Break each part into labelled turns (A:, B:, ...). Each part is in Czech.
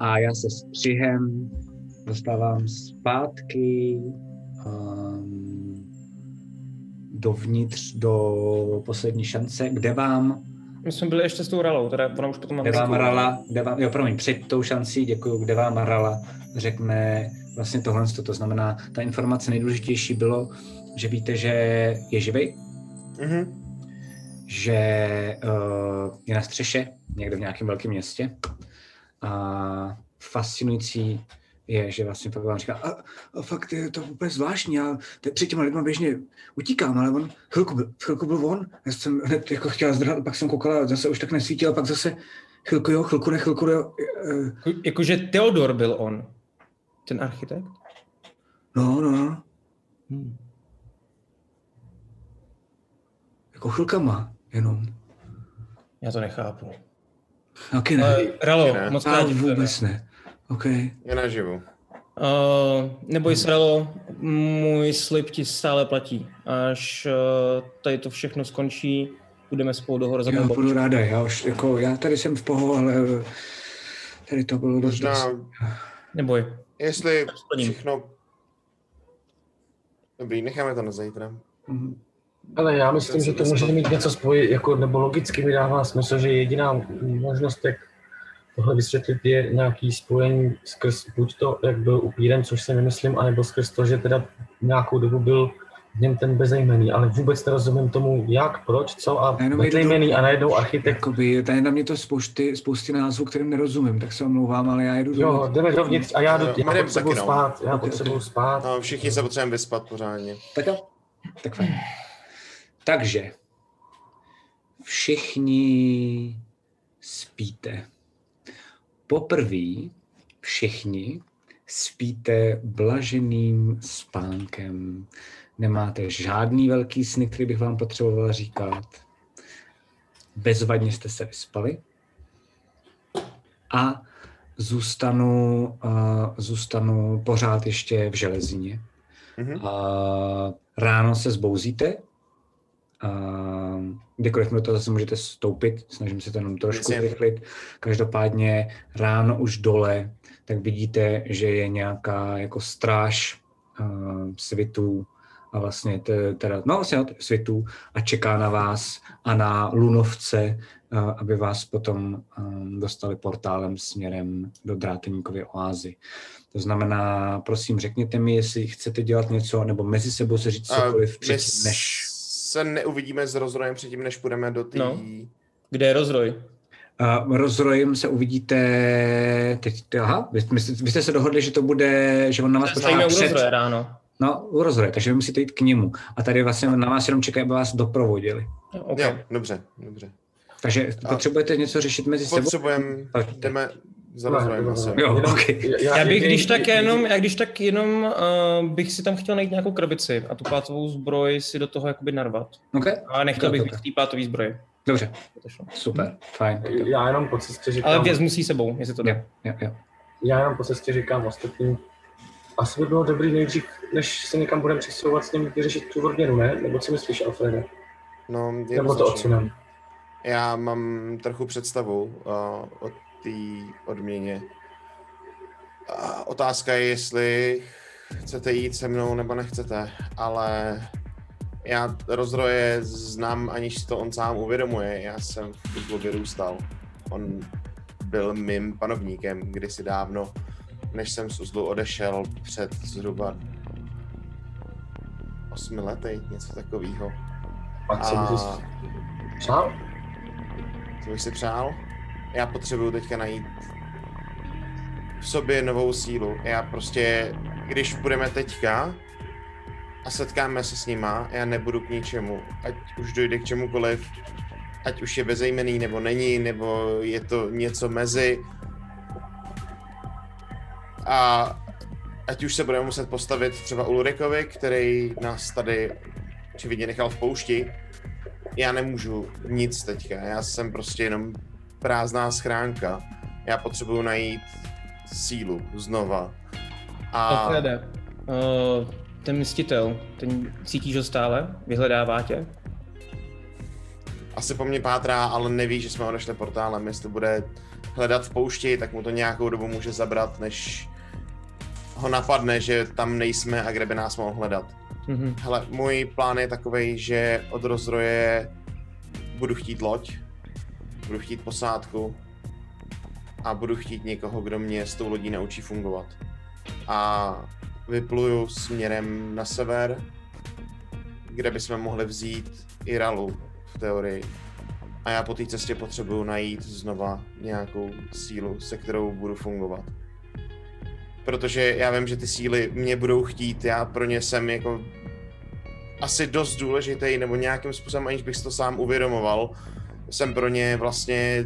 A: A já se s střihem dostávám zpátky um, dovnitř do poslední šance, kde vám?
B: My jsme byli ještě s tou ralou, teda ona už potom
A: kde vám Rala, kde vám, jo, promiň, před tou šancí, děkuji, kde vám Rala? Řekne vlastně tohle, to znamená, ta informace nejdůležitější bylo, že víte, že je živý,
C: Mhm.
A: že uh, je na střeše, někde v nějakém velkém městě. A fascinující je, že vlastně pak vám říká, a, a fakt je to úplně zvláštní, já te- před těma lidma běžně utíkám, ale on, chvilku byl, chvilku byl on, já jsem hned jako chtěla zdrhat, pak jsem koukala, zase už tak nesvítil, pak zase chvilku jo, chvilku ne, chvilku jo, eh,
B: Jako- Jakože Theodor byl on, ten architekt.
A: no, no, no,
B: Hmm.
A: jako chvilkama jenom.
B: Já to nechápu.
A: Taky ne,
B: Uh, Ralo,
C: Ne.
B: moc krát
A: vůbec ne. OK.
C: Je naživu.
B: Uh, neboj se, Ralo, můj slib ti stále platí. Až uh, tady to všechno skončí, budeme spolu do hor za
A: Já budu ráda, já už, jako, já tady jsem v poho, ale eh, tady to bylo dost,
C: Možná,
A: dost.
B: Neboj.
C: jestli všechno... Dobrý, necháme to na zítra.
A: Mhm.
D: Ale já myslím, že to může mít něco spojit, jako, nebo logicky mi dává smysl, že jediná možnost, jak tohle vysvětlit, je nějaký spojení skrz buď to, jak byl upírem, což si nemyslím, anebo skrz to, že teda nějakou dobu byl v něm ten bezejmený, ale vůbec nerozumím tomu, jak, proč, co a bezejmený a najednou architekt.
A: Jakoby, tady na mě to spousty, spousty názvů, kterým nerozumím, tak se omlouvám, ale já jedu
D: Jo,
A: dovnitř.
D: jdeme dovnitř a já, jdu,
C: Jo,
D: já
C: my jdeme
D: potřebuji
C: no.
D: spát, já
A: Ok,
D: potřebuji
A: ok.
D: spát.
C: No, všichni se potřebujeme vyspat pořádně.
A: Tak jo, tak fajn. Takže, všichni spíte. Poprvé všichni spíte blaženým spánkem. Nemáte žádný velký sny, který bych vám potřeboval říkat. Bezvadně jste se vyspali. A zůstanu, uh, zůstanu pořád ještě v železině.
C: Mhm.
A: A ráno se zbouzíte. A kdykoliv mi toho zase můžete stoupit, snažím se to jenom trošku
C: Jasně.
A: rychlit. Každopádně ráno už dole, tak vidíte, že je nějaká jako stráž uh, svitů a vlastně t- teda, no vlastně t- svitů a čeká na vás a na lunovce, uh, aby vás potom um, dostali portálem směrem do Dráteníkovy oázy. To znamená, prosím, řekněte mi, jestli chcete dělat něco, nebo mezi sebou se říct cokoliv předtím, než...
C: se neuvidíme s rozrojem předtím, než půjdeme do té...
B: No. Kde je rozroj?
A: Uh, rozrojem se uvidíte teď, aha, vy, vy, vy jste se dohodli, že to bude, že on na vás počká
B: u
A: před,
B: rozroje ráno.
A: no, u rozroje, takže vy musíte jít k němu. A tady vlastně na vás jenom čekají, aby vás doprovodili.
B: Jo, OK.
C: Jo, dobře, dobře.
A: Takže
C: A-
A: potřebujete něco řešit mezi sebou?
C: Potřebujeme, jdeme za
D: Ne,
C: rozrojem
D: ne,
C: asi.
D: ne.
A: Jo,
D: Jenom-
A: ok.
B: Já bych když tak jenom, já když tak jenom uh, bych si tam chtěl najít nějakou krabici a tu pátovou zbroj si do toho jakoby narvat.
A: Okay?
B: Ale nechtěl bych být v té pátové zbroji.
A: Dobře, super, fajn.
D: Já jenom po cestě říkám,
B: Ale věc musí sebou, jestli to
A: Jo,
B: jde.
D: já jenom po cestě říkám ostatním, asi by bylo dobrý nejdřív, než se někam budeme přesouvat s ním vyřešit tu odměnu, ne? Nebo co myslíš, Alfrede?
C: No,
D: Nebo to odsunem?
C: Já mám trochu představu uh, o té odměně. A otázka je, jestli chcete jít se mnou nebo nechcete, ale já rozroje znám, aniž si to on sám uvědomuje. Já jsem v Uzlu vyrůstal. On byl mým panovníkem kdysi dávno, než jsem z Uzlu odešel před zhruba osmi lety, něco takového.
D: A co bys
C: A
D: přál?
C: co bych si přál? Já potřebuju teďka najít v sobě novou sílu. Já prostě, když budeme teďka a setkáme se s nima, já nebudu k ničemu. Ať už dojde k čemukoliv, ať už je bezejmený nebo není, nebo je to něco mezi. A ať už se budeme muset postavit třeba Ulrikovi, který nás tady očividně nechal v poušti, já nemůžu nic teďka, já jsem prostě jenom prázdná schránka. Já potřebuju najít sílu znova. A
B: Alfrede, uh, ten mstitel, ten cítíš ho stále? Vyhledává tě?
C: asi po mně pátrá, ale neví, že jsme odešli portálem. Jestli bude hledat v poušti, tak mu to nějakou dobu může zabrat, než ho napadne, že tam nejsme a kde by nás mohl hledat.
B: Mhm.
C: Hele, můj plán je takový, že od rozdroje budu chtít loď, budu chtít posádku a budu chtít někoho, kdo mě s tou lodí naučí fungovat. A vypluju směrem na sever, kde bychom mohli vzít Iralu v teorii. A já po té cestě potřebuju najít znova nějakou sílu, se kterou budu fungovat. Protože já vím, že ty síly mě budou chtít, já pro ně jsem jako asi dost důležitý, nebo nějakým způsobem, aniž bych si to sám uvědomoval, jsem pro ně vlastně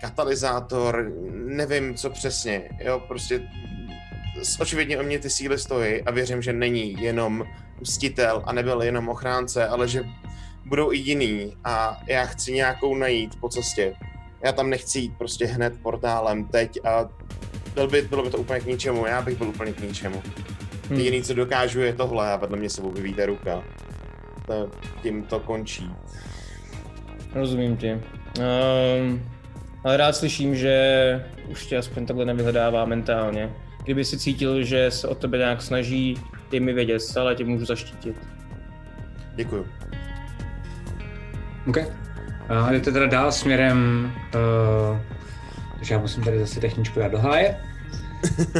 C: katalyzátor, nevím co přesně, jo, prostě očividně o mě ty síly stojí a věřím, že není jenom mstitel a nebyl jenom ochránce, ale že budou i jiný a já chci nějakou najít po cestě. Já tam nechci jít prostě hned portálem teď a byl by, bylo by to úplně k ničemu, já bych byl úplně k ničemu.
B: Hm.
C: Jediný, co dokážu, je tohle a vedle mě se ta ruka. To, tím to končí.
B: Rozumím ti. Um, ale rád slyším, že už tě aspoň takhle nevyhledává mentálně. Kdyby si cítil, že se o tebe nějak snaží, dej mi vědět, stále tě můžu zaštítit.
C: Děkuju.
A: OK. A jdete teda dál směrem, uh, takže já musím tady zase techničku dát do háje.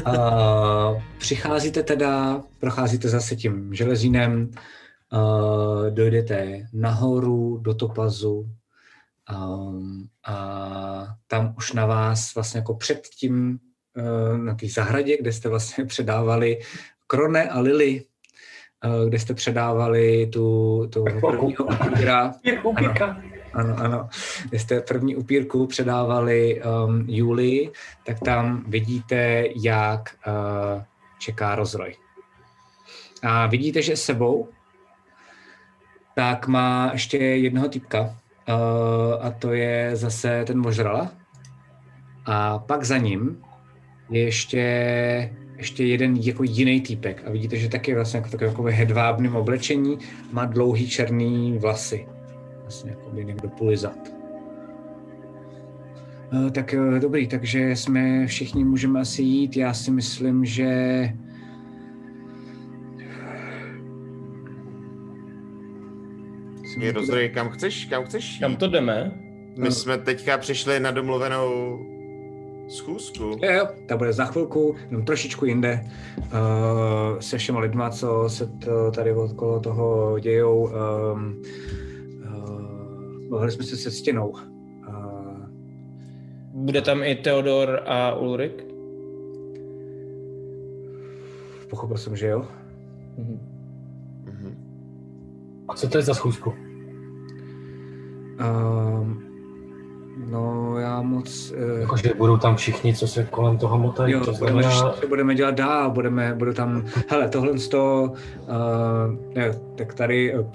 A: Uh, přicházíte teda, procházíte zase tím železínem, uh, dojdete nahoru do Topazu um, a tam už na vás vlastně jako před tím uh, na té zahradě, kde jste vlastně předávali Krone a Lily, uh, kde jste předávali tu, tu prvního upíra,
D: Upírka.
A: ano, ano. Vy jste první upírku předávali um, Julii, tak tam vidíte, jak uh, čeká rozroj. A vidíte, že sebou tak má ještě jednoho typka uh, a to je zase ten možrala. A pak za ním je ještě, ještě jeden jako jiný týpek a vidíte, že taky vlastně jako takový hedvábným oblečení, má dlouhý černý vlasy vlastně jako by někdo půli zad. Eh, Tak eh, dobrý, takže jsme všichni můžeme asi jít. Já si myslím, že
C: Je rozdroj, kam chceš, kam chceš jít?
B: Kam to jdeme?
C: My jsme teďka přišli na domluvenou schůzku.
A: Jo, jo, ta bude za chvilku, jenom trošičku jinde, uh, se všema lidma, co se to tady okolo toho dějou. Um, uh, bavili jsme se se stěnou. Uh,
B: Bude tam i Theodor a Ulrik?
A: pochopil jsem, že jo.
B: Mhm.
C: Mhm.
D: A co to je za schůzku?
A: Um, no, já moc... Uh,
D: Jakože budou tam všichni, co se kolem toho motají,
A: Jo,
D: to
A: budeme,
D: znamená...
A: co budeme dělat dál, budeme, budu tam, hele, tohle z toho, uh, ne, tak tady, uh,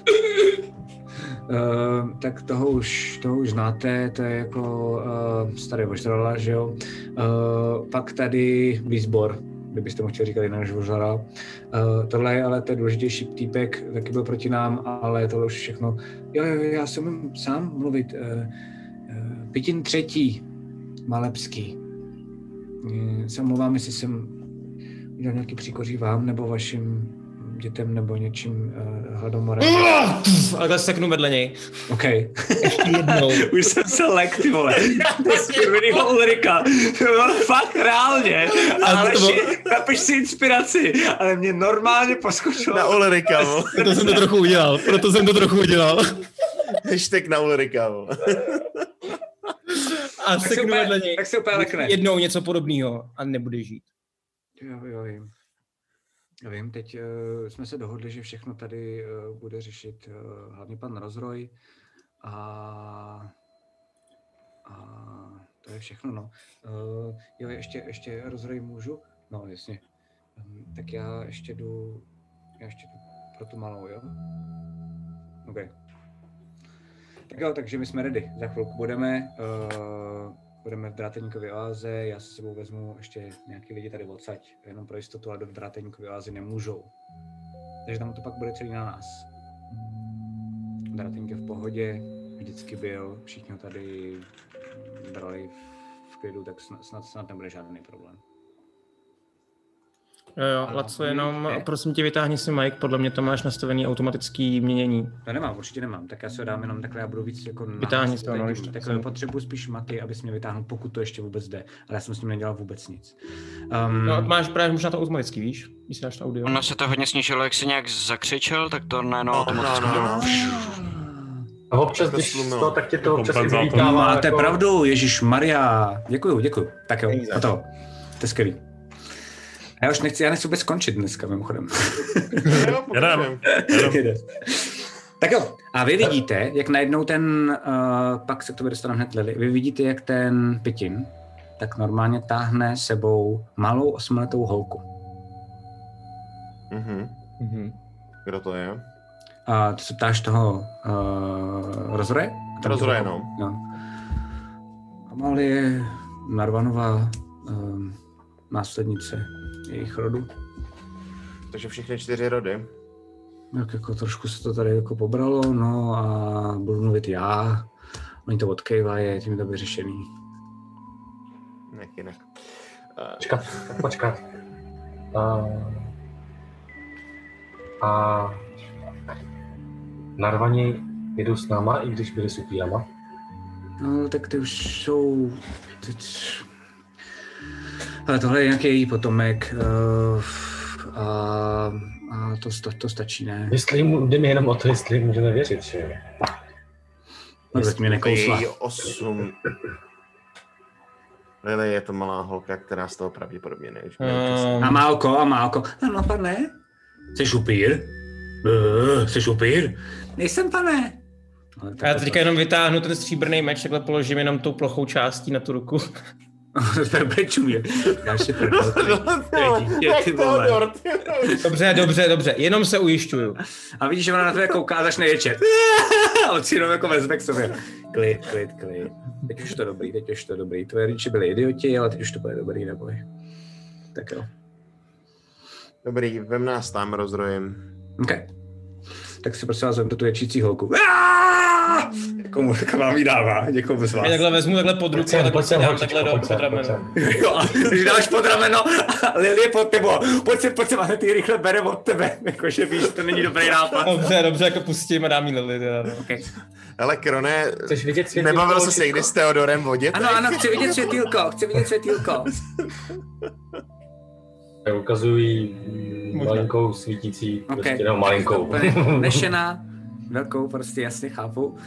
A: uh, tak toho už, toho už znáte, to je jako uh, starý vožrala, že jo. Uh, pak tady výzbor, kdybyste mu chtěli říkat jinak než vožrala. Uh, tohle je ale ten důležitější týpek, taky byl proti nám, ale tohle už všechno, jo, jo, já jsem umím sám mluvit, uh, uh, Pitin třetí, Malepský. Eh, Se omlouvám, jestli jsem udělal nějaký příkoří vám nebo vašim dětem nebo něčím uh, hladomorem.
B: A takhle seknu vedle něj.
A: OK.
B: Ještě jednou.
A: Už jsem se lek, ty vole. To skurvenýho Ulrika. To bylo fakt reálně. Ale
B: to bylo-
A: napiš si inspiraci. Ale mě normálně poskočilo.
C: Na Ulrika.
B: Proto jsem to trochu udělal. Proto jsem to trochu udělal.
C: Hashtag na Ulrika.
B: A
A: tak se
B: seknu
A: úplně,
B: vedle něj.
A: tak se úplně lekne.
B: Jednou něco podobného a nebude žít.
A: Jo, jo, vím. Vím, teď uh, jsme se dohodli, že všechno tady uh, bude řešit uh, hlavně pan Rozroj a, a to je všechno, no. Uh, jo, ještě, ještě Rozroj můžu? No, jasně. Um, tak já ještě jdu, já ještě jdu pro tu malou, jo? OK. Tak jo, takže my jsme ready. Za chvilku budeme. Uh, budeme v Dráteníkově oáze, já s sebou vezmu ještě nějaký lidi tady odsaď, jenom pro jistotu, ale do Dráteníkové oázy nemůžou. Takže tam to pak bude celý na nás. Dráteník je v pohodě, vždycky byl, všichni ho tady brali v klidu, tak snad, snad, snad nebude žádný problém.
B: Jo, jo, Laco, jenom prosím tě vytáhni si Mike, podle mě to máš nastavený automatický měnění.
A: To nemám, určitě nemám, tak já se ho dám jenom takhle, já budu víc jako
B: Vytáhni si ho, no, ještě.
A: Takhle potřebuji spíš maty, abys mě vytáhnul, pokud to ještě vůbec jde, ale já jsem s ním nedělal vůbec nic. Um,
B: No, máš právě možná to automaticky, víš? Když si dáš to audio.
E: Ono se to hodně snížilo, jak si nějak zakřičel, tak to najednou
C: No,
E: automaticky
C: no, no.
E: dělá.
D: A občas,
C: To
D: když
C: slumilo.
D: to, tak tě to občas i vylítává.
A: Máte
D: jako-
A: pravdu, Ježíš Maria. Děkuju, děkuju. Tak jo, hotovo. To je skvělý. Já už nechci, já nechci vůbec skončit dneska, mimochodem.
C: Jo,
F: Jedem.
C: pokračujem.
A: Jede. tak jo, a vy vidíte, jak najednou ten, uh, pak se k tobě dostanu hned Lily, vy vidíte, jak ten Pitin tak normálně táhne sebou malou osmiletou holku.
C: Mhm.
B: Mhm.
C: Kdo to je?
A: A ty se ptáš toho uh, rozroje?
C: Rozroje, no.
A: no. Amalie Narvanová, um, následnice jejich rodu.
C: Takže všechny čtyři rody.
A: Tak jako trošku se to tady jako pobralo, no a budu mluvit já. Oni to odkejvají, je tím to vyřešený.
C: Nech jinak. Uh,
D: Počkat, počkat. A, a narvani jedou s náma, i když byli s upírama.
A: No, tak ty už jsou... Teď... Ale tohle je nějaký její potomek uh, a, a to, to, to stačí, ne?
D: Jestli mu, jde mi jenom o to, jestli můžeme věřit, že jo.
A: No, zatím
C: je
A: nekousla.
C: její osm. Lily je to malá holka, která z toho pravděpodobně neúčastní.
B: Um,
A: A má oko, a má oko. Ano, pane. Jsi upír? Uh, jsi upír? Nejsem, pane. Ale
B: a já
A: to-
B: teďka jenom vytáhnu ten stříbrný meč, takhle položím jenom tou plochou částí na tu ruku.
A: Perbečů je. Já si prdel. dítě,
C: Jak
A: ty
C: to
A: vole.
C: odor, ty vole.
B: Dobře, dobře, dobře, jenom se ujišťuju.
A: A vidíš, že ona na tebe kouká začne ječet. A on si jenom jako vezme k sobě. Klid, klid, klid. Teď už to dobrý, teď už to dobrý. Tvoje rodiče byli idioti, ale teď už to bude dobrý, neboj. Tak jo.
C: Dobrý, vem nás tam rozrojem.
A: OK. Tak si prosím vás vemte tu ječící holku. Komu tak vám ji dává? Někomu z vás.
B: Já takhle vezmu takhle pod ruku a takhle si dám takhle do pod rameno.
A: Jo, a když dáš pod rameno a Lily je pod tebou. Pojď se, pojď se, a ty rychle bere od tebe. Jakože víš, to není dobrý nápad.
B: Dobře, dobře, jako pustím a dám jí Lily. teda, no.
A: Okay.
C: Hele, Krone,
D: Chceš vidět
C: nebavil jsi se někdy s Teodorem vodě?
A: Ano, ano, chci vidět světýlko, chci vidět světýlko.
D: Ukazují
B: Možná.
D: malinkou svítící,
A: Ok.
D: prostě no malinkou.
A: Úplně Unešená, velkou, prostě jasně chápu.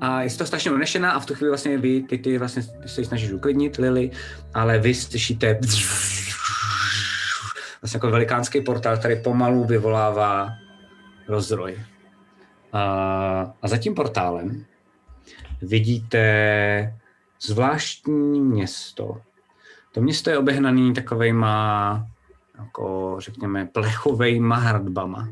A: A je to strašně unešená a v tu chvíli vlastně vy, ty, ty vlastně se ji snažíš uklidnit, Lily, ale vy slyšíte vlastně jako velikánský portál, který pomalu vyvolává rozroj. A, a za tím portálem vidíte zvláštní město. To město je obehnané takovejma, jako řekněme, plechovejma hradbama.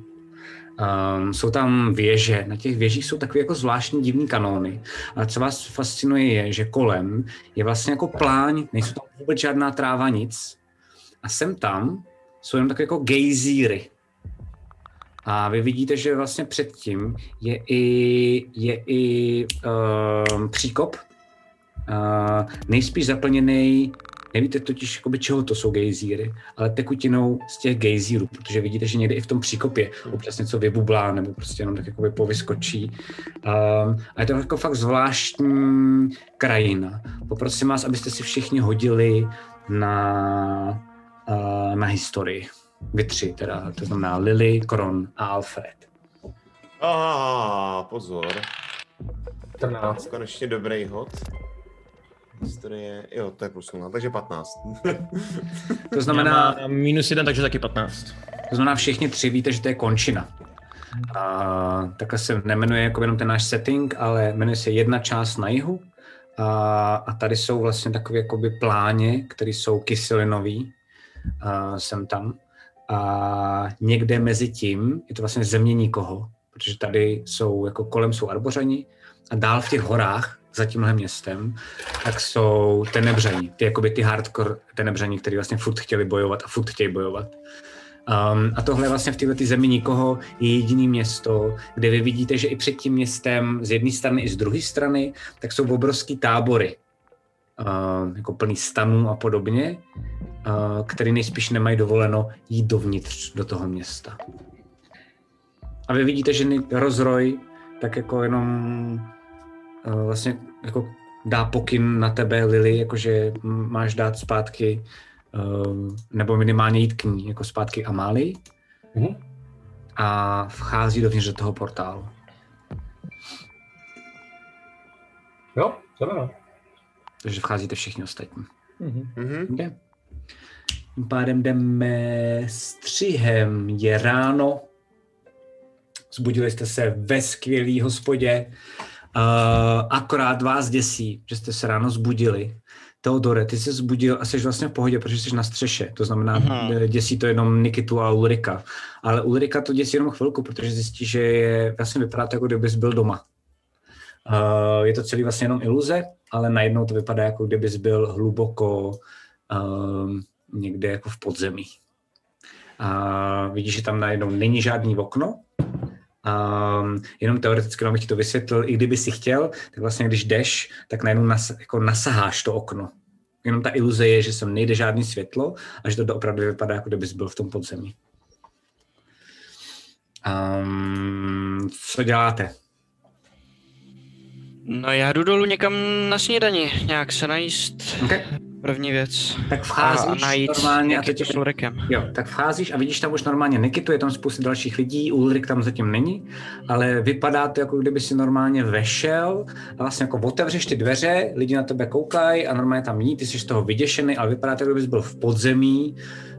A: Um, jsou tam věže, na těch věžích jsou takové jako zvláštní divní kanóny. A co vás fascinuje je, že kolem je vlastně jako pláň, nejsou tam vůbec žádná tráva, nic. A sem tam jsou jenom takové jako gejzíry. A vy vidíte, že vlastně předtím je i, je i um, příkop, uh, nejspíš zaplněný Nevíte totiž, jakoby, čeho to jsou gejzíry, ale tekutinou z těch gejzírů, protože vidíte, že někdy i v tom příkopě občas něco vybublá nebo prostě jenom tak jakoby povyskočí. Um, a je to jako fakt zvláštní krajina. Poprosím vás, abyste si všichni hodili na, uh, na historii. Vy tři teda, to znamená Lily, Kron a Alfred.
C: A pozor,
D: 14.
C: konečně dobrý hod. Historie, jo, to je plus 0, takže 15.
A: To znamená,
B: minus jeden, takže taky 15.
A: To znamená, všichni tři víte, že to je končina. A, takhle se nemenuje jako jenom ten náš setting, ale jmenuje se jedna část na jihu. A, a tady jsou vlastně takové jakoby pláně, které jsou kyselinový, a, sem tam. A někde mezi tím je to vlastně země nikoho, protože tady jsou, jako kolem jsou arbořani a dál v těch horách za tímhle městem, tak jsou tenebřani, ty jakoby ty hardcore tenebřani, kteří vlastně furt chtěli bojovat a furt chtějí bojovat. Um, a tohle vlastně v této zemi nikoho je jediný město, kde vy vidíte, že i před tím městem z jedné strany i z druhé strany, tak jsou obrovský tábory, uh, jako plný stanů a podobně, uh, který nejspíš nemají dovoleno jít dovnitř do toho města. A vy vidíte, že rozroj tak jako jenom uh, vlastně jako dá pokyn na tebe, Lily, jakože máš dát zpátky uh, nebo minimálně jít k ní, jako zpátky Amáli
D: Mhm.
A: a vchází dovnitř do toho portálu.
D: Jo, jdeme no.
A: Takže vcházíte všichni ostatní.
B: Mhm.
C: Mhm.
A: Jde. Tím pádem jdeme střihem. Je ráno. Zbudili jste se ve skvělý hospodě. Uh, akorát vás děsí, že jste se ráno zbudili. Teodore, ty jsi zbudil a jsi vlastně v pohodě, protože jsi na střeše. To znamená,
E: Aha.
A: uh děsí to jenom Nikitu a Ulrika. Ale Ulrika to děsí jenom chvilku, protože zjistí, že je, vlastně vypadá to, jako kdybys byl doma. Uh, je to celý vlastně jenom iluze, ale najednou to vypadá, jako kdybys byl hluboko um, někde jako v podzemí. A vidíš, že tam najednou není žádný okno, Um, jenom teoreticky, jenom bych ti to vysvětlil, i kdyby si chtěl, tak vlastně když jdeš, tak najednou nas, jako nasaháš to okno. Jenom ta iluze je, že sem nejde žádný světlo a že to opravdu vypadá, jako kdybys byl v tom podzemí. Um, co děláte?
E: No já jdu dolů někam na snídani, nějak se najíst.
A: Okay.
E: První věc.
A: Tak
E: A,
A: vcházíš
E: a najít
A: normálně a teď
E: s Ulrikem.
A: Jo, tak vcházíš a vidíš tam už normálně Nikitu, je tam spousta dalších lidí, Ulrik tam zatím není, ale vypadá to, jako kdyby si normálně vešel a vlastně jako otevřeš ty dveře, lidi na tebe koukají a normálně tam jí, ty jsi z toho vyděšený, ale vypadá to, jako kdybys byl v podzemí,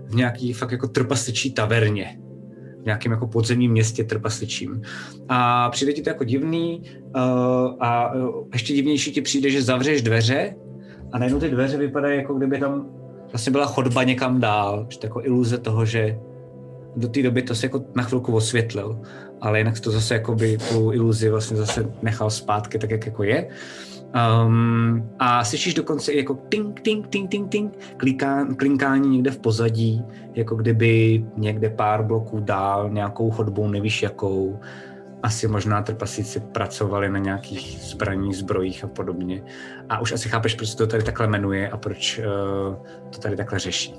A: v nějaký fakt jako trpasličí taverně v nějakém jako podzemním městě trpasličím. A přijde ti to jako divný uh, a uh, ještě divnější ti přijde, že zavřeš dveře a najednou ty dveře vypadají, jako kdyby tam vlastně byla chodba někam dál, že to jako iluze toho, že do té doby to se jako na chvilku osvětlil, ale jinak to zase jako by tu iluzi vlastně zase nechal zpátky tak, jak jako je. Um, a slyšíš dokonce i jako ting, ting, ting, ting, ting, klinkání někde v pozadí, jako kdyby někde pár bloků dál nějakou chodbou, nevíš jakou, asi možná trpasíci pracovali na nějakých zbraních, zbrojích a podobně. A už asi chápeš, proč se to tady takhle jmenuje a proč uh, to tady takhle řeší.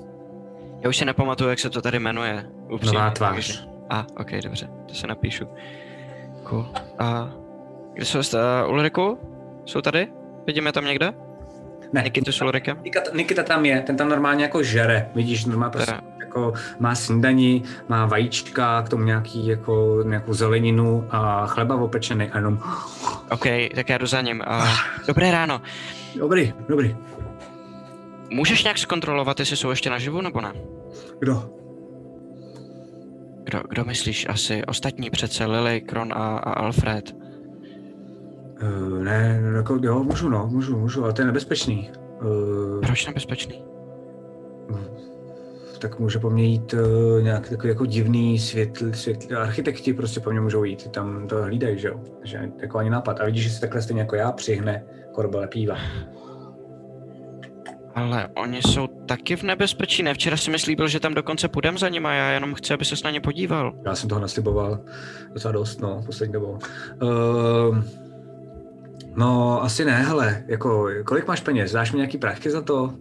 E: Já už si nepamatuju, jak se to tady jmenuje. Upřímně,
A: Nová tvář.
E: takže- A, ok, dobře, to se napíšu. Cool. A kde jsou uh, Ulriku? Jsou tady? Vidíme tam někde?
A: Ne,
E: Nikitu s Ulrikem?
A: Nikita, Nikita tam je, ten tam normálně jako žere, vidíš, normálně prostě
E: Teda.
A: Jako má snídaní, má vajíčka, k tomu nějaký jako nějakou zeleninu a chleba opečený a jenom
E: OK, tak já jdu za ním. A... Dobré ráno.
A: dobrý, dobrý.
E: Můžeš nějak zkontrolovat, jestli jsou ještě naživu nebo ne?
A: Kdo?
E: Kdo, kdo myslíš asi? Ostatní přece Lily, Kron a, a Alfred.
A: Uh, ne, jako, jo, můžu, no, můžu, můžu, ale to je nebezpečný. Uh,
E: Proč nebezpečný?
A: Tak může po mně jít uh, nějak takový jako divný světl, světl, architekti prostě po mně můžou jít, tam to hlídají, že jo, že jako ani nápad. A vidíš, že se takhle stejně jako já přihne korbele píva.
E: Ale oni jsou taky v nebezpečí, ne? Včera si mi slíbil, že tam dokonce půjdem za nima, já jenom chci, aby se na ně podíval.
A: Já jsem toho nasliboval docela dost, no, poslední dobou. Uh, no, asi ne, hele, jako, kolik máš peněz? Dáš mi nějaký prachy za to?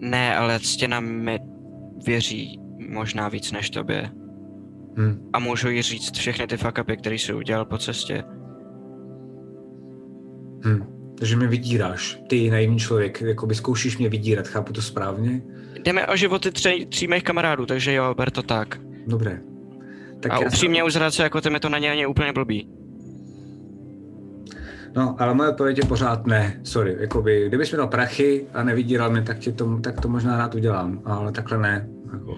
E: Ne, ale ctěna mi věří možná víc než tobě.
A: Hm.
E: A můžu jí říct všechny ty fuck upy, který jsi udělal po cestě.
A: Hm. Takže mě vydíráš. Ty, naivní člověk, jako by zkoušíš mě vydírat, chápu to správně?
E: Jdeme o životy tři, tří mých kamarádů, takže jo, ber to tak.
A: Dobré. Tak
E: a
A: já
E: upřímně už zrádce jako ty mi to na ně ani úplně blbý.
A: No, ale moje odpověď je pořád ne, sorry. Jakoby, kdybys mi dal prachy a nevydíral mě, tak, ti to, tak to možná rád udělám, ale takhle ne. Jako.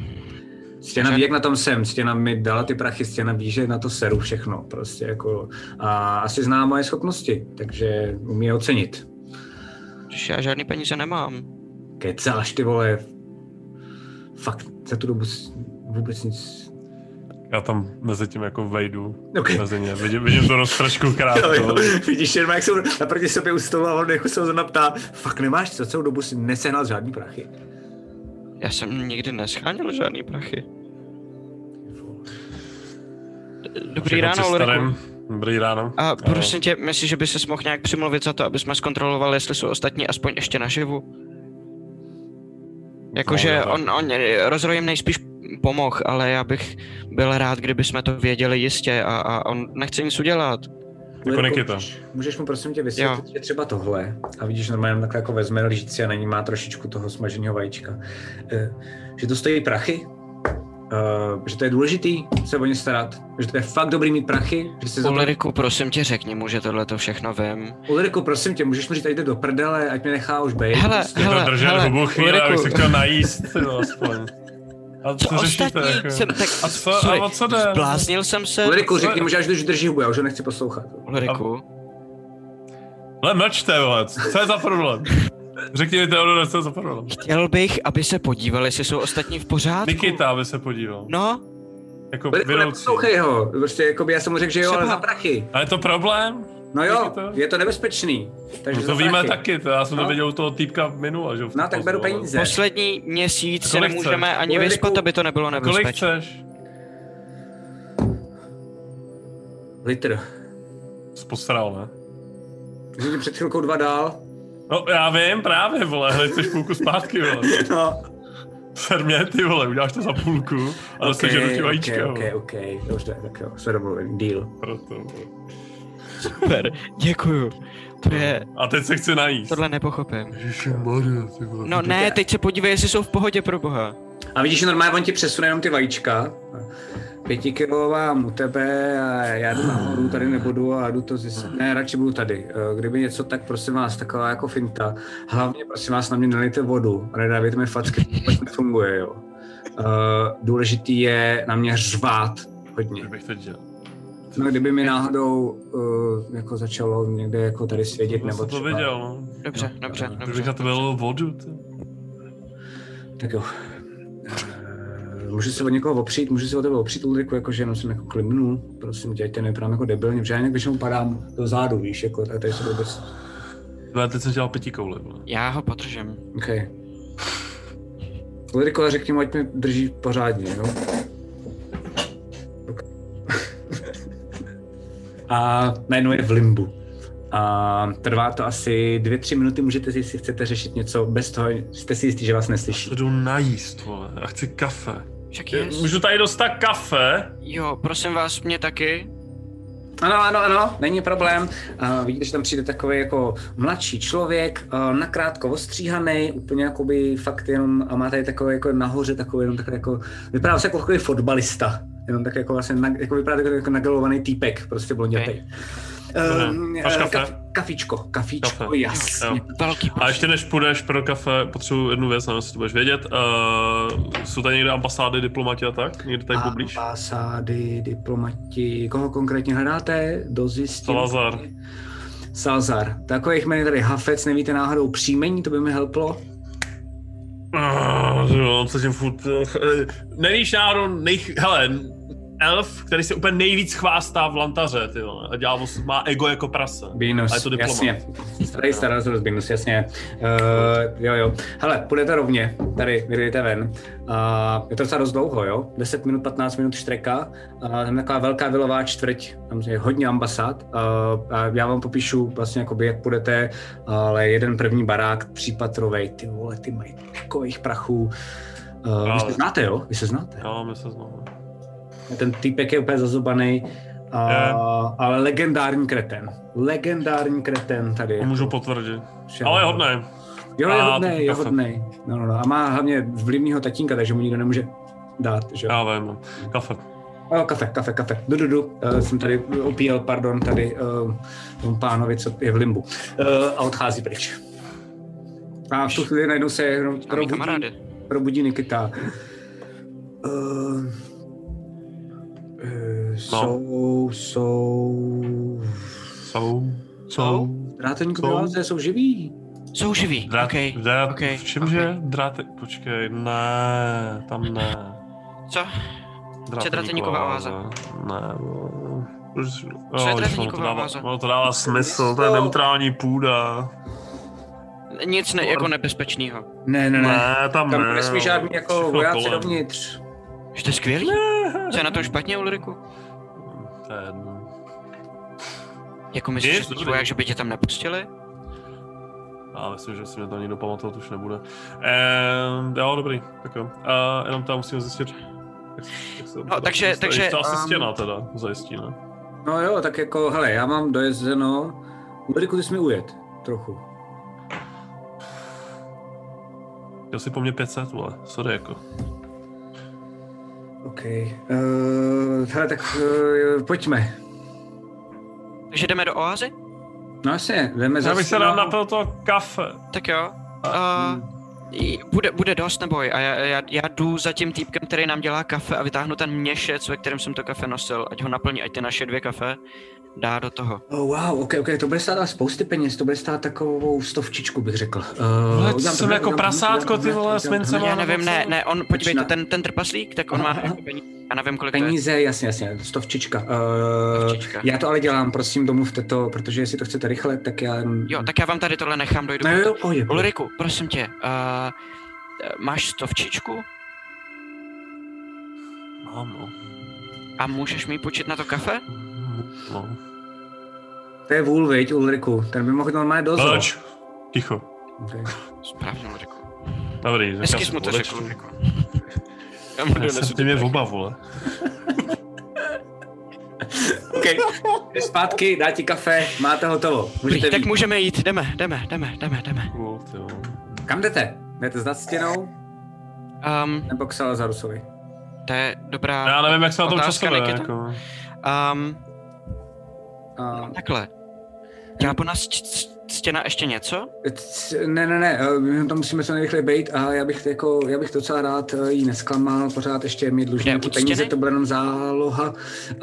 A: Stěna ví, jak na tom jsem, Stěna mi dala ty prachy, Stěna ví, že na to seru všechno, prostě jako, a asi zná moje schopnosti, takže umí je ocenit.
E: Když já žádný peníze nemám.
A: Kecáš, ty vole, fakt za tu dobu vůbec nic.
F: Já tam mezi tím jako vejdu
A: Okay.
F: mezi ně. Vidím, vidím to roztračku krátko.
A: Jo, jo. Vidíš, jenom jak jsou naproti sobě u stolu a on jako se ho zrovna ptá, fakt nemáš za celou dobu si nesehnal žádný prachy.
E: Já jsem nikdy nescháněl žádný prachy. Dobrý
F: Všechno
E: ráno, Ulriku.
F: Dobrý ráno.
E: A prosím tě, myslíš, že by se mohl nějak přimluvit za to, aby jsme zkontrolovali, jestli jsou ostatní aspoň ještě naživu? Jakože
F: No,
E: on, on rozrojem nejspíš pomohl, ale já bych byl rád, kdyby jsme to věděli jistě a, a on nechce nic udělat.
F: Jako Nikita.
A: Můžeš, můžeš mu prosím tě vysvětlit, že třeba tohle, a vidíš normálně takhle jako vezme lžíci a na ní má trošičku toho smaženého vajíčka, eh, že to stojí prachy, eh, že to je důležitý se o ně starat, že to je fakt dobrý mít prachy, že se.
E: Ulriku, prosím tě, řekni mu, že tohle to všechno vím.
A: Ulriku, prosím tě, můžeš mu říct, ať jde do prdele, ať mě nechá už bejt.
E: Hele,
A: Prostě.
E: hele,
F: to držet
E: hele,
F: hubu chvíli, abych
E: Ulriku.
F: se chtěl najíst, jo, aspoň. A co,
E: Co
F: řešíte?
E: ostatní?
F: Jako?
E: Jsem, tak,
F: A co,
E: sorry,
F: a co jde?
E: Zbláznil jsem se.
A: Ulriku, řekni mu, že až už drží hubu, já už ho nechci poslouchat.
E: Ulriku,
F: Ale mlčte, vole, co je za problém? Řekni mi Teodore, co je za problém?
E: chtěl bych, aby se podívali, jestli jsou ostatní v pořádku.
F: Nikita, aby se podíval.
E: No,
F: Jako
A: Ulriku, neposlouchej ho, prostě jako by já jsem mu řekl, že jo, ale
E: Třeba.
A: za prachy.
F: A je to problém?
A: No jo, je to nebezpečný. Takže
F: No to víme taky, to já jsem to
A: No.
F: viděl u toho týpka minula, že
A: No tak beru peníze.
E: poslední měsíc se
F: Kolik
E: nemůžeme
F: chceš?
E: ani vyspat, aby to nebylo
F: Kolik
E: nebezpečné.
F: chceš?
A: Litr.
F: Jsi Posral, ne?
A: Že ti před chvilkou dva dál.
F: No já vím právě, vole, hej, chceš půlku zpátky, vole.
A: No.
F: Ser mě, ty vole, uděláš to za půlku a dostaneš okay, do vajíčka,
A: ok,
F: vole.
A: ok, dobře, tak jo, jsme domluveni, deal.
F: Proto, vole.
E: Super, děkuju. To je,
F: A teď se chci najíst.
E: tohle nepochopím.
F: Ježišmarja, ty vole.
E: No ne, teď se podívej, jestli jsou v pohodě pro boha.
A: A vidíš, že normálně on ti přesune jenom ty vajíčka. Pětikilová u tebe a já jdu nahoru, tady nebudu a jdu to zjistit. Ne, radši budu tady. Eh, Kdyby něco, tak prosím vás, taková jako finta. Hlavně prosím vás, na mě nalejte vodu a nedávejte mi facky, to nefunguje, jo. Uh, důležitý je na mě řvát hodně.
F: Bych to dělal?
A: No, kdyby mi náhodou uh, jako začalo někde jako tady svědět,
F: Nebo jsem to
A: třeba,
F: viděl, no.
E: Dobře, dobře,
F: Kdybych
E: dobře.
F: na tebe lil vodu, ty.
A: Tak jo. Eh, Můžu se od někoho opřít, můžu se od tebe opřít, Ulriku, jakože jenom jsem jako klimnul, prosím tě, ať tě nevypadám jako debilně, protože já jinak většinou padám do zádu, víš, jako a tady se vůbec...
F: No, teď jsem dělal pěti koule.
E: Já ho podržím.
A: OK. Ulriku, ale řekni mu, ať mě drží pořádně, jo? A najednou je v limbu. A trvá to asi dvě, tři minuty, můžete si, jestli chcete řešit něco bez toho, jste si jistí, že vás neslyší.
F: Se jdu najíst, vole. Já chci kafe.
E: Však je.
F: Můžu tady dostat kafe?
E: Jo, prosím vás, mě taky.
A: Ano, ano, ano, není problém. Uh, vidíte, že tam přijde takový jako mladší člověk, uh, nakrátko ostříhaný, úplně jakoby fakt jenom, a má tady takový jako nahoře takový jenom takový jako, vypadá se jako takový fotbalista. Jenom tak jako vlastně, na, jako vypadá jako, jako nagalovaný týpek, prostě blondětej.
E: Okay.
F: Máš kafe?
A: kaf, kafíčko, kafíčko,
F: Kafe.
A: jasně.
F: Jo.
E: Velký
F: A ještě než půjdeš pro kafe, potřebuji jednu věc, nevím, jestli to budeš vědět. Uh, jsou tady někde ambasády, diplomati a tak? Někde tady poblíž?
A: Ambasády, diplomati, koho konkrétně hledáte? Dozjistit.
F: Salazar.
A: Salazar. Takových jmen je tady Hafec, nevíte náhodou příjmení, to by mi helplo.
F: Uh, jo, co tím furt... eh, Nevíš náhodou, nej... Hele, elf, který se úplně nejvíc chvástá v lantaře, ty vole, a dělá, má ego jako prase.
A: Binus,
F: A je to diplomat.
A: jasně. Starý starost Binus, jasně. Uh, jo, jo. Hele, půjdete rovně, tady, vyjdete ven. Uh, je to docela dost dlouho, jo? 10 minut, 15 minut štreka. Uh, tam je taková velká vilová čtvrť, tam je hodně ambasád. Uh, a já vám popíšu vlastně, jakoby, jak půjdete, ale jeden první barák, třípatrovej, ty vole, ty mají takových prachů. Uh, vy se znáte, jo? Vy se znáte.
F: Jo, my se známe.
A: Ten týpek je úplně zazobaný, a, ale legendární kreten. Legendární kreten tady.
F: To můžu potvrdit.
A: Všem.
F: Ale je hodný.
A: Jo, je
F: to
A: je hodnej. No, no, no. A má hlavně vlivnýho tatínka, takže mu nikdo nemůže dát, že?
F: Já vím, no. Kafe.
A: O, kafe, kafe, kafe. Du, du, du. Uh, jsem tady opíjel, pardon, tady uh, tomu pánovi, co je v limbu. Uh, a odchází pryč. A v tu chvíli najednou se jenom probudí, probudí Nikita. Uh, jsou, jsou...
F: Jsou. Jsou.
A: Dráteníku
F: Jsou.
A: jsou. jsou živí.
E: Jsou živí,
F: Drát,
E: okej.
F: drát,
E: okej,
F: v čem,
E: okej.
F: že? Dráte, počkej, ne, tam ne.
E: Co? Je dráteníková oáza?
F: Ne, no. Už-
E: Co je
F: už
E: dráteníková
F: ono to dává-
E: oáza?
F: ono to dává smysl, to je neutrální půda.
E: nic ne, jako nebezpečného.
A: Ne, ne, ne.
F: Ne, tam,
A: Tam
F: ne.
A: nesmí žádný jako vojáci dovnitř.
E: Že to je skvělý? Co je na tom špatně, Ulriku?
F: To je jedno.
E: Jako myslíš, že,
F: dobrý.
E: voják, že by tě tam nepustili?
F: Já myslím, že si mě to nikdo pamatovat už nebude. Ehm, jo, dobrý, tak jo. Uh, jenom tam musíme zjistit, jak, jak se
E: No, takže-
F: jak se-
E: takže,
F: To asi
E: um,
F: stěna teda zajistí, ne?
A: No jo, tak jako, hele, já mám dojezdeno. Ulriku, ty jsi mi ujet. Trochu.
F: Chtěl si po mně 500, vole, sorry jako.
A: OK. Uh, hele, tak uh, pojďme.
E: Takže jdeme do oázy?
A: No jasně, jdeme za
F: Já bych se dal napil to kafe.
E: Tak jo. Uh, bude, bude dost, neboj. A já, já, já jdu za tím týpkem, který nám dělá kafe a vytáhnu ten měšec, ve kterém jsem to kafe nosil, ať ho naplní, ať ty naše dvě kafe dá do toho.
A: Oh, wow, ok, ok, to bude stát ale spousty peněz, to bude stát takovou stovčičku, bych řekl. Uh,
F: Vole,
A: udělám
F: jsem
A: tohle,
F: jako
A: udělám-
F: prasátko, ty vole, s mincema.
E: Já nevím, ne, ne, on, podívejte,
A: Začíná.
E: ten, ten trpaslík, tak on má
A: Aha, aha.
E: jako peníze. Já nevím, kolik to je.
A: Peníze, jasně, jasně, stovčička. Uh,
E: Stovčička.
A: já to ale dělám, prosím, domluvte to, protože jestli to chcete rychle, tak já...
E: Jo, tak já vám tady tohle nechám, dojdu.
A: No jo, pohodě, pohodě.
E: Ulriku, prosím tě, uh, máš stovčičku
F: Mám, no.
E: a můžeš mi počít na to kafe?
F: No.
A: To je vůl, viď, Ulriku, ten by mohl normálně dozvat.
F: Proč? Ticho.
A: Okay.
E: Správně, Ulriku.
F: Dobrý,
E: Hezky
F: si
E: jsi mu to řekl, Ulriku. Já mu donesu
F: ty mě
E: to.
F: oba, vole.
A: OK, jdi zpátky, dá ti kafe, máte hotovo. Můžete
E: tak
A: jít.
E: můžeme jít, jdeme, jdeme, jdeme, jdeme, jdeme.
F: Cool.
A: Kam jdete? Jdete za stěnou
E: Um,
A: nebo k Salazarusovi?
E: to je dobrá
F: Já nevím, jak se na tom časové, jako.
E: Um,
A: Uh,
E: takhle. Dělá po nás č- č- stěna ještě něco?
A: c- ne, ne, ne, eh, my tam musíme co nejrychleji být a já bych, jako, já bych docela rád eh, jí nesklamal, pořád ještě
E: Kde,
A: nějaký
E: u
A: peníze,
E: stěny?
A: to bude jenom záloha.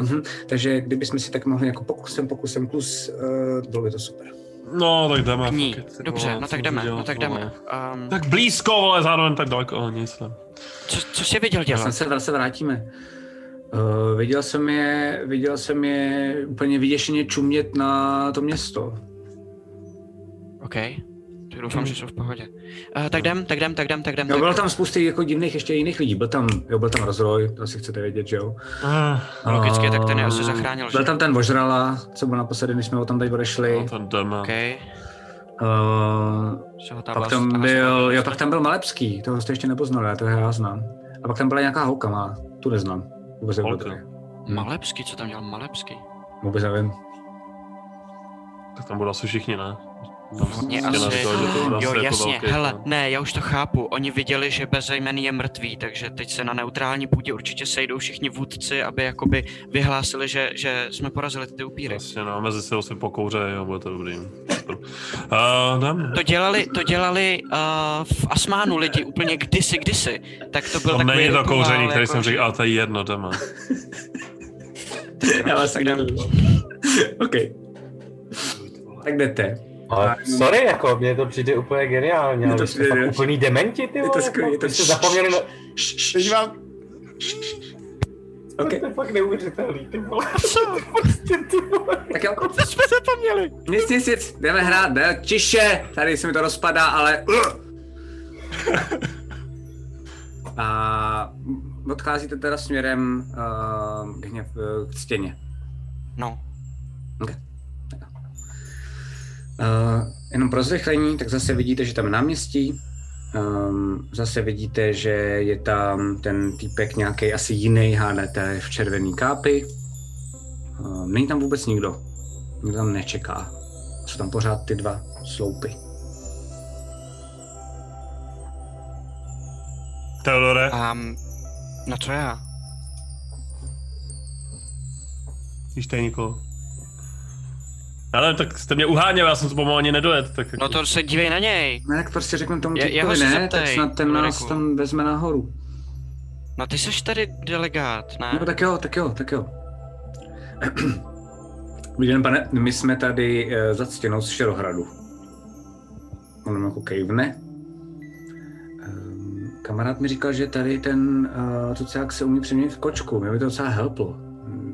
A: Mhm. Takže kdybychom si tak mohli jako pokusem, pokusem plus, uh, bylo by to super.
F: No, tak jdeme.
E: Ní.
F: ty
E: Dobře,
F: vole,
E: no
F: co
E: tak jdeme, no tak jdeme. Um,
F: Tak blízko, vole, zároveň tak daleko, ale nic
E: co, co jsi viděl
A: Já
E: dělat?
A: jsem se, zase vrátíme. Uh, viděl jsem je, viděl jsem je úplně vyděšeně čumět na to město.
E: OK. Tak doufám, že jsou v pohodě. Uh, tak jdem, tak jdem, tak jdem, tak jdem.
A: Jo,
E: tak...
A: bylo tam spousty jako divných ještě jiných lidí. Byl tam, jo, byl tam rozroj, to asi chcete vědět, že jo?
F: Ah,
E: Logicky, tak ten je asi zachránil,
A: Byl
E: že?
A: tam ten vožrala, co byl naposledy, když jsme ho tam teď odešli.
F: No, ten jdeme.
E: OK.
A: Uh, pak
E: vlast-
A: tam
E: ta
A: byl, jo, pak tam byl Malepský, toho jste ještě nepoznali, já toho já znám. A pak tam byla nějaká holka má, tu neznám. Vůbec nevím, kdo to je.
E: Co tam dělal Malepský?
A: Vůbec nevím.
F: Tak tam budou asi všichni, ne? Stěna
E: asi-
F: říkala, že to
E: Jo,
F: jako
E: jasně,
F: velký,
E: hele,
F: no.
E: ne, já už to chápu. Oni viděli, že bezejmený je mrtvý, takže teď se na neutrální půdě určitě sejdou všichni vůdci, aby jakoby vyhlásili, že, že jsme porazili ty upíry.
F: Jasně, no, mezi sebou si pokouře, jo, bude to dobrý. Uh, jdem.
E: To dělali, to dělali uh, v Asmánu lidi úplně kdysi, kdysi. Tak to byl
F: Tam
E: takový
F: není to kouření, který
E: jako,
F: jsem řekl, ale to je jedno, jdeme.
A: Já vás tak nevím. OK. Tak jdete.
D: Ale sorry, jako, mně to přijde úplně geniálně,
A: to
D: ale jste
A: přijde
D: fakt úplný dementi, ty
A: Je to
D: vole,
A: skvělý, je to
D: jste zapomněli na...
C: Teď vám...
D: To je fakt neuvěřitelný, ty vole. Prostě, ty vole.
A: Tak jo.
E: Co jsme zapomněli?
A: Nic, nic, nic. Jdeme hrát, ne? Tiše. Tady se mi to rozpadá, ale... A odcházíte teda směrem uh, k, hněv, k stěně.
E: No,
A: Uh, jenom pro zrychlení, tak zase vidíte, že tam je náměstí. Um, zase vidíte, že je tam ten týpek nějaký asi jiný, hádete v červený kápi. Um, není tam vůbec nikdo. Nikdo tam nečeká. Jsou tam pořád ty dva sloupy.
F: Teodore,
E: um, no co já?
F: víš tady nikoho? Já nevím, tak jste mě uháněl, já jsem to pomalu ani nedojet. Tak
E: No to se dívej na něj.
A: Ne, tak prostě řeknu tomu
E: Je- se
A: ne,
E: zeptej,
A: tak snad ten nás tam vezme nahoru.
E: No ty jsi tady delegát, ne?
A: No tak jo, tak jo, tak jo. Dobrý den, pane, my jsme tady uh, za ctěnou z Šerohradu. On jako kejvne. Um, kamarád mi říkal, že tady ten uh, tucák se umí přeměnit v kočku. Mě by to docela helplo.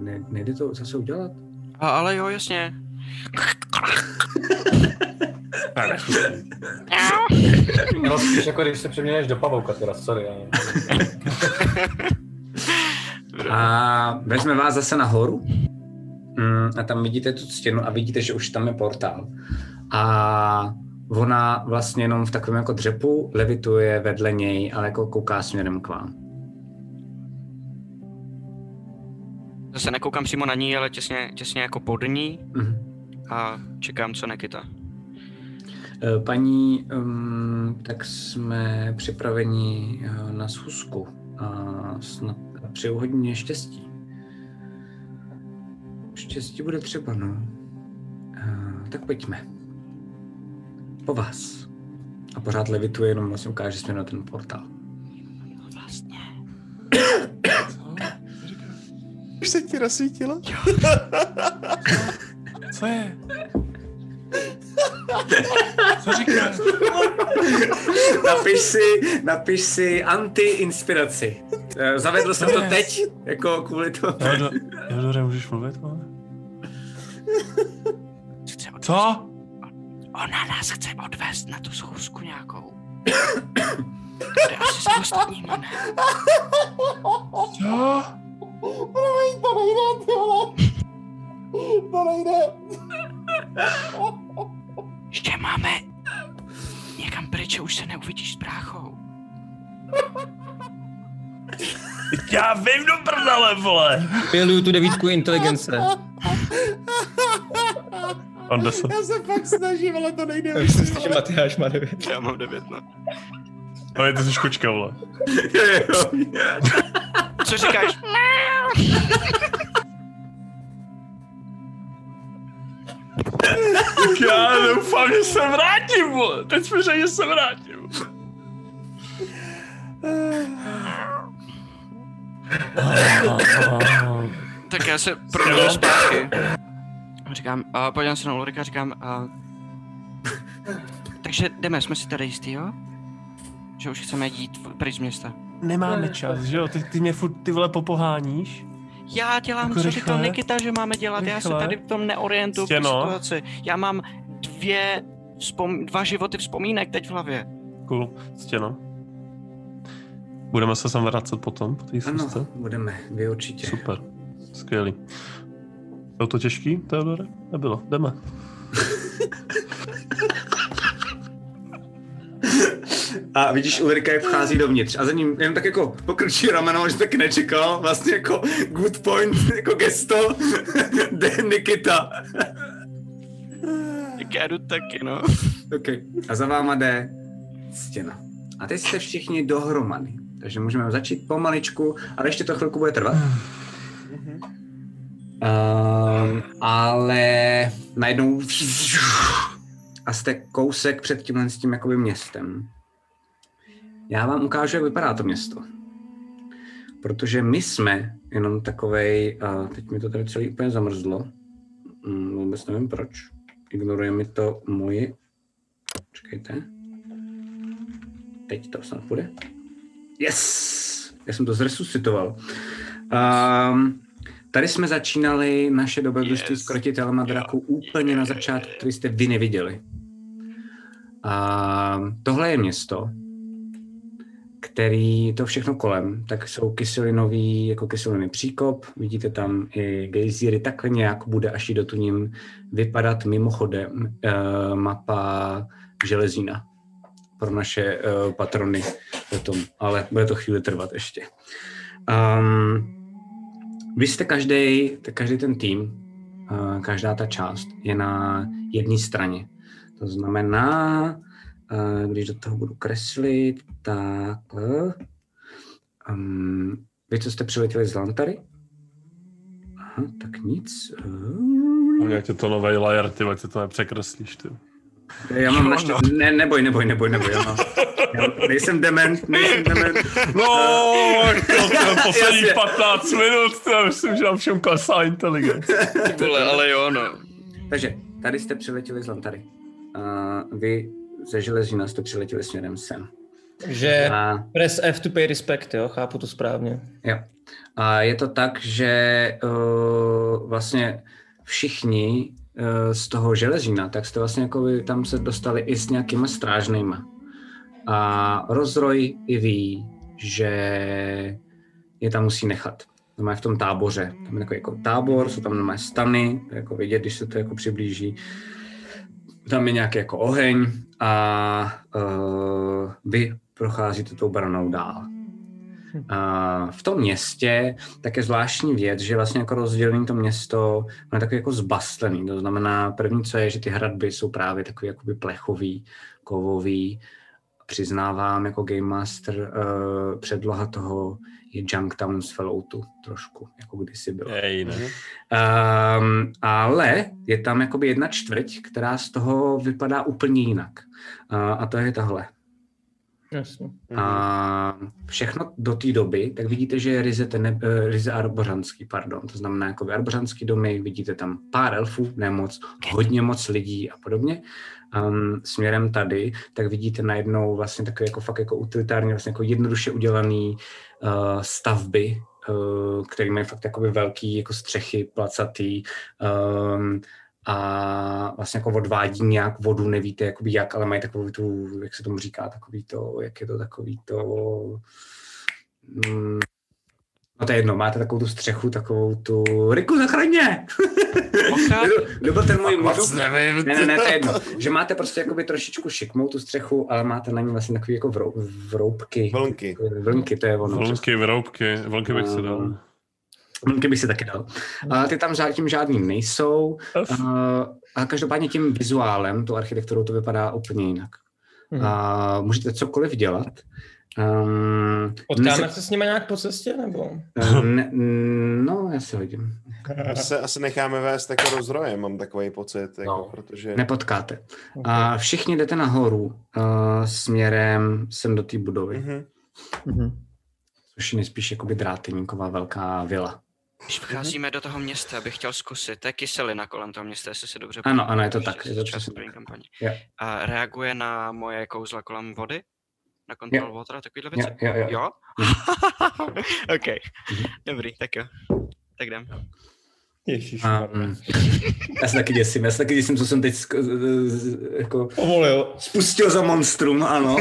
A: Ne, nejde to zase udělat?
E: A, ale jo, jasně.
D: No spíš jako když se přeměníš do pavouka teda, sorry. Ale...
A: A vezme vás zase nahoru. Mm, a tam vidíte tu stěnu a vidíte, že už tam je portál. A ona vlastně jenom v takovém jako dřepu levituje vedle něj, ale jako kouká směrem k vám.
E: Zase nekoukám přímo na ní, ale těsně, těsně jako pod ní
A: Mhm.
E: A čekám, co Nekita.
A: Eh, Paní, um, tak jsme připraveni eh, na schůzku a snad přeju hodně štěstí. Štěstí bude třeba, no. Uh, tak pojďme. Po vás. A pořád levituje, jenom vlastně ukáže směr na ten portál.
E: Vlastně.
C: Už se ti rozsvítilo?
F: Co je? Co říkáš?
A: Napiš si, napiš si anti-inspiraci. Eh, Zavedl jsem to teď, jako kvůli tomu.
F: Jodore, Jodore, můžeš mluvit, vole? Co?
E: Ona nás chce odvést na tu schůzku nějakou. Kde asi s ostatníma, ne?
F: Co?
C: To nejde, ty vole. To nejde.
E: Že máme někam pryč, už se neuvidíš s bráchou.
F: Já vím do prdele, vole!
B: Piluju tu devítku inteligence.
F: On deset.
C: Já se fakt snažím, ale to nejde.
B: Myslím si, že Matyáš má devět.
E: Já mám devět, no.
F: Ale ty jsi kočka, vole.
E: Co říkáš?
F: Já doufám, že se vrátím, vole. Teď jsme řekli, že se vrátím.
E: Tak já se probudu zpátky. Říkám, a podívám se na Ulrika říkám, a... Takže jdeme, jsme si tady jistý, jo? Že už chceme jít pryč z města.
F: Nemáme čas, že jo? Ty, ty mě furt ty vole popoháníš.
E: Já dělám,
F: Jako
E: co
F: rychle?
E: říkal Nikita, že máme dělat, já se
F: Rychle?
E: tady v tom neorientuju v
F: Stěno?
E: situaci. Já mám dvě, vzpom- dva životy vzpomínek teď v hlavě.
F: Cool, stěno. Budeme se sem vracet potom, po té
A: Ano, budeme, vy určitě.
F: Super, skvělý. Bylo to těžký, Teodore? Nebylo, jdeme.
A: A vidíš, Ulrika jak vchází dovnitř a za ním jen tak jako pokrčí rameno, že taky nečekal, vlastně jako good point, jako gesto, jde Nikita.
E: Tak já jdu taky, no.
A: Okay. A za váma jde stěna. A teď jste všichni dohromady. Takže můžeme začít pomaličku, ale ještě to chvilku bude trvat. Um, ale najednou a jste kousek před tímhle s tím jakoby městem. Já vám ukážu, jak vypadá to město. Protože my jsme jenom takovej, a teď mi to tady celý úplně zamrzlo, mm, vůbec nevím proč, ignoruje mi to moje, čekejte, teď to snad bude. Yes! Já jsem to zresuscitoval. Um, tady jsme začínali naše dobrodružství
E: Yes.
A: s krotitelema draku úplně na začátku, který jste vy neviděli. A tohle je město, který to všechno kolem, tak jsou kyselinový, jako kyselinový příkop, vidíte tam i gejzíry, takhle nějak bude, až jí dotuním vypadat mimochodem uh, mapa železína pro naše uh, patrony potom, ale bude to chvíli trvat ještě. Um, vy jste každý, každý ten tým, uh, každá ta část je na jedné straně. To znamená, když do toho budu kreslit, tak um, vy, co jste přiletěli z Lantary? Aha, tak nic. Uh,
F: Jak je to nový layer, ty ať se to nepřekreslíš, ty.
A: já mám ještě, ne, neboj, neboj, neboj, neboj, já mám, já nejsem dement, nejsem dement.
F: No, to, to poslední
A: Jasně.
F: 15 minut, to myslím, že nám všem klesá inteligence.
E: Vole, ale jo, no.
A: Takže tady jste přiletěli z Lantary. A vy ze Železina jste přiletěli směrem sem.
B: Takže
A: A,
B: press F to pay respect, jo, chápu to správně.
A: jo. A je to tak, že uh, vlastně všichni eh, z toho železína, tak jste vlastně jako by tam se dostali i s nějakýma strážnýma. A rozroj i ví, že je tam musí nechat. Je v tom táboře. Tam je takový jako tábor, jsou tam normálně stany, to je jako vidět, když se to jako přiblíží. Tam je nějaký jako oheň a uh, vy procházíte tou branou dál. A v tom městě tak je zvláštní věc, že vlastně jako rozdělený to město je takový jako zbastlený. To znamená, první, co je, že ty hradby jsou právě takový jakoby plechový, kovový. Přiznávám jako Game Master, uh, předloha toho je Junktown z Falloutu trošku, jako kdysi bylo.
F: Ej, ne.
A: Um, ale je tam jakoby jedna čtvrť, která z toho vypadá úplně jinak. Uh, a to je tahle.
B: Jasně.
A: A všechno do té doby, tak vidíte, že je ryze, ten, eh, ryze arbořanský, pardon. To znamená jako arbořanský domy, vidíte tam pár elfů, ne moc, hodně moc lidí a podobně. Um, směrem tady, tak vidíte najednou vlastně takové jako fakt jako utilitárně, vlastně jako jednoduše udělaný uh, stavby, uh, které mají fakt jakoby velký jako střechy, placatý, um, a vlastně jako odvádí nějak vodu, nevíte jakoby jak, ale mají takovou tu, jak se tomu říká, takový to, jak je to takový to, mm, no to je jedno, máte takovou tu střechu, takovou tu, Riku, zachraňně! Kdo byl ten můj muž?
C: nevím.
A: Ne, ne, ne, to je jedno. Že máte prostě jakoby trošičku šikmou tu střechu, ale máte na ní vlastně takový jako vrou, vroubky.
C: Vlnky.
A: Vlnky, to je ono.
F: Vlnky, vroubky, vlnky bych si dal.
A: Vlnky bych si taky dal. A ty tam zatím žádný nejsou. A, a každopádně tím vizuálem, tu architekturou to vypadá úplně jinak.
B: Mhm.
A: A můžete cokoliv dělat. Um,
B: Potkáme se s nimi nějak po cestě, nebo?
A: ne, no, já si hodím.
C: My se asi necháme vést jako rozrojem, mám takový pocit, jako,
D: No.
C: protože...
A: Nepotkáte. A všichni jdete nahoru uh, směrem sem do té budovy,
C: Mhm.
B: Mhm.
A: což je nejspíš jakoby dráteníková velká vila.
E: Když vcházíme do toho města, bych chtěl zkusit, to je kyselina kolem toho města, jestli si dobře
A: Ano, ano, je to tak, je to
E: čas.
A: Jo.
E: A reaguje na moje kouzla kolem vody? Na kontrol water a takovýhle
A: Jo,
E: věci?
A: jo, jo.
E: Jo? OK, dobrý, tak jo. Tak jdem.
B: Ježíš.
A: Mm, já se taky děsím, já se taky děsím, co jsem teď sk- z- z- jako
B: Povolil.
A: spustil za monstrum, ano.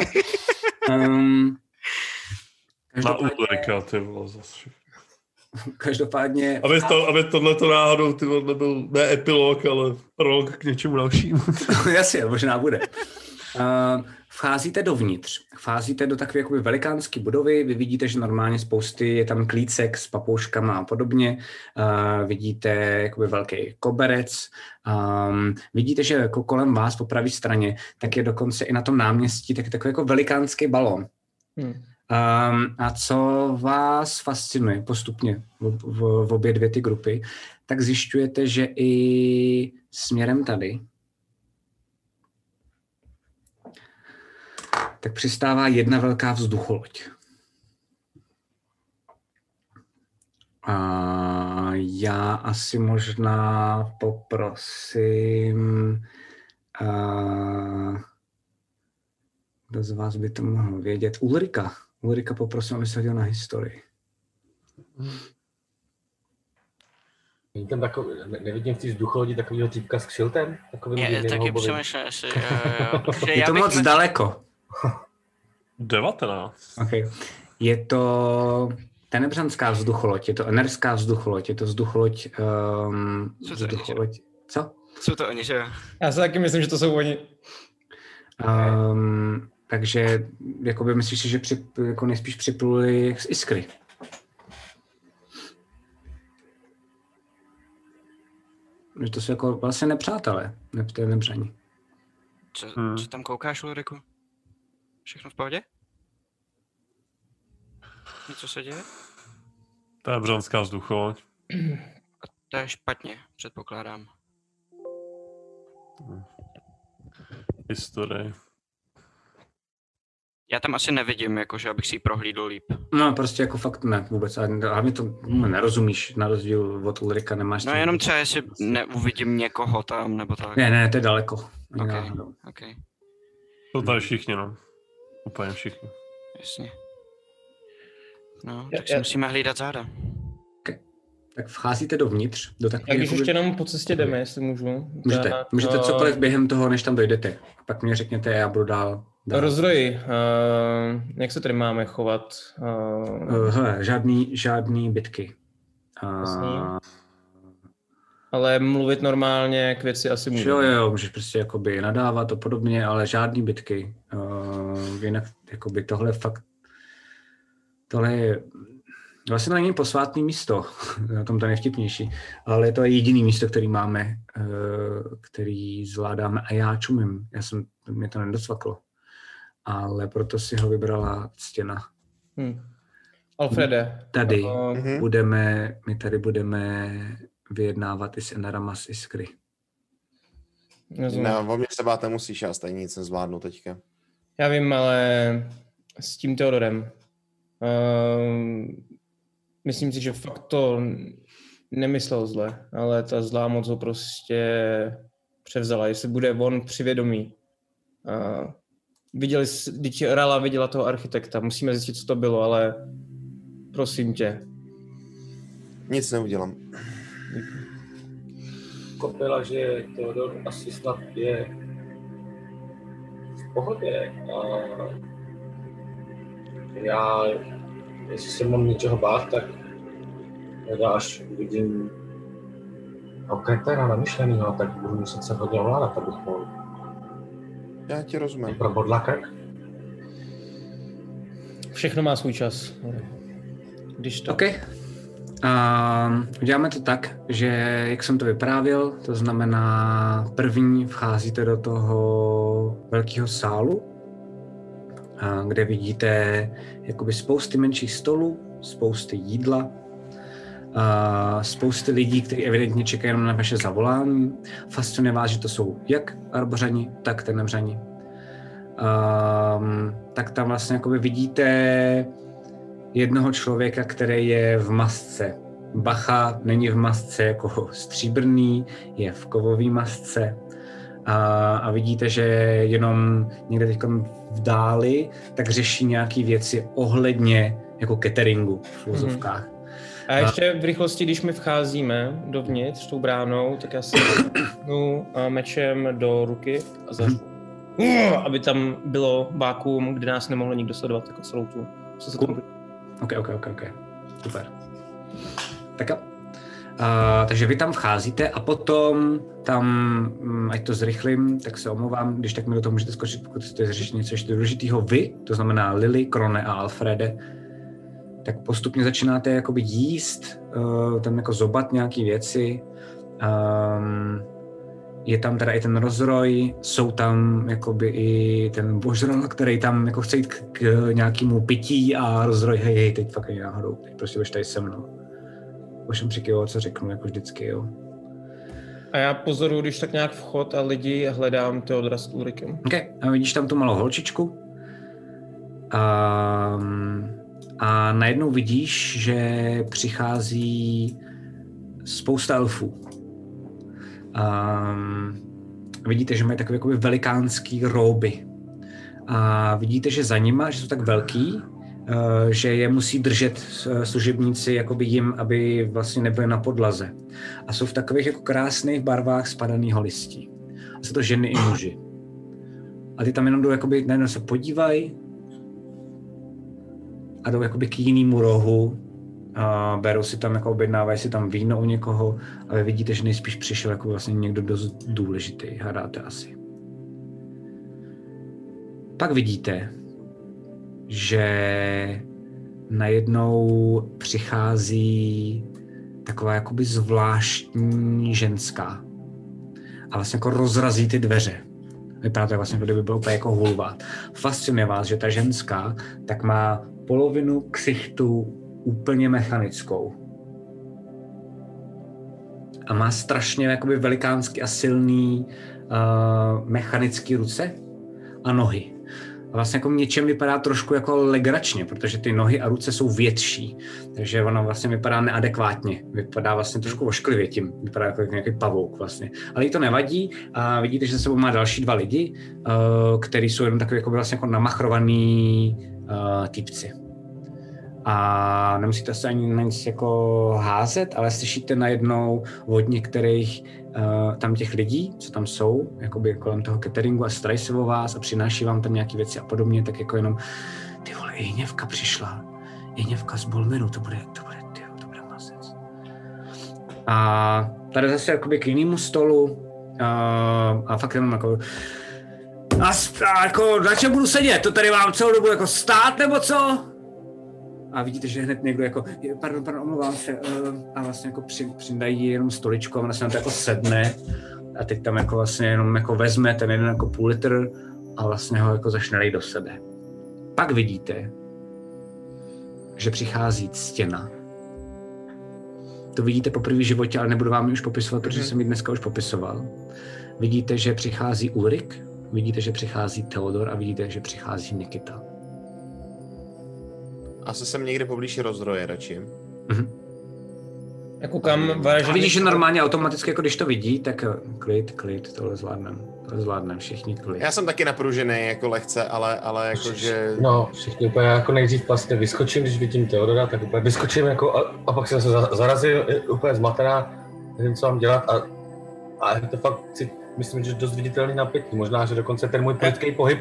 A: Um,
F: Na
A: každopádně,
F: Ulrika, ty vole, zase.
A: každopádně
F: Aby, to, aby tohleto náhodou ty vole, nebyl ne epilog, ale prolog k něčemu dalšímu.
A: Jasně, možná bude. Uh, vcházíte dovnitř, vcházíte do takové jakoby velikánské budovy, vy vidíte, že normálně spousty, je tam klícek s papouškama a podobně, uh, vidíte jakoby velký koberec, um, vidíte, že jako kolem vás po pravé straně, tak je dokonce i na tom náměstí tak takový jako velikánský balón.
B: Hm.
A: Um, a co vás fascinuje postupně v, v, v obě dvě ty grupy, tak zjišťujete, že i směrem tady tak přistává jedna velká vzducholoď. A já asi možná poprosím, a, kdo z vás by to mohl vědět? Ulrika. Ulrika poprosím, aby se hodil na historii.
D: Není tam takový, ne, nevidím v té vzducholodi takového týpka s kšiltem? Takovým
E: Je,
D: divným
E: taky přemýšlím, jestli... jo, jo, jo. Protože
A: Je
E: já
A: to moc daleko.
F: 19.
A: Okay. Je to tenebřanská vzducholoď, je to enerská vzducholoď, je to vzducholoď... Um,
E: Co to
A: vzducholoď co?
E: Jsou to oni, že?
B: Já si taky myslím, že to jsou oni.
A: Um, takže jakoby myslíš si, že při, jako nejspíš připluli z iskry. Že to jsou jako vlastně nepřátelé, ne, nebřaní.
E: Co,
F: Hmm.
E: co tam koukáš, Ulriku? Všechno v pohodě? Něco se děje?
F: To je břanská vzducholoď.
E: A to je špatně, předpokládám.
F: Historie.
E: Já tam asi nevidím, jakože abych si ji prohlídl líp.
A: No prostě jako fakt ne vůbec. A hlavně to hm, nerozumíš, na rozdíl od Ulrika nemáš.
E: No
A: tím-
E: jenom třeba, jestli neuvidím někoho tam, nebo tak.
A: Ne, ne, to je daleko. Ani
E: Ok.
A: náhodou.
E: OK,
F: To tady všichni, no. Úplně všichni.
E: jasně. No,
B: Já-
E: tak si
B: já-
E: musíme hlídat záda.
A: tak vcházíte dovnitř, do
B: Tak
A: takové...
B: když ještě jenom po cestě jdeme, jestli můžu.
A: Můžete,
B: tak,
A: můžete
B: eh,
A: cokoliv během toho, než tam dojdete. Pak mě řekněte, já budu dál. dál.
B: Rozroji, uh, jak se tady máme chovat? Uh,
A: Uh, hele, žádný, žádný bitky.
B: Jasný.
A: Uh,
B: ale mluvit normálně k věci asi můžu.
A: jo, jo, můžeš prostě jakoby nadávat a podobně, ale žádný bitky. Uh, jinak jakoby tohle fakt, tohle je, vlastně to není posvátný místo, na tom to nejvtipnější, ale to je jediný místo, který máme, uh, který zvládáme a já čumím, já jsem, mě to nedocvaklo, ale proto si ho vybrala stěna.
B: Hm. Alfrede,
A: Tady
B: uh,
C: Mhm.
A: budeme, my tady budeme vyjednávat i s Enarama z Iskry.
B: rozumím.
C: Ne, o mě se bát nemusíš, já stejně nic nezvládnu teďka.
B: Já vím, ale s tím Teodorem. Uh, myslím si, že fakt to nemyslel zle, ale ta zlá moc ho prostě převzala. Jestli bude on přivědomý. Uh, viděli, když Rala viděla toho architekta, musíme zjistit, co to bylo, ale prosím tě.
C: Nic neudělám.
D: Kopila, že Teodor asi snad je v pohodě. A já, jestli se mám něčeho bát, tak teda až uvidím kreténa namyšlenýho, tak budu muset se hodně ovládat, abych mohl
C: Já ti rozumím.
D: pro bodlaka.
B: Všechno má svůj čas. Když to...
A: OK. Um, uděláme to tak, že jak jsem to vyprávěl, to znamená první vcházíte do toho velkého sálu, kde vidíte jakoby spousty menších stolů, spousty jídla, a spousty lidí, kteří evidentně čekají jenom na vaše zavolání. Fascinuje vás, že to jsou jak arbořani, tak tenemřani. Um, tak tam vlastně jakoby vidíte jednoho člověka, který je v masce. Bacha není v masce jako stříbrný, je v kovové masce. A, a vidíte, že jenom někde teď v dáli, tak řeší nějaké věci ohledně jako cateringu v úzovkách.
B: A ještě v rychlosti, když my vcházíme dovnitř tou bránou, tak já si no, mečem do ruky a zařvu. Aby tam bylo vákuum, kde nás nemohlo nikdo sledovat jako celou tu. Co se tam...
A: OK, OK, OK, OK. Super. Tak jo. Uh, takže vy tam vcházíte a potom tam, mm, ať to zrychlím, tak se omlouvám, když tak mi do toho můžete skočit, pokud chcete řešit něco ještě důležitého. Vy, to znamená Lily, Krone a Alfrede, tak postupně začínáte jakoby jíst, uh, tam jako zobat nějaké věci. Um, je tam teda i ten rozroj, jsou tam jakoby i ten božral, který tam jako chce jít k, k nějakému pití a rozroj, hej, hej, teď fakt ani náhodou, teď prostě budeš tady se mnou. Už přikyvovat, co řeknu, jako vždycky, jo.
B: A já pozoruju, když tak nějak vchod a lidi hledám Teodora s Ulrikem.
A: OK, a vidíš tam tu malou holčičku. A, a najednou vidíš, že přichází spousta elfů. A, vidíte, že mají takové jakoby velikánský rouby. A vidíte, že za nima, že jsou tak velký, eh, že je musí držet eh, služebníci jakoby jim, aby vlastně nebyly na podlaze. A jsou v takových jako krásných barvách spadaného listí. A jsou to ženy i muži. A ty tam jenom jdou, jakoby, najednou se podívají a jdou jakoby k jinému rohu a berou si tam, jako objednávají si tam víno u někoho a vy vidíte, že nejspíš přišel jako vlastně někdo dost důležitý, hádáte asi. Pak vidíte, že najednou přichází taková jakoby zvláštní ženská a vlastně jako rozrazí ty dveře. Vypadá to vlastně, jako kdyby byl úplně jako hulva. Fascinuje vás, že ta ženská tak má polovinu ksichtu úplně mechanickou. A má strašně jakoby velikánský a silný uh, mechanický ruce a nohy. A vlastně jako něčem vypadá trošku jako legračně, protože ty nohy a ruce jsou větší, takže ona vlastně vypadá neadekvátně. Vypadá vlastně trošku ošklivě tím, vypadá jako nějaký pavouk vlastně. Ale jí to nevadí a vidíte, že za sebou má další dva lidi, uh, který jsou jenom takový jako vlastně jako namachrovaný uh, týpci. A nemusíte se ani na nic jako házet, ale slyšíte najednou od některých uh, tam těch lidí, co tam jsou, jakoby kolem toho cateringu a starají se o vás a přináší vám tam nějaké věci a podobně, tak jako jenom ty vole, Jněvka přišla, Jněvka z Bolmenu, to bude, to bude, ty, to bude mazec. A tady zase jakoby k jinému stolu uh, a fakt jenom jako a, a jako, na čem budu sedět? To tady mám celou dobu jako stát nebo co? A vidíte, že hned někdo jako, pardon, pardon, omlouvám se, uh, a vlastně jako při, přindají jenom stoličku a ona se na to jako sedne a teď tam jako vlastně jenom jako vezme ten jeden jako půl litr a vlastně ho jako začne do sebe. Pak vidíte, že přichází stěna. To vidíte poprvé v životě, ale nebudu vám ji už popisovat, protože jsem ji dneska už popisoval. Vidíte, že přichází Ulrik, vidíte, že přichází Theodor a vidíte, že přichází Nikita.
C: Asi jsem někde poblíž rozdroje radši.
B: Já koukám
A: A
B: vážně.
A: vidíš, že normálně automaticky, jako když to vidí, tak eh, klid, klid, tohle zvládneme. Tohle zvládneme, všichni klid.
C: Já jsem taky napružený jako lehce, ale, ale jakože...
D: No, všichni úplně jako nejdřív vlastně vyskočím, když vidím Teodora, tak úplně vyskočím jako a, a pak jsem se za- zarazil, je úplně zmatená, nevím, co mám dělat a, a je to fakt, si, myslím, že dost viditelný napětí. Možná, že dokonce ten můj plitký pohyb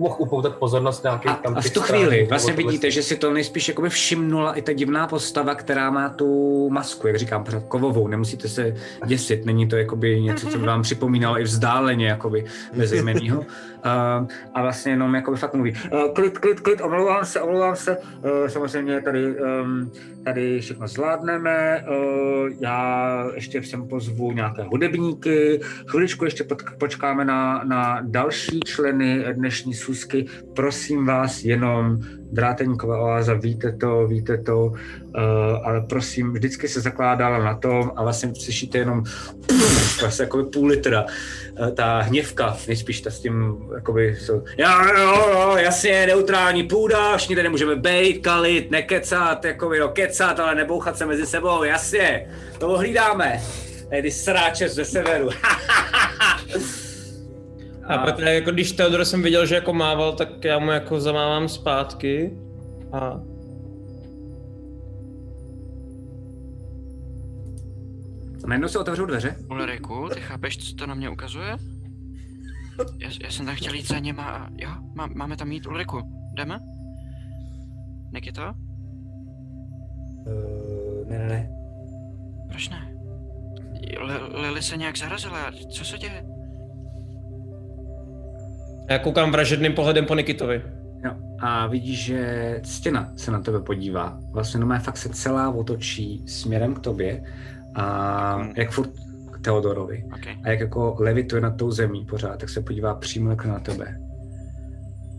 D: mohl upoutat pozornost nějakých
A: A,
D: tam
A: a v tu chvíli vlastně vidíte, že si to nejspíš jakoby všimnula i ta divná postava, která má tu masku, jak říkám, pořád kovovou, nemusíte se děsit, není to jakoby něco, co by vám připomínalo i vzdáleně, jakoby bezejmenýho. Uh, a vlastně jenom jakoby fakt mluví, uh, klid, klid, klid, omlouvám se, omlouvám se, uh, samozřejmě tady, tady všechno zvládneme, já ještě sem pozvu nějaké hudebníky, chviličku ještě počkáme na, na další členy dnešní schůzky, prosím vás jenom, Dráteníková oáza, víte to, víte to, uh, ale prosím, vždycky se zakládala na tom a vlastně slyšíte jenom pff, vlastně jako půl litra. Uh, ta hněvka, nejspíš ta s tím, jakoby, jsou, já, jo, jo, jasně, neutrální půda, všichni tady můžeme bejt, kalit, nekecat, jakoby, jo, kecat, ale nebouchat se mezi sebou, jasně, to ohlídáme. Tady sráče ze severu.
B: A protože jako když Theodor jsem viděl, že jako mával, tak já mu jako zamávám zpátky. A
A: A najednou se otevřou dveře.
E: Ulriku, ty chápeš, co to na mě ukazuje? Já, já jsem tam chtěl jít za něma a jo, má, máme tam jít Ulriku. Jdeme? Nikita?
A: Uh, ne, ne, ne.
E: Proč ne? Li- Lily se nějak zarazila, co se děje?
B: Já koukám vražedným pohledem po Nikitovi.
A: Jo. A vidíš, že stěna se na tebe podívá. Vlastně no fakt se celá otočí směrem k tobě. A
E: Hmm.
A: jak furt k Teodorovi.
E: Okay.
A: A jak jako levituje nad tou zemí pořád, tak se podívá přímo jako na tebe.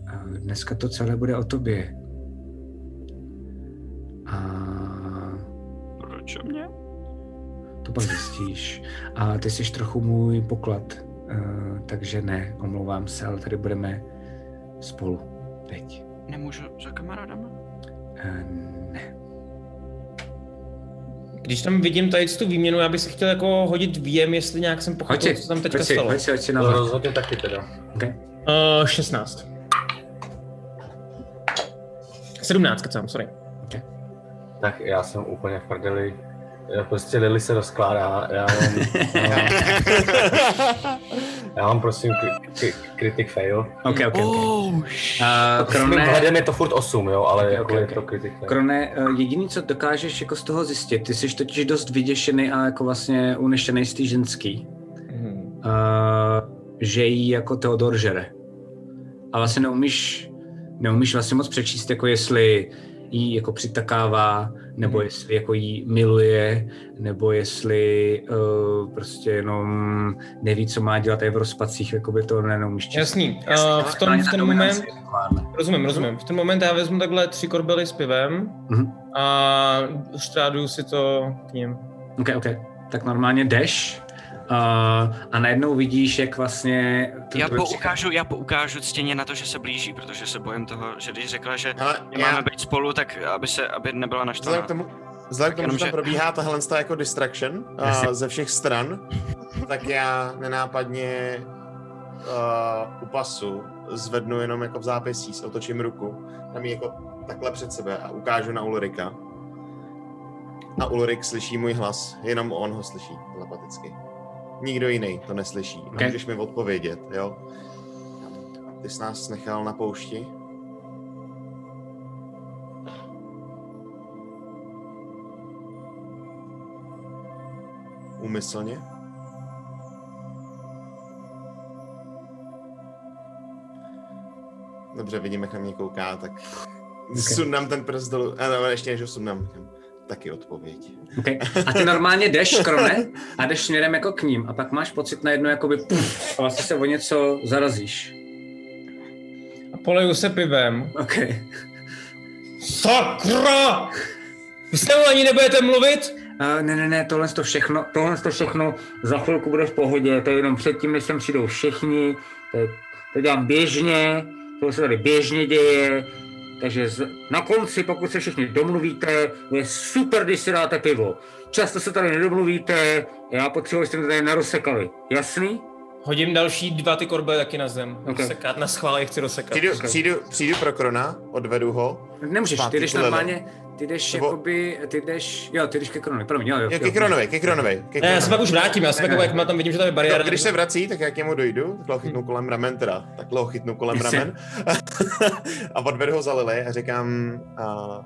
A: A dneska to celé bude o tobě. A
E: Proč o mě?
A: to pak zjistíš. A ty jsi trochu můj poklad. Uh, takže ne, omlouvám se, ale tady budeme spolu. Teď.
E: Nemůžu za kamarádama?
A: Uh, ne.
B: Když tam vidím tady tu výměnu, já bych si chtěl jako hodit věm, jestli nějak jsem pochopil, co tam teďka
A: hoď si,
B: stalo.
A: hoď si, hoď si na
D: To
A: hlad.
D: rozhodně taky teda.
A: Okay.
B: Uh, 16. 17, kecám, sorry.
D: Tak já jsem úplně v prdeli. Já prostě Lily se rozkládá, já mám, já mám prosím k- k- critic fail.
A: OK, OK, OK.
E: Oh,
A: Uh, Krone,
D: hledem je to furt 8, jo, ale jako
A: ok,
D: je to critic fail.
A: Krone, eh, jediný, co dokážeš jako z toho zjistit, ty jsi totiž dost vyděšený a jako vlastně unešený z té ženský,
B: Mhm.
A: uh, že jí jako Teodor žere. A vlastně neumíš, neumíš vlastně moc přečíst, jako jestli jí jako přitakává, nebo
B: Mhm.
A: jestli jako jí miluje, nebo jestli uh, prostě jenom neví, co má dělat a je v rozpacích, jako by to neumíš číst.
B: Jasný. Uh, v, tom, v ten moment, rozumím, rozumím. V ten moment já vezmu takhle tři korbely s pivem
A: Mhm.
B: a štráduju si to k ním.
A: OK, OK. Tak normálně jdeš uh, a najednou vidíš, jak vlastně... to-
E: já poukážu, já poukážu ctěně na to, že se blíží, protože se bojím toho, že když řekla, že
C: Ale
E: máme
C: já,
E: být spolu, tak aby se, aby nebyla
C: vzhledem
E: naštvaná.
C: k tomu, vzhledem k tomu,
E: jenom,
C: že tam
E: že-
C: probíhá tahle ta jako distraction a ze všech stran, tak já nenápadně u pasu zvednu jenom jako v zápěsí, otočím ruku, tam ji jako takhle před sebe a ukážu na Ulrika. A Ulrik slyší můj hlas, jenom on ho slyší telepaticky. Nikdo jiný to neslyší. Okay. Můžeš mi odpovědět, jo? Ty jsi nás nechal na poušti? Úmyslně? Dobře, vidím, jak na mě kouká, tak okay. sundám ten prst dolů. A no, ještě než ho sundám, taky odpověď.
A: Okay. A ty normálně jdeš, krone, a jdeš směrem jako k ním a pak máš pocit najednou jakoby puf, a vlastně se o něco zarazíš.
B: A poleju se pivem.
A: OK.
B: Sakra! Vy se ani nebudete mluvit?
A: Uh, ne, ne, ne, tohle to všechno, tohle to všechno za chvilku bude v pohodě, to je jenom předtím, než sem přijdou všichni, to, je, to dělám běžně, to se tady běžně děje, takže z, na konci, pokud se všichni domluvíte, je super, když si dáte pivo. Často se tady nedomluvíte, já potřebuji, abyste to tady narosekali. Jasný?
B: Hodím další dva ty korbe taky na zem. Okay. Sekat na schvál, je chci rozsekat.
C: Přijdu, okay. přijdu, přijdu pro Krona, odvedu ho.
A: Nemůžeš, ty jdeš normálně, ty jdeš Nebo... jakoby, ty jdeš, jo, ty jdeš ke Kronovi, promiň, jo, jo.
C: jo ke Kronovi, ke Kronovi.
B: Ne, já se pak už vrátím, já se pak, jak tam vidím, že tam je bariéra.
C: No, když se vrací, tak jak k němu dojdu, takhle ho chytnu hmm. kolem ramen teda, takhle ho chytnu kolem ramen a odvedu ho za Lily a říkám, a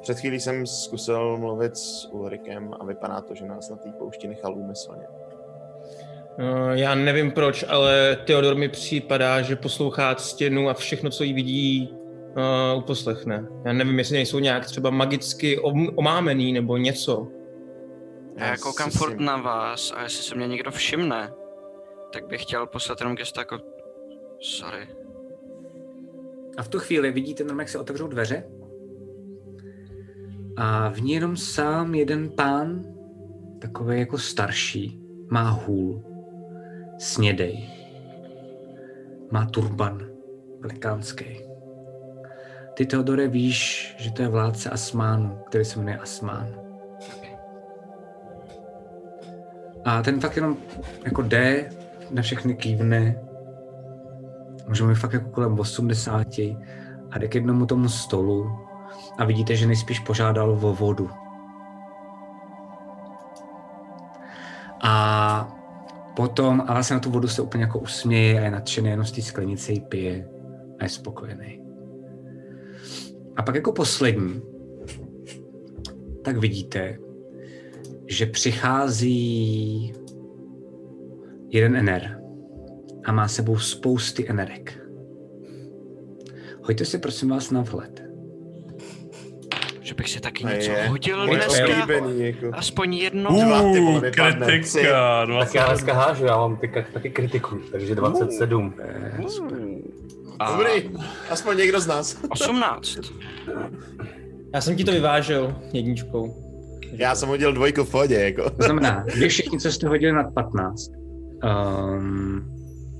C: před chvílí jsem zkusil mluvit s Ulrikem a vypadá to, že nás na té poušti nechal úmyslně.
B: Uh, já nevím proč, ale Theodor mi připadá, že poslouchá stěnu a všechno, co jí vidí, uh, uposlechne. Já nevím, jestli nejsou nějak třeba magicky omámený nebo něco.
E: Já koukám furt na vás a jestli se mě někdo všimne, tak bych chtěl poslat jenom gesto jako sorry.
A: A v tu chvíli vidíte normálně, jak se otevřou dveře a v ní jenom sám jeden pán, takový jako starší, má hůl, snědej, má turban velikánský. Ty, Teodore, víš, že to je vládce Asmánu, který se jmenuje Asmán. A ten fakt jenom jako jde, na všechny kývne. Můžeme fakt jako kolem 80 a jde k jednomu tomu stolu a vidíte, že nejspíš požádal o vodu. A potom, ale se na tu vodu se úplně jako usměje a je nadšený, jenom z té sklenice ji pije a je spokojený. A pak jako poslední, tak vidíte, že přichází jeden ener a má sebou spousty enerek. Hoďte si prosím vás na vhled.
E: Že bych si taky něco je. hodil dneska. Jako. Aspoň jedno.
F: Uh, kritika.
D: Tak já dneska hážu, já mám ty, taky kritiku, takže 27.
C: Uh, a... Dobrý, aspoň někdo z nás.
E: 18.
B: Já jsem ti to vyvážil jedničkou.
C: Já jsem hodil dvojku v pohodě, jako.
A: To znamená, vy všichni, co jste hodili nad 15, um,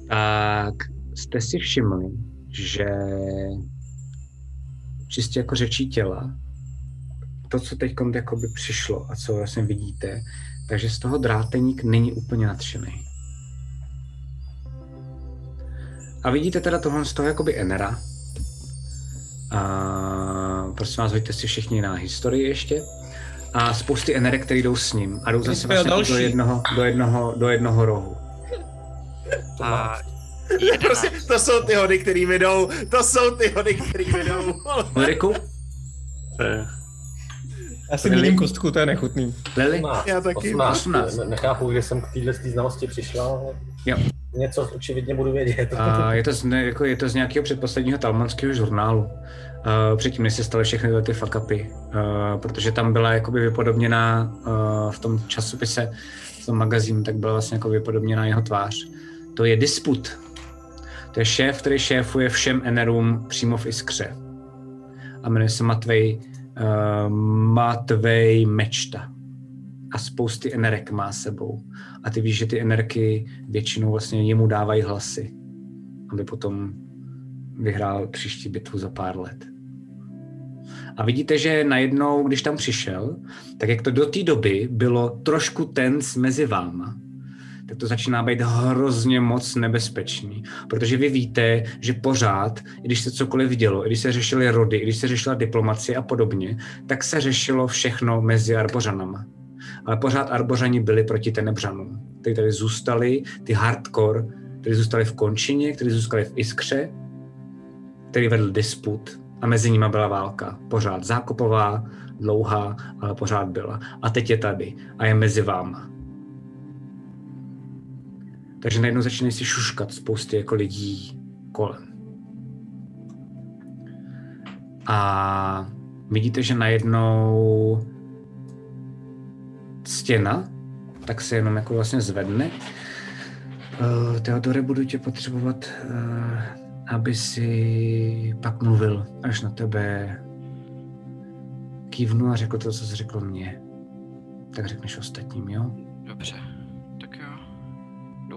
A: tak jste si všimli, že čistě jako řečí těla, to, co teď by přišlo a co vlastně vidíte, takže z toho dráteník není úplně nadšený. A vidíte teda tohle z toho jakoby Enera. A prosím vás, hoďte si všichni na historii ještě. A spousty Enerek, které jdou s ním. A jdou zase vlastně do jednoho, do, jednoho, do jednoho rohu.
E: A
C: prostě, to jsou ty hody, které mi jdou. To jsou ty hody, které mi jdou.
A: Ulriku?
B: Já si vidím kostku, to je nechutný.
A: Lili?
C: Já taky.
D: 18. 18. Nechápu, že jsem k téhle znalosti přišla, ale...
A: Jo
D: něco očividně budu vědět.
A: A je, to z, ne, jako, je to z nějakého předposledního talmanského žurnálu. Uh, předtím, než se staly všechny ty fakapy, uh, protože tam byla jakoby vypodobněná uh, v tom časopise, v tom magazínu, tak byla vlastně jako vypodobněná jeho tvář. To je Disput. To je šéf, který šéfuje všem Enerům přímo v Iskře. A jmenuje se Matvej, uh, Matvej Mečta a spousty enerek má sebou. A ty víš, že ty enerky většinou vlastně jemu dávají hlasy, aby potom vyhrál příští bitvu za pár let. A vidíte, že najednou, když tam přišel, tak jak to do té doby bylo trošku tenz mezi váma, tak to začíná být hrozně moc nebezpečný. Protože vy víte, že pořád, když se cokoliv dělo, když se řešily rody, když se řešila diplomacie a podobně, tak se řešilo všechno mezi Arbořanama. Ale pořád Arbořani byli proti Tenebřanům. Ty tady zůstali, ty hardcore, kteří zůstali v Končině, kteří zůstali v Iskře, který vedl disput a mezi nimi byla válka. Pořád zákopová, dlouhá, ale pořád byla. A teď je tady a je mezi váma. Takže najednou začínají si šuškat spousty jako lidí kolem. A vidíte, že najednou stěna, tak se jenom jako vlastně zvedne. Uh, Teodore, budu tě potřebovat, uh, aby si pak mluvil, až na tebe kývnu a řekl to, co jsi řekl mně. Tak řekneš ostatním, jo?
E: Dobře.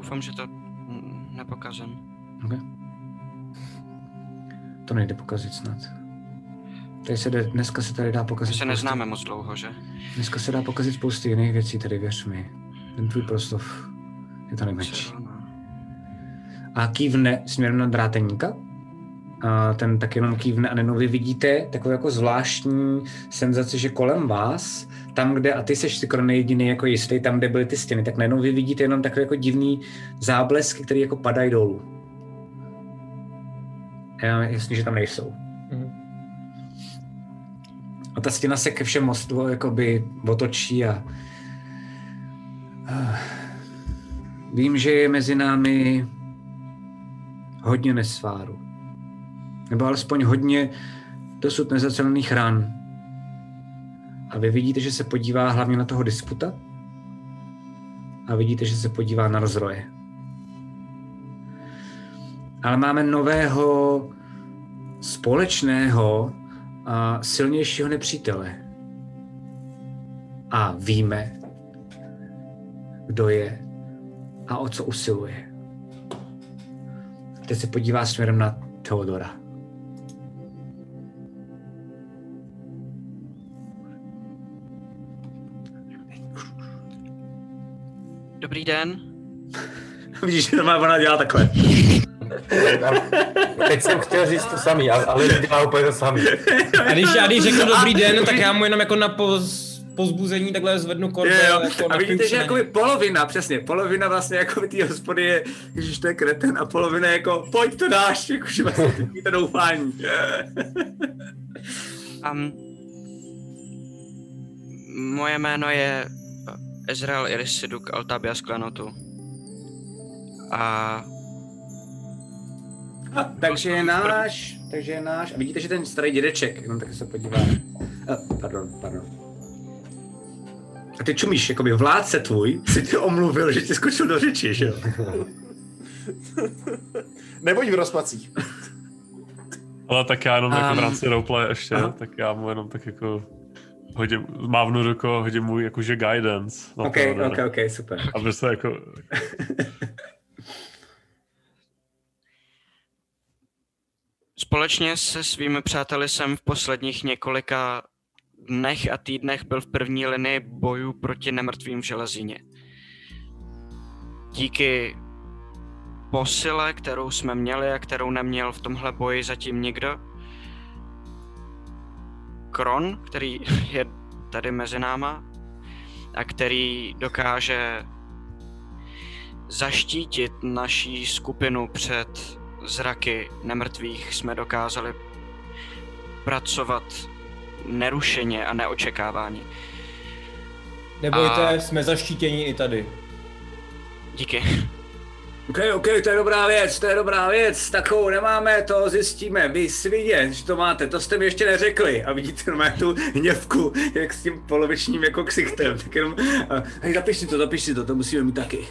E: Doufám, že to mm, nepokazím.
A: Okay. To nejde pokazit snad. Tady se jde, dneska se tady dá pokazit
E: My se neznáme moc dlouho, že?
A: Dneska se dá pokazit spousty jiných věcí, tady věř mi. Ten tvůj proslov je to nejmenší. A kývne směrem na dráteníka. A ten tak jenom kývne a najednou vy vidíte takovou jako zvláštní senzaci, že kolem vás, tam, kde, a ty seš si skoro nejediný jako jistý, tam, kde byly ty stěny, tak najednou vy vidíte jenom takové jako divný záblesky, které jako padají dolů. Já, jasně, že tam nejsou.
B: Mhm.
A: A ta stěna se ke všem mostu jakoby otočí a... a vím, že je mezi námi hodně nesváru. Nebo alespoň hodně dosud nezacelených ran. A vy vidíte, že se podívá hlavně na toho disputa a vidíte, že se podívá na rozroje. Ale máme nového společného a silnějšího nepřítele. A víme, kdo je a o co usiluje. Teď se podívá směrem na Teodora.
E: Dobrý den.
A: Vidíš, že normálně ona dělá takhle.
D: Teď jsem chtěl říct to samý, ale, ale dělá úplně to samý.
B: A když já když řeknu dobrý den, tak já mu jenom jako na poz, pozbuzení takhle zvednu
A: jo.
B: Jako
A: A vidíte, že jakoby
B: něj.
A: polovina, přesně, polovina vlastně jako té hospody je, když to je kreten a polovina je jako, pojď to dáš, jakože vlastně to doufání.
E: Um, moje jméno je Ezrael Irisiduk Altabia z Klenotu. A
A: A, takže je náš, takže je náš. A vidíte, že ten starý dědeček, jenom tak se podívá. A, pardon, pardon. A ty čumíš, jakoby vládce tvůj si tě omluvil, že ti skočil do řeči, že jo?
C: Nebuď v rozpacích.
F: Ale tak já jenom jako v
E: Um,
F: rámci roleplay ještě,
A: aha.
F: tak já mu jenom tak jako hodím, mávnu rukou, hodím mu jakože guidance. na
A: OK,
F: to,
A: OK, OK, super.
F: Aby se jako,
E: společně se svými přáteli jsem v posledních několika dnech a týdnech byl v první linii bojů proti nemrtvým v železíně. Díky posile, kterou jsme měli a kterou neměl v tomhle boji zatím nikdo, Kron, který je tady mezi náma a který dokáže zaštítit naší skupinu před zraky nemrtvých, jsme dokázali pracovat nerušeně a neočekávání.
B: Nebojte,
E: A-
B: jsme zaštítěni i tady.
E: Díky.
A: OK, OK, to je dobrá věc, to je dobrá věc, takovou nemáme, to zjistíme, vy svině, že to máte, to jste mi ještě neřekli a vidíte normálně tu hněvku, jak s tím polovičním jako ksichtem, tak jenom, a, hej, zapiš si to, zapiš si to, to musíme mít taky.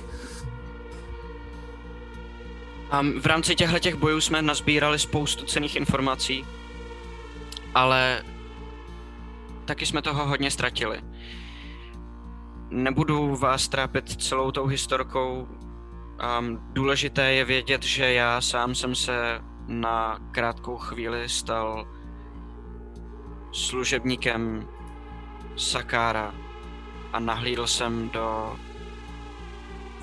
E: A v rámci těchto těch bojů jsme nazbírali spoustu cených informací, ale taky jsme toho hodně ztratili. Nebudu vás trápit celou tou historkou. Um, důležité je vědět, že já sám jsem se na krátkou chvíli stal služebníkem Sakára a nahlídl jsem do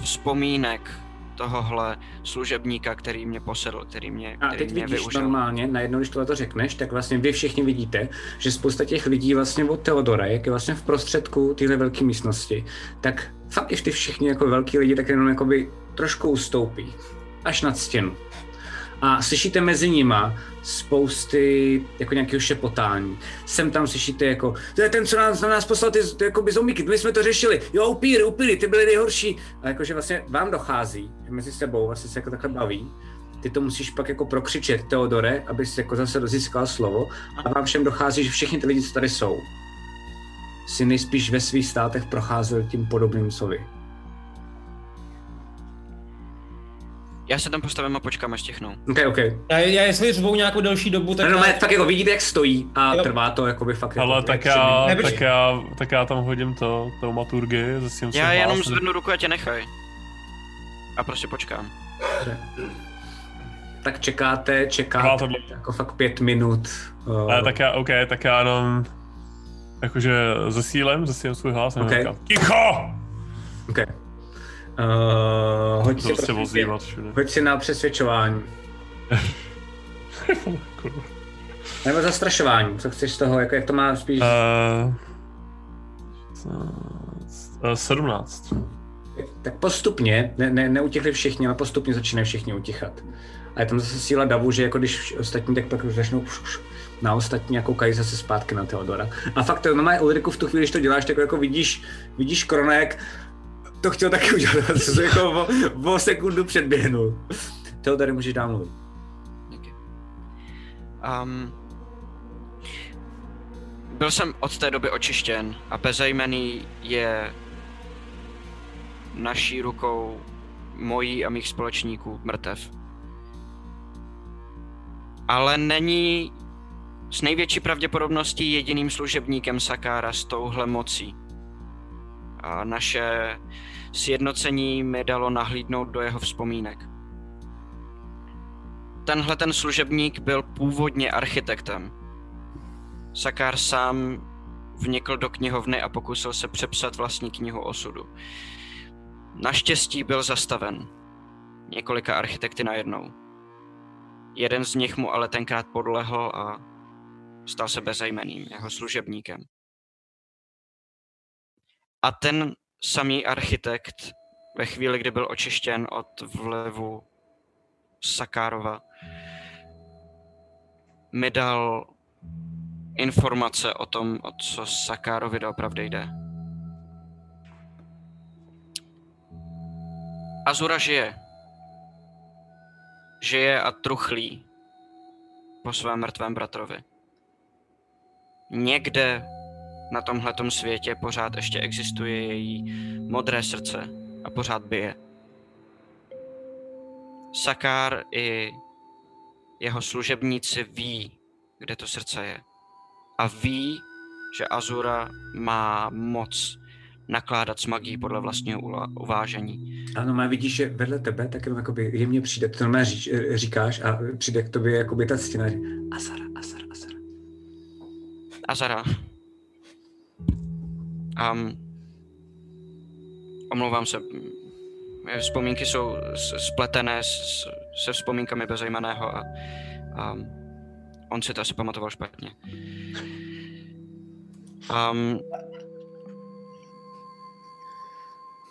E: vzpomínek tohohle služebníka, který mě posedl, který mě,
A: A
E: který
A: teď
E: mě
A: vidíš
E: využil.
A: normálně, najednou, když tohle to řekneš, tak vlastně vy všichni vidíte, že spousta těch lidí vlastně od Teodora, jak je vlastně v prostředku téhle velké místnosti, tak fakt i ty všichni jako velký lidi tak jenom jakoby trošku ustoupí, až nad stěnu. A slyšíte mezi nima spousty jako nějakého šepotání. Sem tam slyšíte jako, to je ten, co nás, na nás poslal ty, ty jakoby zombíky, my jsme to řešili, jo, upíry, upíry, ty byly nejhorší. A jakože vlastně vám dochází, že mezi sebou vlastně se jako takhle baví, ty to musíš pak jako prokřičet, Teodore, abys jako zase rozískal slovo a vám všem dochází, že všichni ty lidi, co tady jsou, si nejspíš ve svých státech procházeli tím podobným co vy.
E: Já se tam postavím a počkám, až tichnou.
A: OK, OK.
B: Já, já jestli řvou nějakou delší dobu, tak...
A: No,
B: já-
A: fakt jako vidíte, jak stojí a
B: Jo.
A: trvá to jakoby fakt
F: Ale
A: jako
F: tak já, tak, já, tak já tam hodím to, taumaturgii, zase tím
E: Já jenom zvednu ruku a tě nechaj. A prostě počkám.
A: Tak čekáte, čekáte,
F: to
A: jako fakt pět minut. Uh,
F: Ale tak já, OK, tak já jenom jakože zesílem, zesílem svůj hlas a
A: Ok.
F: říkám, Ticho!
A: okay. uh, hoď, si
F: Prostě
A: prosím tě,
F: vozívat všude.
A: hoď si na přesvědčování. Nebo zastrašování, co chceš z toho, jako jak to má spíš...
F: Eh, uh, 17.
A: Tak postupně, ne, ne, neutěchli všichni, ale postupně začínají všichni utichat. A je tam zase síla davu, že jako když ostatní, tak pak už začnou na ostatní a koukají zase zpátky na Teodora. A fakt to normálně Ulriku v tu chvíli, když to děláš, tak jako vidíš, vidíš Kronek, to chtěl taky udělat, se jako o, o, sekundu předběhnul. Teodore, můžeš dál mluvit.
E: Um, byl jsem od té doby očištěn a bezejmený je naší rukou mojí a mých společníků mrtev. Ale není s největší pravděpodobností jediným služebníkem Sakára s touhle mocí. A naše sjednocení mi dalo nahlídnout do jeho vzpomínek tenhle ten služebník byl původně architektem. Sakár sám vnikl do knihovny a pokusil se přepsat vlastní knihu osudu. Naštěstí byl zastaven několika architekty najednou. Jeden z nich mu ale tenkrát podlehl a stal se bezejmeným, jeho služebníkem. A ten samý architekt ve chvíli, kdy byl očištěn od vlivu Sakárova, mi dal informace o tom, o co Sakárovi doopravdy jde. Azura žije. Žije a truchlí po svém mrtvém bratrovi. Někde na tomhletom světě pořád ještě existuje její modré srdce a pořád bije. Sakár i jeho služebníci ví, kde to srdce je. A ví, že Azura má moc nakládat s magií podle vlastního uvážení.
A: A normálně vidíš, že vedle tebe tak jenom jakoby jemně přijde, to normálně říkáš a přijde k tobě jakoby ta stěna Azara. Azara.
E: Um, omlouvám se. Vzpomínky jsou spletené s, se vzpomínkami bezejmeného a um, on si to asi pamatoval špatně. Um,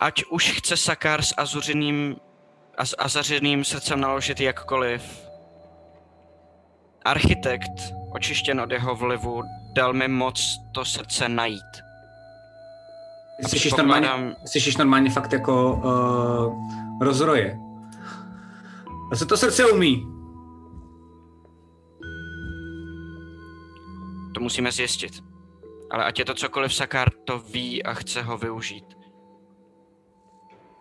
E: ať už chce Sakár s azuřiným a s azařeným srdcem naložit jakkoliv, architekt, očištěn od jeho vlivu, dal mi moc to srdce najít.
A: Slyšíš normálně, slyšíš normálně fakt jako uh, rozroje. A co to srdce umí?
E: To musíme zjistit. Ale ať je to cokoliv, Sakár to ví a chce ho využít.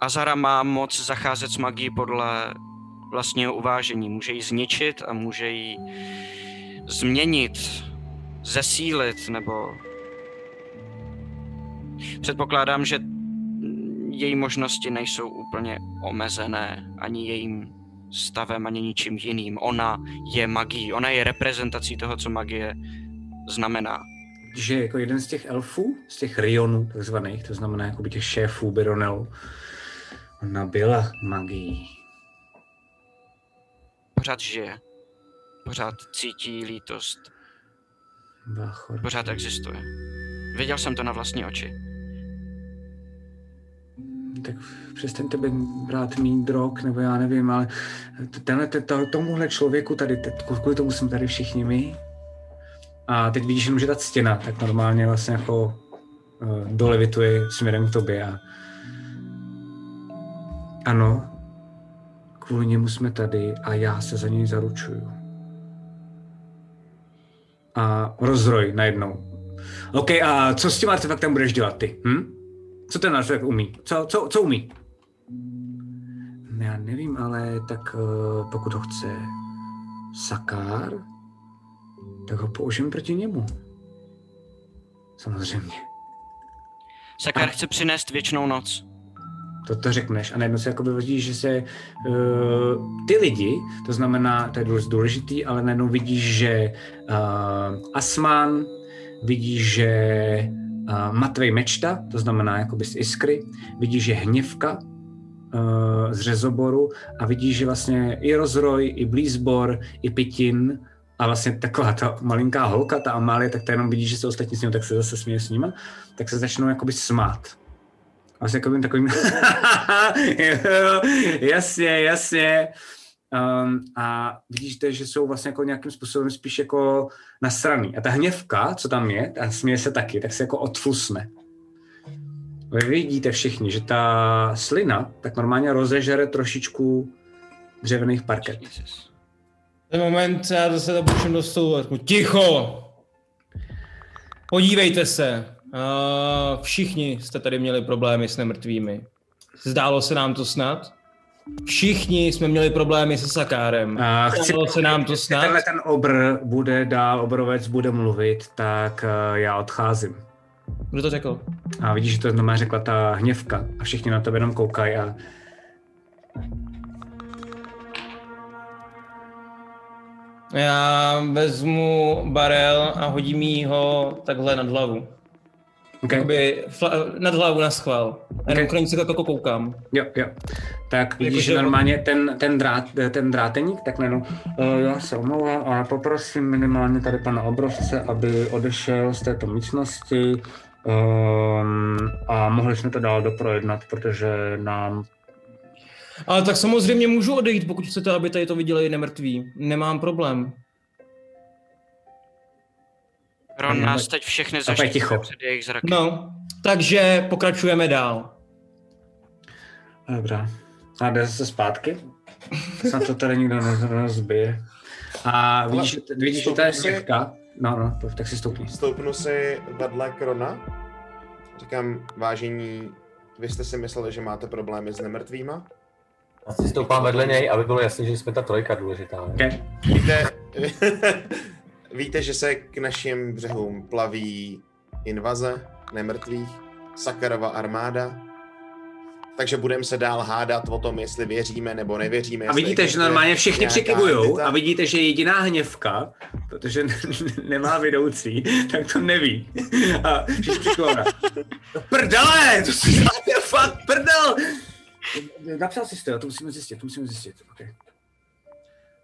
E: Azara má moc zacházet s magií podle vlastního uvážení. Může ji zničit a může ji změnit, zesílit, nebo... Předpokládám, že její možnosti nejsou úplně omezené ani jejím stavem, ani ničím jiným. Ona je magií, ona je reprezentací toho, co magie znamená.
A: Že jako jeden z těch elfů, z těch rionů takzvaných, to znamená jako těch šéfů Bironelu, Ona byla magií.
E: Pořád žije. Pořád cítí lítost.
A: Bachor.
E: Pořád existuje. Viděl jsem to na vlastní oči.
A: Tak přestaňte být brát mý drog, nebo já nevím, ale tenhle, te- to, tomuhle člověku tady, kvůli tomu jsme tady všichni my. A teď vidíš jenom, že ta stěna tak normálně vlastně jako uh, dolevituje směrem k tobě. A... Ano, kvůli němu jsme tady a já se za něj zaručuju. A rozroj najednou. OK, a co s tím artefaktem budeš dělat ty? Hm? Co ten artefakt umí? Co, co, co umí? Já nevím, ale tak uh, pokud ho chce Sakár, tak ho použijeme proti němu. Samozřejmě.
E: Sakar chce přinést věčnou noc.
A: To to řekneš a najednou se jako vidíš, že se uh, ty lidi, to znamená, to je důležitý, ale najednou vidíš, že uh, Asman, vidíš, že uh, Matvej Mečta, to znamená jakoby z Iskry, vidíš, že Hněvka uh, z Řezoboru a vidíš, že vlastně i Rozroj, i Blízbor, i Pitin a vlastně taková ta malinká holka, ta Amálie, tak to jenom vidíš, že se ostatní s ním, tak se zase směje s nima, tak se začnou jakoby smát. Vlastně takovým takovým, jasně, jasně. Um, a vidíš, že jsou vlastně jako nějakým způsobem spíš jako nasraný. A ta hněvka, co tam je, a směje se taky, tak se jako odflusne. Vy vidíte všichni, že ta slina tak normálně rozežere trošičku dřevěných parket.
B: Ten moment já zase to puším do stolu ticho! Podívejte se. Uh, všichni jste tady měli problémy s nemrtvými. Zdálo se nám to snad? Všichni jsme měli problémy se Sakárem.
A: A chci,
B: Zdálo se nám to snad?
A: tenhle ten obr bude dál, obrovec bude mluvit, tak uh, já odcházím.
B: Kdo to řekl?
A: A vidíš, že to znamená řekla ta hněvka a všichni na tebe jenom koukají a
B: Já vezmu barel a hodím jí ho takhle nad hlavu.
A: Okay.
B: Jakoby fla- nad hlavu na schvál. A okay. se jako koukám.
A: Jo, jo. Tak vidíš, že normálně ten, ten, drát, ten dráteník, tak najednou, uh, já se omlouvám, ale poprosím minimálně tady pana Obrovce, aby odešel z této místnosti um, a mohli jsme to dál doprojednat, protože nám...
B: Ale tak samozřejmě můžu odejít, pokud chcete, aby tady to viděli nemrtví. Nemám problém.
E: Ron nás teď všechny zaštítí
A: ticho.
E: před jejich zraky.
B: No, takže pokračujeme dál.
A: Dobrá. A jde se zpátky? Snad to tady nikdo nez- nezbije. A vidíš, že- vidíš že to je
C: stoupni si-
A: štěvka? No, no, to- tak si stoupni.
C: Stoupnu si vedle Krona. Říkám, vážení, vy jste si mysleli, že máte problémy s nemrtvýma?
D: Já si stoupám vedle něj, aby bylo jasné, že jsme ta trojka důležitá. Ne?
A: Okay.
C: Víte, víte, že se k našim břehům plaví invaze nemrtvých, Sakarova armáda, takže budeme se dál hádat o tom, jestli věříme nebo nevěříme.
A: A vidíte, že normálně všichni přikivujou a vidíte, že jediná hněvka, protože nemá vedoucí, tak to neví. A všichni přikivujou. No prdele, to si fakt prdel. Napsal jsi to, to musíme zjistit, to musíme zjistit. Okay.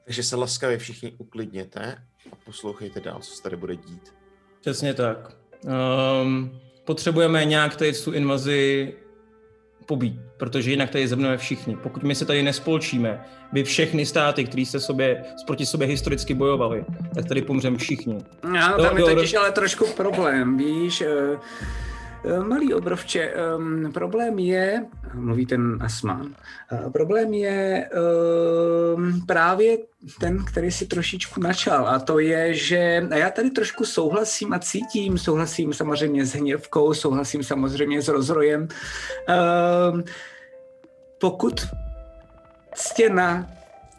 C: Takže se laskavě všichni uklidněte a poslouchejte dál, co se tady bude dít.
B: Přesně tak. Um, potřebujeme nějak tady tu invazi pobít, protože jinak tady zemneme všichni. Pokud my se tady nespolčíme, vy všechny státy, které jste sobě, proti sobě historicky bojovali, tak tady pomřeme všichni.
A: No, tam je
B: jo,
A: totiž ale trošku problém, víš, eh, malý obrovče, um, problém je, mluví ten Asman, uh, problém je um, právě ten, který si trošičku načal a to je, že a já tady trošku souhlasím a cítím, souhlasím samozřejmě s hněvkou, souhlasím samozřejmě s rozrojem. Um, pokud stěna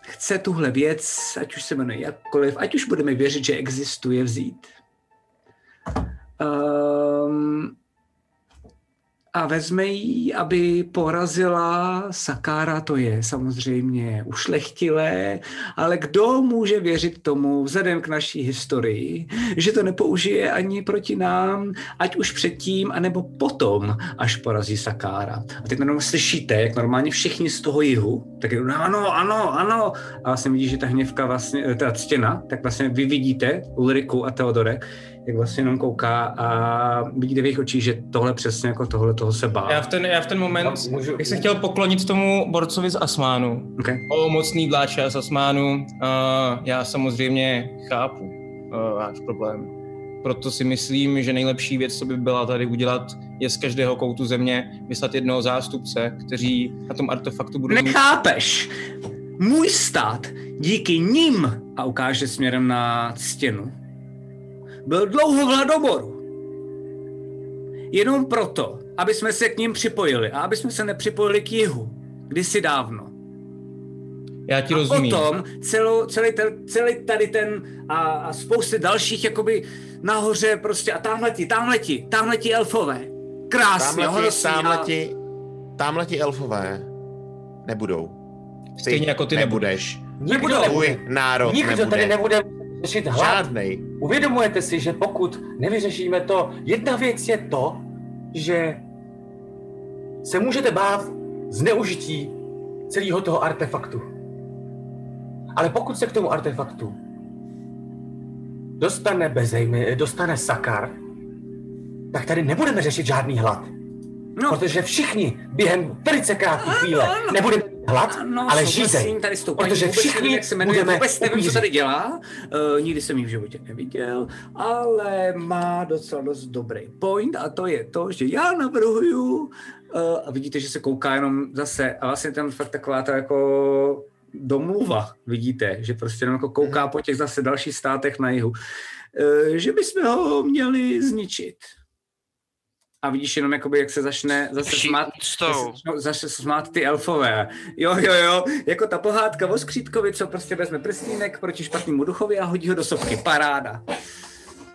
A: chce tuhle věc, ať už se jmenuje jakkoliv, ať už budeme věřit, že existuje vzít. Um, a vezme ji, aby porazila Sakára, to je samozřejmě ušlechtilé, ale kdo může věřit tomu, vzhledem k naší historii, že to nepoužije ani proti nám, ať už předtím, anebo potom, až porazí Sakára. A teď jenom slyšíte, jak normálně všichni z toho jihu, tak je ano, ano, ano. A vlastně vidíš, že ta hněvka vlastně, ta stěna, tak vlastně vy vidíte Ulriku a Teodorek, jak vlastně jenom kouká a vidíte v jejich očích, že tohle přesně jako tohle toho se bál.
B: Já v ten, já v ten moment
D: Já můžu-
B: bych se chtěl poklonit tomu borcovi z Asmánu.
A: Okay.
B: O mocný dláče z Asmánu. Uh, já samozřejmě chápu uh, váš problém. Proto si myslím, že nejlepší věc, co by byla tady udělat, je z každého koutu země vyslat jednoho zástupce, kteří na tom artefaktu budou mít...
A: Nechápeš! Můj stát díky nim, a ukáže směrem na stěnu, byl dlouho v hladomoru. Jenom proto, aby jsme se k ním připojili a aby jsme se nepřipojili k jihu. Kdysi dávno.
B: Já ti
A: A
B: rozumím.
A: potom celou, celý, ten, celý tady ten a, a spousty dalších jakoby nahoře prostě a tamhleti, tamhleti, tamhleti elfové. Krásně,
C: Tamhleti,
A: honosí a-
C: tamhleti, tamhleti elfové nebudou. Ty
B: Stejně jako ty
C: nebudeš.
D: Nikdo
C: Tvůj
D: nebude.
C: národ
D: Nikdo
C: nebude.
D: tady nebude řešit hlad.
C: Žádnej.
D: Uvědomujete si, že pokud nevyřešíme to, jedna věc je to, že se můžete bát zneužití celého toho artefaktu. Ale pokud se k tomu artefaktu dostane Bezejmy, dostane Sakar, tak tady nebudeme řešit žádný hlad.
A: No,
D: Protože všichni během velice krátké chvíle nebudeme hlad,
A: Ano,
D: ale žízeň.
A: tady s tou paní,
D: Protože
A: vůbec
D: všichni
A: nevím, jak se jmenuje,
D: budeme
A: vůbec nevím, co tady dělá, uh, nikdy jsem ji v životě neviděl, ale má docela dost dobrý point a to je to, že já navrhuju, uh, a vidíte, že se kouká jenom zase, a vlastně tam fakt taková ta jako domluva, vidíte, že prostě jenom jako kouká po těch zase dalších státech na jihu, uh, že bychom ho měli zničit. A vidíš jenom, jakoby, jak se začne zase smát, zase smát ty elfové. Jo, jo, jo, jako ta pohádka o skřítkovi, co prostě vezme prstínek proti špatnému duchovi a hodí ho do sopky. Paráda.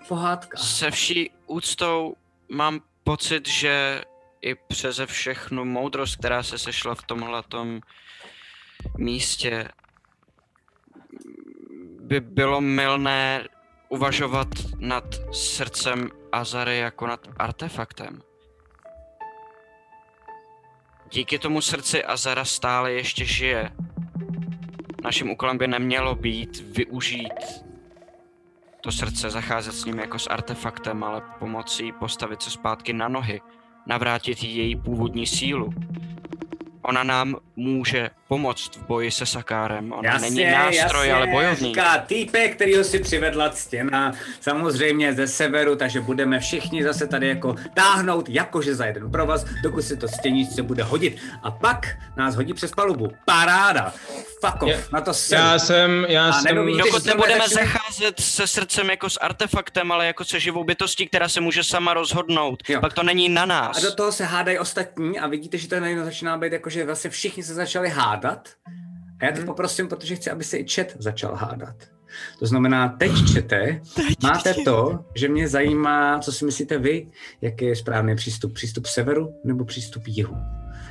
A: Pohádka.
E: Se vší úctou mám pocit, že i přeze všechnu moudrost, která se sešla v tomhletom místě, by bylo milné uvažovat nad srdcem Azary jako nad artefaktem. Díky tomu srdci Azara stále ještě žije. Naším úkolem by nemělo být využít to srdce, zacházet s ním jako s artefaktem, ale pomocí postavit se zpátky na nohy, navrátit jí její původní sílu. Ona nám může pomoct v boji se Sakárem. Ona není nástroj, ale bojovník.
A: Říká týpek, kterýho si přivedla stěna, samozřejmě ze severu, takže budeme všichni zase tady jako táhnout jakože za jeden provaz, dokud se to stěničce bude hodit. A pak nás hodí přes palubu. Paráda. Fuck off,
B: Je-
A: na to jsem.
B: Já jsem, já
A: A
B: jsem...
A: nedomí-
E: Dokud nebudeme
A: začneme-
E: zacházet se srdcem jako s artefaktem, ale jako se živou bytostí, která se může sama rozhodnout,
A: Jo.
E: pak to není na nás.
A: A do toho se hádají ostatní a vidíte, že to najednou začíná být jako, že vlastně všichni se začali hádat. A já teď poprosím, protože chci, aby se i chat začal hádat. To znamená, teď čete, máte to, že mě zajímá, co si myslíte vy, jaký je správný přístup. Přístup severu nebo přístup jihu.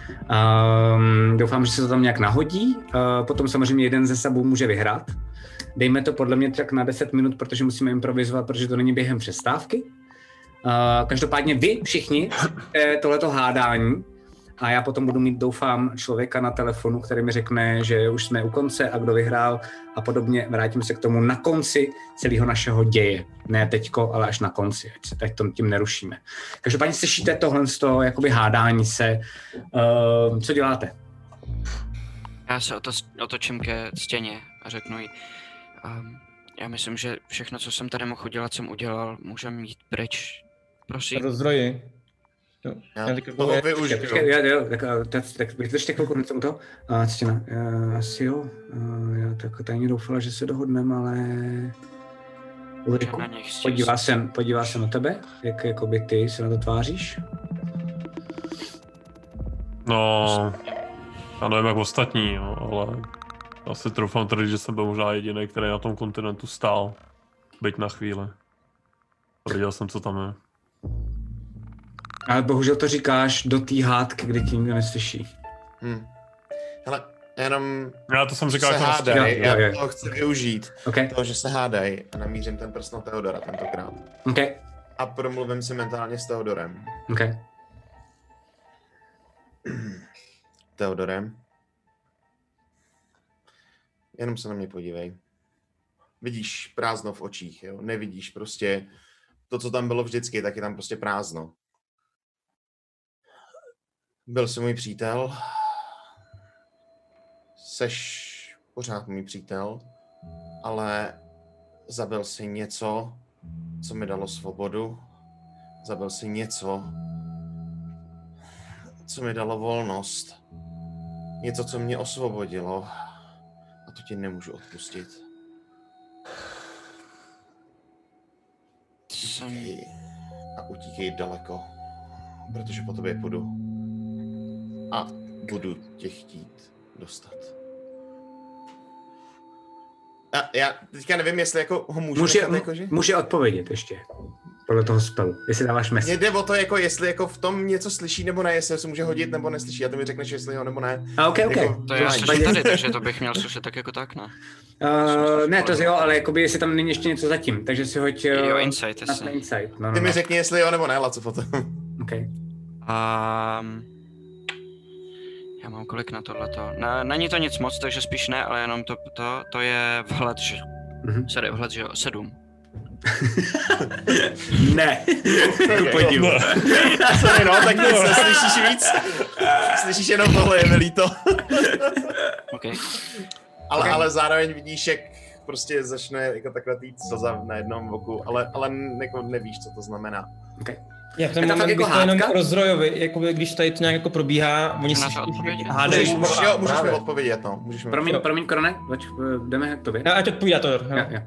A: Um, doufám, že se to tam nějak nahodí. Uh, potom samozřejmě jeden ze sebou může vyhrát. Dejme to podle mě tak na 10 minut, protože musíme improvizovat, protože to není během přestávky. Uh, každopádně vy všichni tohleto hádání a já potom budu mít, doufám, člověka na telefonu, který mi řekne, že už jsme u konce a kdo vyhrál a podobně. Vrátím se k tomu na konci celého našeho děje. Ne teďko, ale až na konci, ať se teď tom tím nerušíme. Každopádně slyšíte tohle z toho jakoby hádání se. Uh, co děláte?
E: Já se oto, otočím ke stěně a řeknu jí, um, já myslím, že všechno, co jsem tady mohl udělat, jsem udělal, můžeme jít pryč. Prosím.
B: Rozdroji. Jo.
C: Já
B: Já taky
C: toho
B: pově-
C: využiju.
A: Počkej, jo, jo, tak, eh, tak, tak vydržte chvilku, něco u toho. A Ctěna, já, asi jo. A já tak tajně doufala, že se dohodneme, ale... Ulriku,
E: Na
A: podívá se, podívá se na tebe, jak jakoby ty se na to tváříš.
F: No, já nevím jak ostatní, jo, ale já si troufám tvrdit, že jsem byl možná jediný, který na tom kontinentu stál. Byť na chvíli. A viděl jsem, co tam je.
A: Ale bohužel to říkáš do té hádky, kde ti nikdo neslyší.
C: Hm. Hele, jenom
F: Já to jsem říkal
C: se
F: jako
A: Jo,
C: já
A: jo, jo.
C: to chci využít.
A: OK,
C: Toho, že se hádej a namířím ten prst na Teodora tentokrát.
A: OK,
C: A promluvím si mentálně s Teodorem.
A: OK.
C: Teodorem. Jenom se na mě podívej. Vidíš prázdno v očích, jo? Nevidíš prostě to, co tam bylo vždycky, tak je tam prostě prázdno. Byl jsi můj přítel. Seš pořád můj přítel, ale zabil si něco, co mi dalo svobodu. Zabil si něco, co mi dalo volnost. Něco, co mě osvobodilo. A to ti nemůžu odpustit. Utíkej. A utíkej daleko. Protože po tobě půjdu. A budu tě chtít dostat. A já teďka nevím, jestli jako ho můžu
A: Může,
C: nechat jako, že?
A: může odpovědět ještě. Podle toho spelu. Jestli dáváš mes.
C: Mně jde o to, jako jestli jako v tom něco slyší nebo ne, jestli se může hodit nebo neslyší. A to mi řekneš, jestli jo nebo ne.
A: A OK, OK.
C: Jako-
E: To já slyším tady, takže to bych měl slyšet tak jako tak, ne?
A: Uh, ne, to jo, ale jakoby, jestli tam není ještě něco zatím, takže si hoď uh,
E: Jo, insight,
A: na insight. No, no,
C: Ty mi
A: no.
C: řekni, jestli jo nebo ne, Laco, potom.
A: Okay.
E: Um, já mám kolik na tohleto? Ne, není to nic moc, takže spíš ne, ale jenom to, to, to je vhled, že...
A: Mhm.
E: Sorry, vhled, že jo, sedm.
A: ne. Ku podivu.
C: Sorry, no, tak nic neslyšíš víc. Slyšíš jenom tohle, je mi líto.
E: OK.
C: Ale,
A: Ok.
C: ale zároveň vidíš, jak prostě začne jako takhle tý slza na jednom oku, ale, ale jako nevíš, co to znamená.
A: Okay.
B: Já v ten
A: Je fakt
B: bych
A: jako
B: to jenom
A: hádka?
B: rozdrojovi, jako když tady to nějak jako probíhá, oni si hádají.
C: Můžeš, můžeš, jo, můžeš mi odpovědět, no. Můžeš mi
A: Promiň, promiň, Krone, Vač, eh, jdeme k tobě.
B: No, ať odpovídá to,
A: Jo,
B: jo.
A: jo.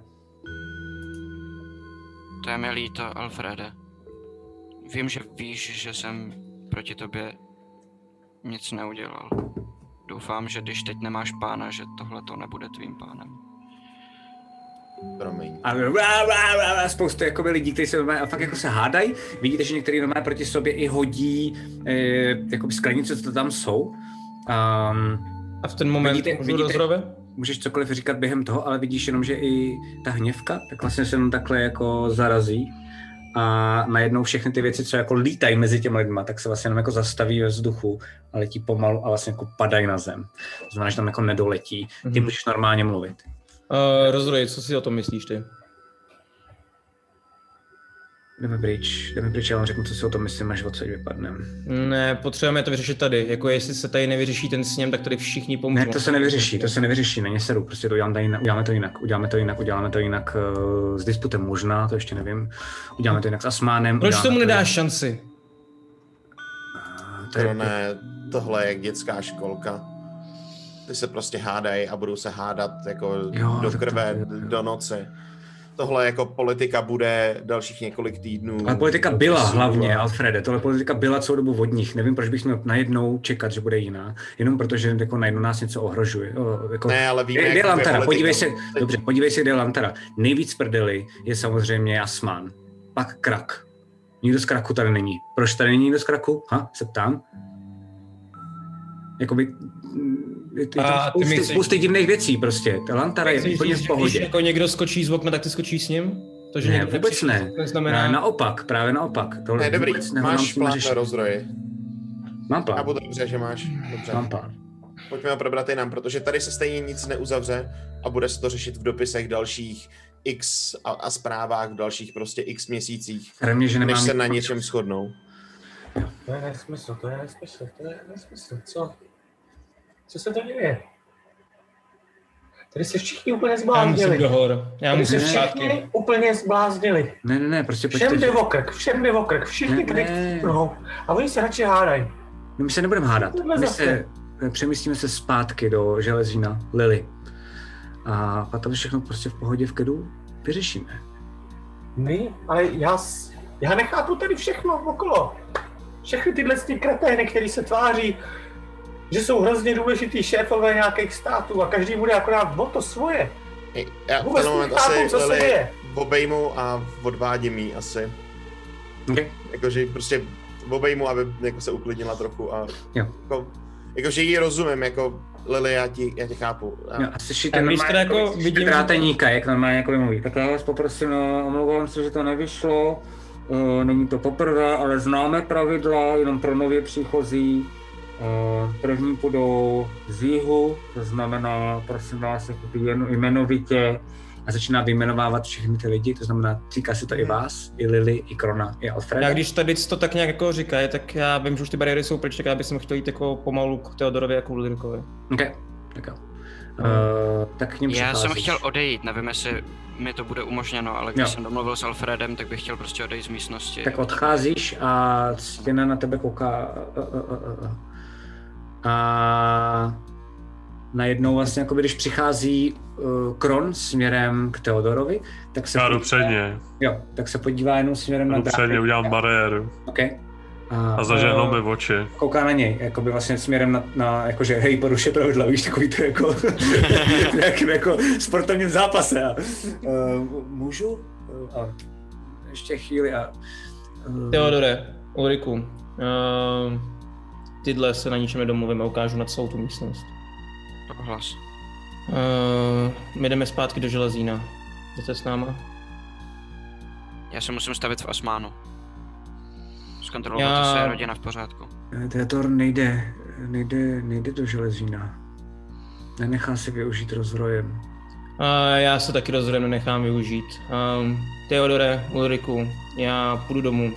E: To je mi líto, Alfrede. Vím, že víš, že jsem proti tobě nic neudělal. Doufám, že když teď nemáš pána, že tohle to nebude tvým pánem.
C: Promiň.
A: A rá, rá, rá, rá, spoustu jakoby, lidí, kteří se normálně, a fakt jako se hádají. Vidíte, že některý normálně proti sobě i hodí eh, jakoby sklenice, co tam jsou. Um,
B: A v ten moment
A: Vidíte-
B: můžu
A: vidíte- můžeš cokoliv říkat během toho, ale vidíš jenom, že i ta hněvka, tak vlastně se jenom takhle jako zarazí a najednou všechny ty věci, co jako lítají mezi těmi lidma, tak se vlastně jenom jako zastaví ve vzduchu a letí pomalu a vlastně jako padají na zem. To znamená, že tam jako nedoletí. Ty
B: Mhm.
A: můžeš normálně mluvit.
B: Uh, rozdroj, co si o tom myslíš ty?
A: Jdeme pryč, jdeme pryč, já vám řeknu, co si o tom myslím, až odsud vypadneme.
B: Ne, potřebujeme to vyřešit tady. Jako jestli se tady nevyřeší ten sněm, tak tady všichni pomůžou.
A: Ne, to se nevyřeší, to se nevyřeší, není seru, prostě to uděláme, tady jinak, uděláme to jinak, uděláme to jinak, uděláme to jinak uh, s disputem možná, to ještě nevím, uděláme to jinak s Asmánem.
B: Proč tomu
A: to
B: nedáš šanci?
A: jinak-
C: To
A: je-
C: ne, tohle je jak dětská školka. Ty se prostě hádají a budou se hádat jako
A: Jo,
C: do
A: to-
C: krve,
A: jo, jo.
C: do noci. Tohle jako politika bude dalších několik týdnů.
A: Ale politika byla
C: Času
A: hlavně, Alfrede, tohle politika byla celou dobu od nich. Nevím, proč bych měl najednou čekat, že bude jiná. Jenom protože jako najednou nás něco ohrožuje. O, jako,
C: Ne, ale víme,
A: Kde je Lantara? Podívej se, dobře, podívej se, kde je Lantara. Nejvíc prdeli je samozřejmě Asmán. Pak Krak. Nikdo z Kraku tady není. Proč tady není nikdo z Kraku? Ha, se ptám. Jakoby, je to,
B: A
A: spousty,
B: myslíš-
A: spousty divných věcí prostě. Ta Lantara je
B: Chceš
A: úplně v
B: že Když
A: pohodě.
B: jako někdo skočí z okna, tak ty skočíš s ním? To, že
A: Ne,
B: někdo
A: vůbec ne.
B: To znamená...
A: Ne, naopak, právě naopak. Tohle
C: Ne, dobrý, máš plán na rozroji.
A: Mám
C: A
A: plán.
C: bude dobře, že máš. Dobře.
A: Mám plán.
C: Pojďme ho probrat jinam, protože tady se stejně nic neuzavře a bude se to řešit v dopisech dalších x a, a zprávách v dalších prostě x měsících,
A: Hramě, že
C: než
A: nemám
C: se na něčem shodnou.
D: To je nesmysl, to je nesmysl, to je nesmysl. Co? Co se to děje? Tady se všichni úplně
B: Já musím
D: zbláznili.
B: do hor. Já
D: Tady se
B: musím zpátky.
D: všichni úplně zbláznili.
A: Ne, ne, ne, prostě
D: Všem
A: pojďte.
D: jde o krk, všem jde o krk, všichni
A: Ne,
D: tady
A: ne.
D: A oni se radši hádají.
A: No, my se nebudeme hádat. My se přemístíme se zpátky do železína Lily. A pak to všechno prostě v pohodě v kedu vyřešíme.
D: My, ale já, já nechápu tady všechno okolo. Všechny tyhle ty kretény, který se tváří, že jsou hrozně důležitý šéfové nějakých států a každý bude akorát o to svoje.
C: Já v
D: Vůbec
C: ten moment asi
D: co se děje.
C: obejmu a odvádím jí asi.
A: Okay.
C: Jakože prostě obejmu, aby jako se uklidnila trochu a
A: Jo.
C: jako, jako, že jí rozumím, jako Lily, já ti, já tě chápu.
A: Jo, a slyšíte
B: A když
A: normálně,
B: jako
A: jako, vidím, dráteníka, jak normálně jako mluví. Tak já vás poprosím, no, omlouvám se, že to nevyšlo, uh, není to poprvé, ale známe pravidla, jenom pro nově příchozí. Uh, první půjdou z jihu, to znamená, prosím vás, jako jen, jmenovitě a začíná vyjmenovávat všechny ty lidi, to znamená, týká se to i vás, i Lily, i Krona, i Alfreda.
B: Já když tady to tak nějak jako říkají, tak já vím, že už ty bariéry jsou pryč, tak já bych chtěl jít jako pomalu k Teodorovi jako k Lyrikovi.
A: OK, tak jo. Uh, tak k něm
E: Já jsem chtěl odejít, nevím, jestli mi to bude umožněno, ale když
A: Jo.
E: jsem domluvil s Alfredem, tak bych chtěl prostě odejít z místnosti.
A: Tak odcházíš a stěna na tebe kouká. A najednou vlastně, jako když přichází uh, Kron směrem k Teodorovi, tak se,
F: Já
A: podívá,
F: předně.
A: jo, tak se podívá jenom směrem
F: Já
A: na
F: jdu předně,
A: dráhy.
F: udělám bariéru.
A: Okay. A,
F: A zažehnou
A: eh,
F: mi oči.
A: kouká na něj, jakoby vlastně směrem na, na jakože hej, poruše pravidla, víš, takový to jako, v nějakým jako sportovním zápase. A, uh, můžu? Uh, a ještě chvíli a... Uh,
B: Teodore, Ulriku, uh, tyhle se na ničem nedomluvíme, ukážu na celou tu místnost.
E: Hlas.
B: Uh, my jdeme zpátky do železína. Jdete s náma?
E: Já se musím stavit v Asmánu. Zkontrolovat,
B: Já-
E: jestli je rodina v pořádku.
A: Teator nejde, nejde, nejde do železína. Nenechá si využít rozrojem.
B: A já se taky rozhodem nenechám využít. Um, Teodore, Ulriku, já půjdu domů.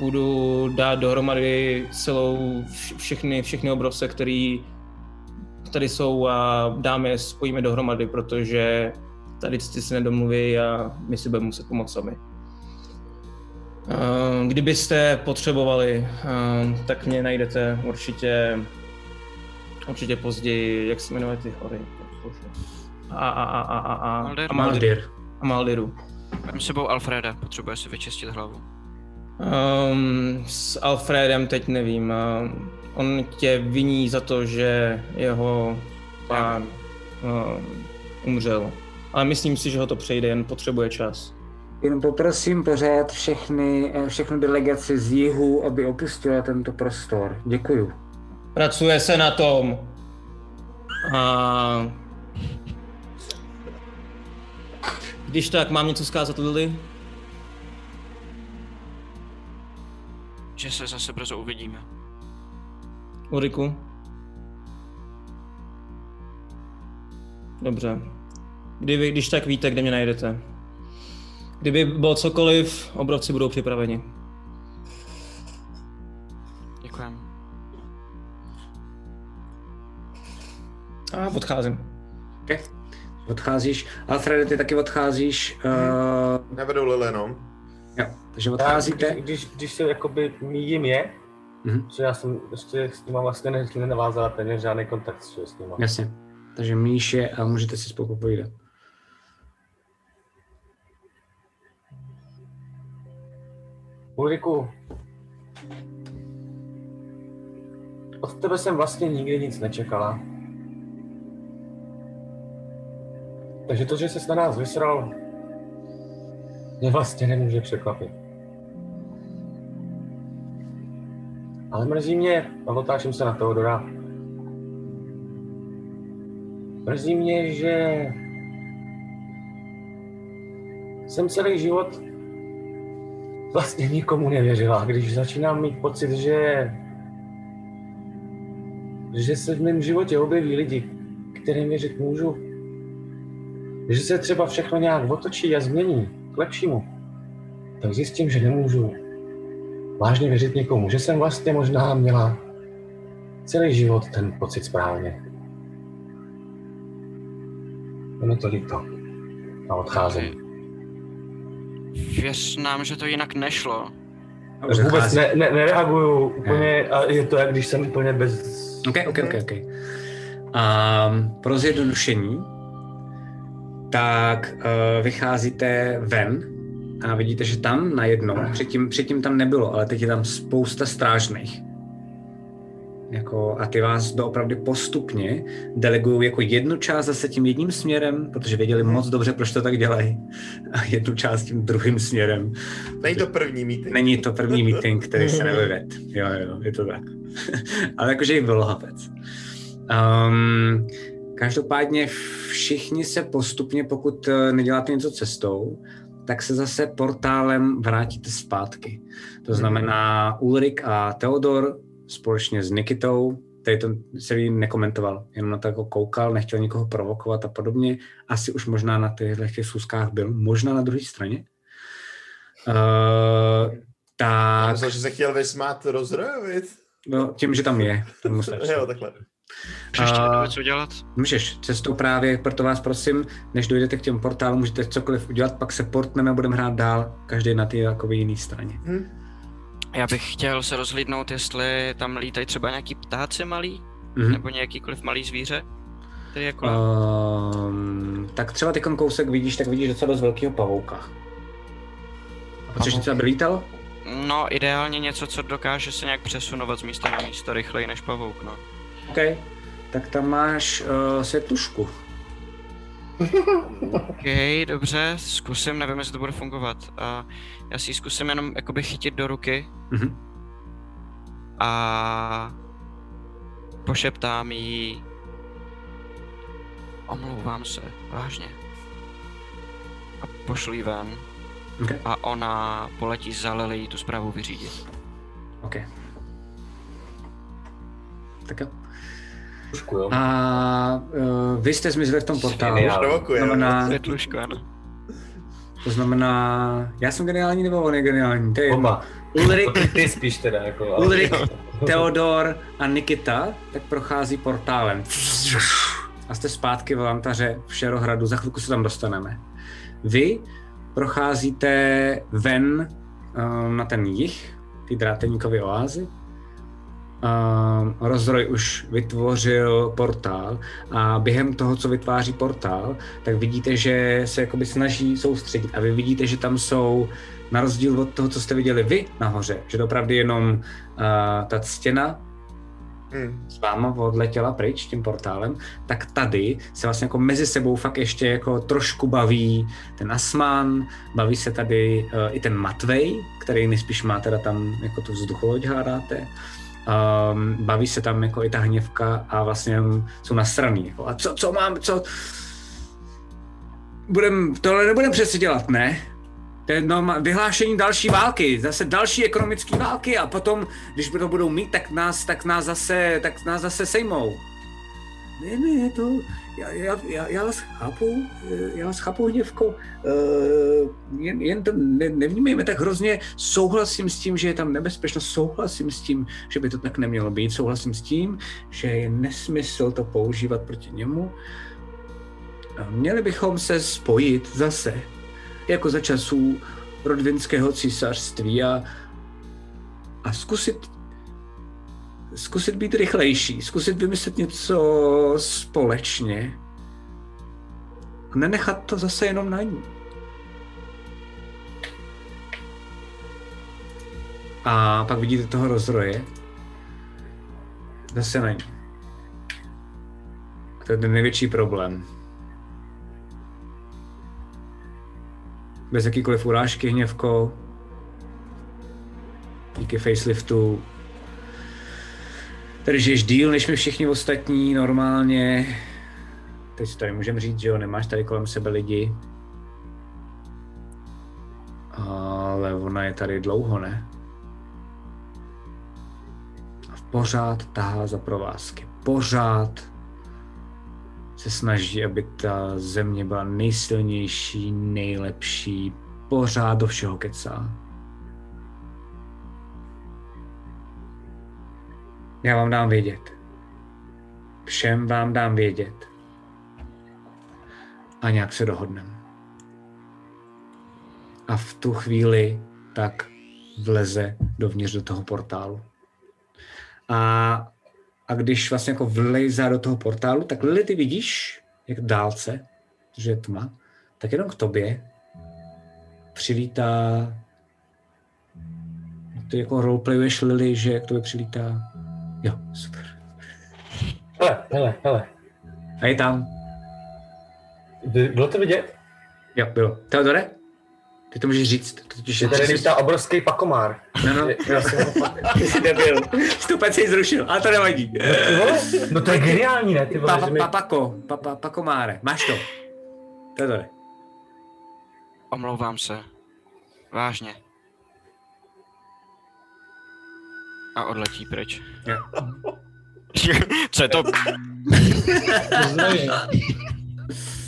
B: Půjdu dát dohromady celou vš- všechny, všechny obrovce, který tady jsou a dáme je, spojíme dohromady, protože tady ty si nedomluví a my si budeme muset pomoct sami. Um, kdybyste potřebovali, um, tak mě najdete určitě určitě později, jak se jmenuje ty hory. A, a, a, a, a, a,
E: Maldir.
B: a Maldir.
A: Maldir.
B: A Maldiru.
E: Mám sebou Alfreda, potřebuje si vyčistit hlavu.
B: Um, s Alfredem teď nevím. On tě viní za to, že jeho pán um, umřel. Ale myslím si, že ho to přejde, jen potřebuje čas.
A: Jenom poprosím pořád všechny, eh, všechny delegaci z jihu, aby opustila tento prostor. Děkuju.
B: Pracuje se na tom. A... Když tak, mám něco zkázat Lily?
E: Že se zase brzo uvidíme.
B: Ulriku? Dobře. Kdyby, když tak víte, kde mě najdete. Kdyby bylo cokoliv, obrovci budou připraveni.
E: Děkujem.
B: A odcházím.
A: Okay. Odcházíš. Alfred, ty taky odcházíš. Uh,
C: Nevedou Lily, no.
A: jo, takže odcházíte.
D: když, když, se jakoby míjím je,
A: Mhm.
D: že já jsem ještě s nima vlastně ne- nenavázala téměř žádný kontakt s nima.
A: Jasně. Takže Míš je a můžete si spolu popovídat.
D: Ulriku, od tebe jsem vlastně nikdy nic nečekala. Takže to, že jsi na nás vysral, mě vlastně nemůže překvapit. Ale mrzí mě, a otáčím se na Teodora, mrzí mě, že jsem celý život vlastně nikomu nevěřila. Když začínám mít pocit, že že se v mém životě objeví lidi, kterým věřit můžu, že se třeba všechno nějak otočí a změní lepšímu, tak zjistím, že nemůžu vážně věřit někomu, že jsem vlastně možná měla celý život ten pocit správně. Je mi to líto. A odcházím.
E: Věř nám, že to jinak nešlo.
D: Vůbec ne, ne, nereaguju úplně a je to, jak když jsem úplně bez...
A: OK, OK, OK, OK. Um, pro zjednodušení, tak uh, vycházíte ven a vidíte, že tam najednou, předtím, předtím tam nebylo, ale teď je tam spousta strážných. jako, a ty vás doopravdy postupně delegují jako jednu část zase tím jedním směrem, protože věděli moc dobře, proč to tak dělají, a jednu část tím druhým směrem.
C: Není to první meeting.
A: Není to první meeting, který se nevyved. Jo, jo, je to tak. Ale jakože jich bylo hapec. Um, každopádně všichni se postupně, pokud eh, neděláte něco cestou, tak se zase portálem vrátíte zpátky. To znamená Ulrik a Theodor společně s Nikitou, tady to celý nekomentoval, jenom na to jako koukal, nechtěl nikoho provokovat a podobně. Asi už možná na těchto těch schůzkách byl, možná na druhé straně. Uh, tak...
C: Myslel, že se chtěl vysmát rozrojovic.
A: No, tím, že tam je.
C: Jo, takhle.
E: Můžeš uh, něco dělat?
A: Můžeš, cestou právě, proto vás prosím, než dojdete k těm portálům, můžete cokoliv udělat, pak se portneme a budeme hrát dál, každý na té jakoby jiné straně. Hmm.
E: Já bych chtěl se rozhlídnout, jestli tam lítají třeba nějaký ptáci malý, mm-hmm. nebo nějakýkoliv malý zvíře, který jako...
A: Um, tak třeba ty kousek vidíš, tak vidíš docela dost velkého pavouka. A potřebuješ něco, aby lítalo?
E: No, ideálně něco, co dokáže se nějak přesunovat z místa na místo rychleji než pavouk, no.
A: OK, tak tam máš uh, světlušku.
E: OK, dobře, zkusím, nevím, jestli to bude fungovat. Uh, já si ji zkusím jenom jakoby chytit do ruky mm-hmm. a pošeptám jí omlouvám se, vážně. A pošlu jí ven. Okay. A ona poletí za Lily tu zprávu vyřídit.
A: OK. Tak jo. A uh, vy jste zmizeli v tom portálu. To znamená, to znamená, já jsem geniální nebo on je geniální? To je
D: Oba.
A: Ulrik,
D: ty spíš teda jako.
A: Ulrik, Theodor a Nikita tak prochází portálem. A jste zpátky v Lantaře v Šerohradu, za chvilku se tam dostaneme. Vy procházíte ven um, na ten jich, ty dráteníkové oázy, uh, Rozroj už vytvořil portál a během toho, co vytváří portál, tak vidíte, že se jakoby snaží soustředit a vy vidíte, že tam jsou na rozdíl od toho, co jste viděli vy nahoře, že to opravdu jenom uh, ta stěna hmm. s váma odletěla pryč tím portálem, tak tady se vlastně jako mezi sebou fakt ještě jako trošku baví ten Asman, baví se tady uh, i ten Matvej, který nejspíš má teda tam jako tu vzducholoď hádáte um, baví se tam jako i ta hněvka a vlastně jsou nasraný. Jako, a co, co mám, co... Budem, tohle nebudem přece dělat, ne? To je vyhlášení další války, zase další ekonomické války a potom, když to budou mít, tak nás, tak nás zase, tak nás zase sejmou. Ne, ne, to, já, já, já, já vás chápu, já vás chápu, Hněvko, uh, jen, jen to ne, nevnímejme tak hrozně, souhlasím s tím, že je tam nebezpečnost, souhlasím s tím, že by to tak nemělo být, souhlasím s tím, že je nesmysl to používat proti němu. A měli bychom se spojit zase, jako za časů rodvinského císařství a, a zkusit zkusit být rychlejší, zkusit vymyslet něco společně. Nenechat to zase jenom na ní. A pak vidíte toho rozroje. Zase na ní. To je ten největší problém. Bez jakýkoliv urážky, hněvko, díky faceliftu Žiješ díl než my všichni ostatní normálně. Teď si tady můžeme říct, že jo, nemáš tady kolem sebe lidi. Ale ona je tady dlouho, ne? A pořád tahá za provázky. Pořád se snaží, aby ta země byla nejsilnější, nejlepší. Pořád do všeho kecá. Já vám dám vědět. Všem vám dám vědět. A nějak se dohodneme. A v tu chvíli tak vleze dovnitř do toho portálu. A, a když vlastně jako vleze do toho portálu, tak Lily ty vidíš, jak dálce, že je tma, tak jenom k tobě přilítá ty jako roleplayuješ Lily, že k tobě přilítá Jo, super.
D: Hele, hele, hele.
A: A je tam.
D: By- Bylo to vidět?
A: Jo, bylo. Teodore? Ty to můžeš říct. To totiž
D: Že tady lítá obrovský pakomár.
A: No, no,
D: Já jsem ho
A: ty jsi debil. Stupec si ji zrušil, ale to nevadí.
D: Vole, No to je geniální, ne? Ty vole,
A: Pa, pa, pako, pa, pa, pakomáre. Máš to. Teodore.
E: Omlouvám se. Vážně. A odletí pryč. Co je to?
B: Rozroj.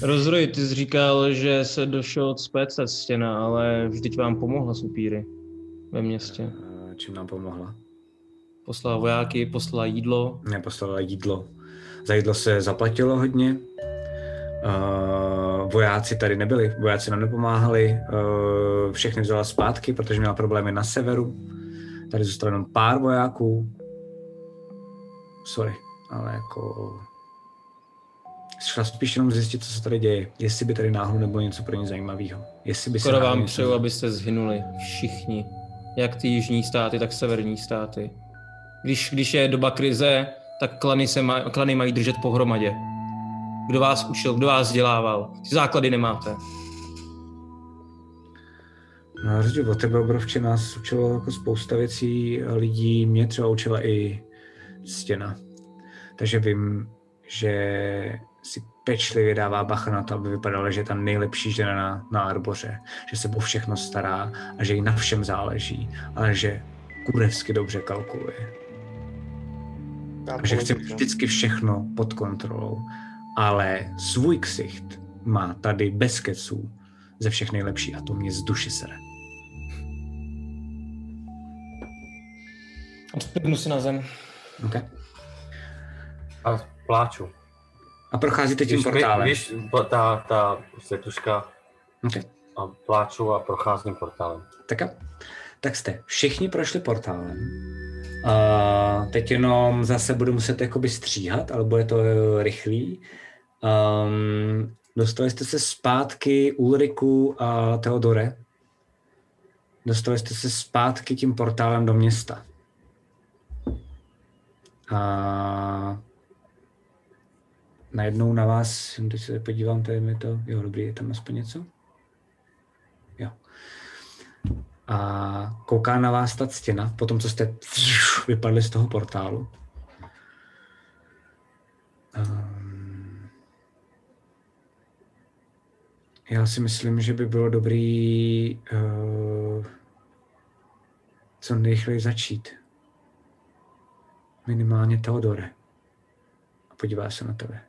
B: Rozroj, ty jsi říkal, že se došel zpět ta stěna, ale vždyť vám pomohla s upíry ve městě.
A: Eh, Čím nám pomohla?
B: Poslala vojáky, poslala jídlo.
A: Neposlala jídlo. Za jídlo se zaplatilo hodně. Uh, vojáci tady nebyli, vojáci nám nepomáhali, uh, všechny vzala zpátky, protože měla problémy na severu. Tady zůstalo jenom pár vojáků. Sorry, ale jako... Šla spíš jenom zjistit, co se tady děje. Jestli by tady náhodou nebylo něco pro ně zajímavého. Jestli by
B: Skoro vám
A: něco-
B: přeju, abyste zhynuli. Všichni. Jak ty jižní státy, tak severní státy. Když, když je doba krize, tak klany, se maj, klany mají držet pohromadě. Kdo vás učil, kdo vás vzdělával? Ty základy nemáte.
A: No, rozdíl od tebe, obrovče, nás učilo jako spousta věcí lidí, mě třeba učila i stěna. Takže vím, že si pečlivě dává bacha na to, aby vypadalo, že je ta nejlepší žena na, na arboře, že se o všechno stará a že jí na všem záleží, ale že kurevsky dobře kalkuluje. A že chce vždycky všechno pod kontrolou, ale svůj ksicht má tady bez keců ze všech nejlepší a to mě z duše sere.
B: Odpěknu si na zem.
A: Okay.
D: A pláču.
A: A procházíte tím
D: Víš,
A: portálem.
D: víš, ta, ta setuška
A: Okay.
D: a pláču a procházím portálem.
A: Tak jo. Tak jste všichni prošli portálem. A teď jenom zase budu muset jakoby stříhat, ale bude to rychlý. Um, dostali jste se zpátky Ulriku a Teodore. Dostali jste se zpátky tím portálem do města. A najednou na vás, teď se podívám, tady mi to, jo dobrý, je tam aspoň něco? Jo. A kouká na vás ta stěna, po tom, co jste vypadli z toho portálu. Um, já si myslím, že by bylo dobrý uh, co nejrychleji začít. Minimálně Teodore. A podívá se na tebe.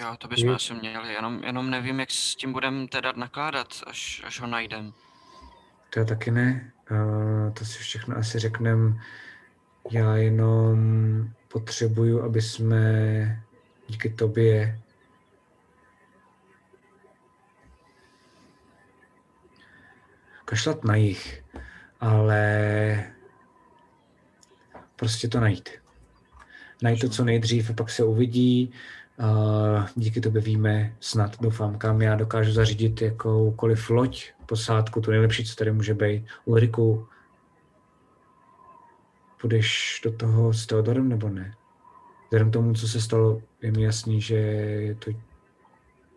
E: Jo, to bychom asi měli, jenom, jenom nevím, jak s tím budeme teda nakládat, až, až ho najdem.
A: To já taky ne. Uh, to si všechno asi řekneme. Já jenom potřebuju, aby jsme díky tobě kašlat na jich, ale prostě to najít. Najít to co nejdřív a pak se uvidí. Díky tobě víme snad, doufám, kam já dokážu zařídit jakoukoliv loď, posádku, to nejlepší, co tady může být. Ulriku, půjdeš do toho s Teodorem nebo ne? Vzhledem tomu, co se stalo, je mi jasný, že je to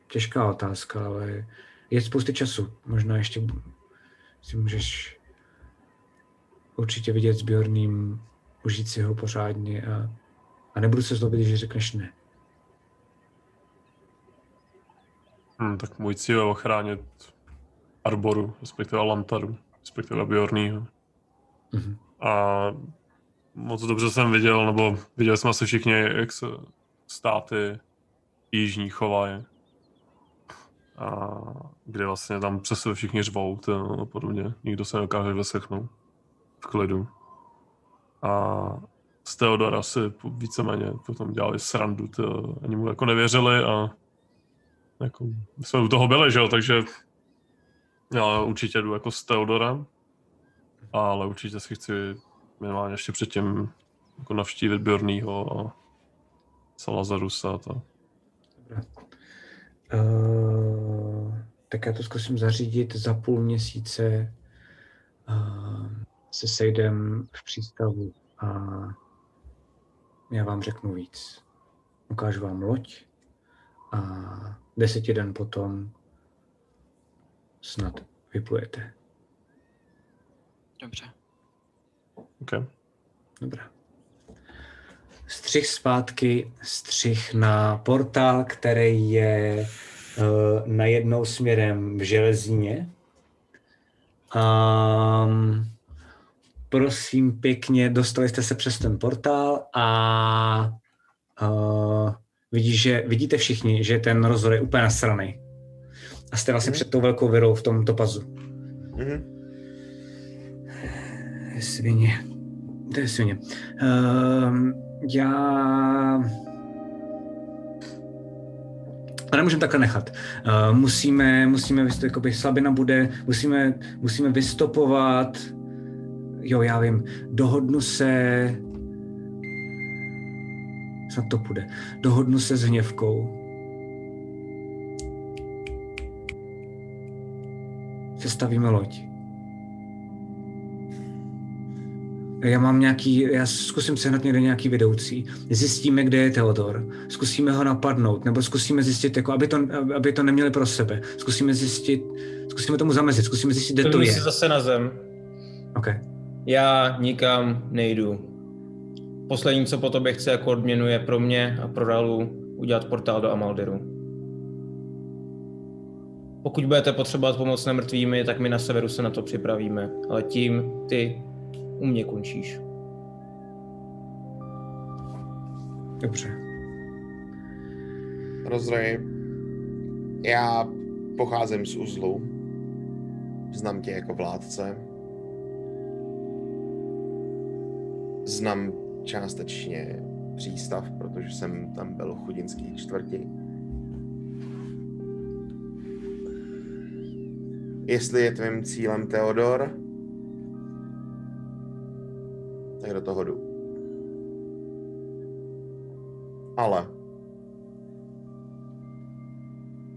A: těžká otázka, ale je spousty času. Možná ještě si můžeš určitě vidět s Bjorným, užít si ho pořádně a, a nebudu se zlobit, že řekneš ne.
F: Hmm, tak můj cíl je ochránit Arboru, respektive Lantaru, respektive Bjornýho.
A: Mhm.
F: A moc dobře jsem viděl, nebo viděli jsme asi všichni, jak se státy jižní chovají. A kdy vlastně tam přesně všichni řvou a podobně. Nikdo se nedokáže vyslechnout v klidu. A z Teodora si víceméně potom dělali srandu, to, ani mu jako nevěřili a jako, my jsme u toho byli, že jo, takže já určitě jdu jako s Teodorem, ale určitě si chci minimálně ještě předtím jako navštívit Bjornýho a Salazarusa a to.
A: Uh, tak já to zkusím zařídit za půl měsíce. se sejdem v přístavu a já vám řeknu víc. Ukážu vám loď a deseti den potom snad vyplujete.
E: Dobře.
F: Okay.
A: Dobrá. Střih zpátky, střih na portál, který je najednou směrem v železíně. Um, prosím pěkně, dostali jste se přes ten portál a uh, vidí, že, vidíte všichni, že ten rozhod je úplně nasraný. A jste vlastně mm. před tou velkou virou v tom topazu.
C: Mhm.
A: Svině. To je svině. Um, já... A nemůžeme takhle nechat. Uh, musíme, musíme jakoby slabina bude, musíme, musíme vystopovat, jo, já vím, dohodnu se, snad to půjde, dohodnu se s hněvkou. Sestavíme loď. Já mám nějaký, já zkusím sehnat někde nějaký vedoucí, zjistíme, kde je Teodor, zkusíme ho napadnout, nebo zkusíme zjistit, jako, aby, to, aby to neměli pro sebe. Zkusíme zjistit, zkusíme tomu zamezit, zkusíme zjistit, kde to
B: Plní
A: je.
B: si zase na zem.
A: OK.
B: Já nikam nejdu. Poslední, co po tobě chci jako odměnu, je pro mě a pro Ralu udělat portál do Amaldiru. Pokud budete potřebovat pomoc nemrtvými, tak my na severu se na to připravíme. Ale tím ty u mě končíš.
A: Dobře.
C: Rozdroj. Já pocházím z uzlu. Znám tě jako vládce. Znám částečně přístav, protože jsem tam byl v chudinský čtvrti. Jestli je tvým cílem Theodor, tak do toho jdu. Ale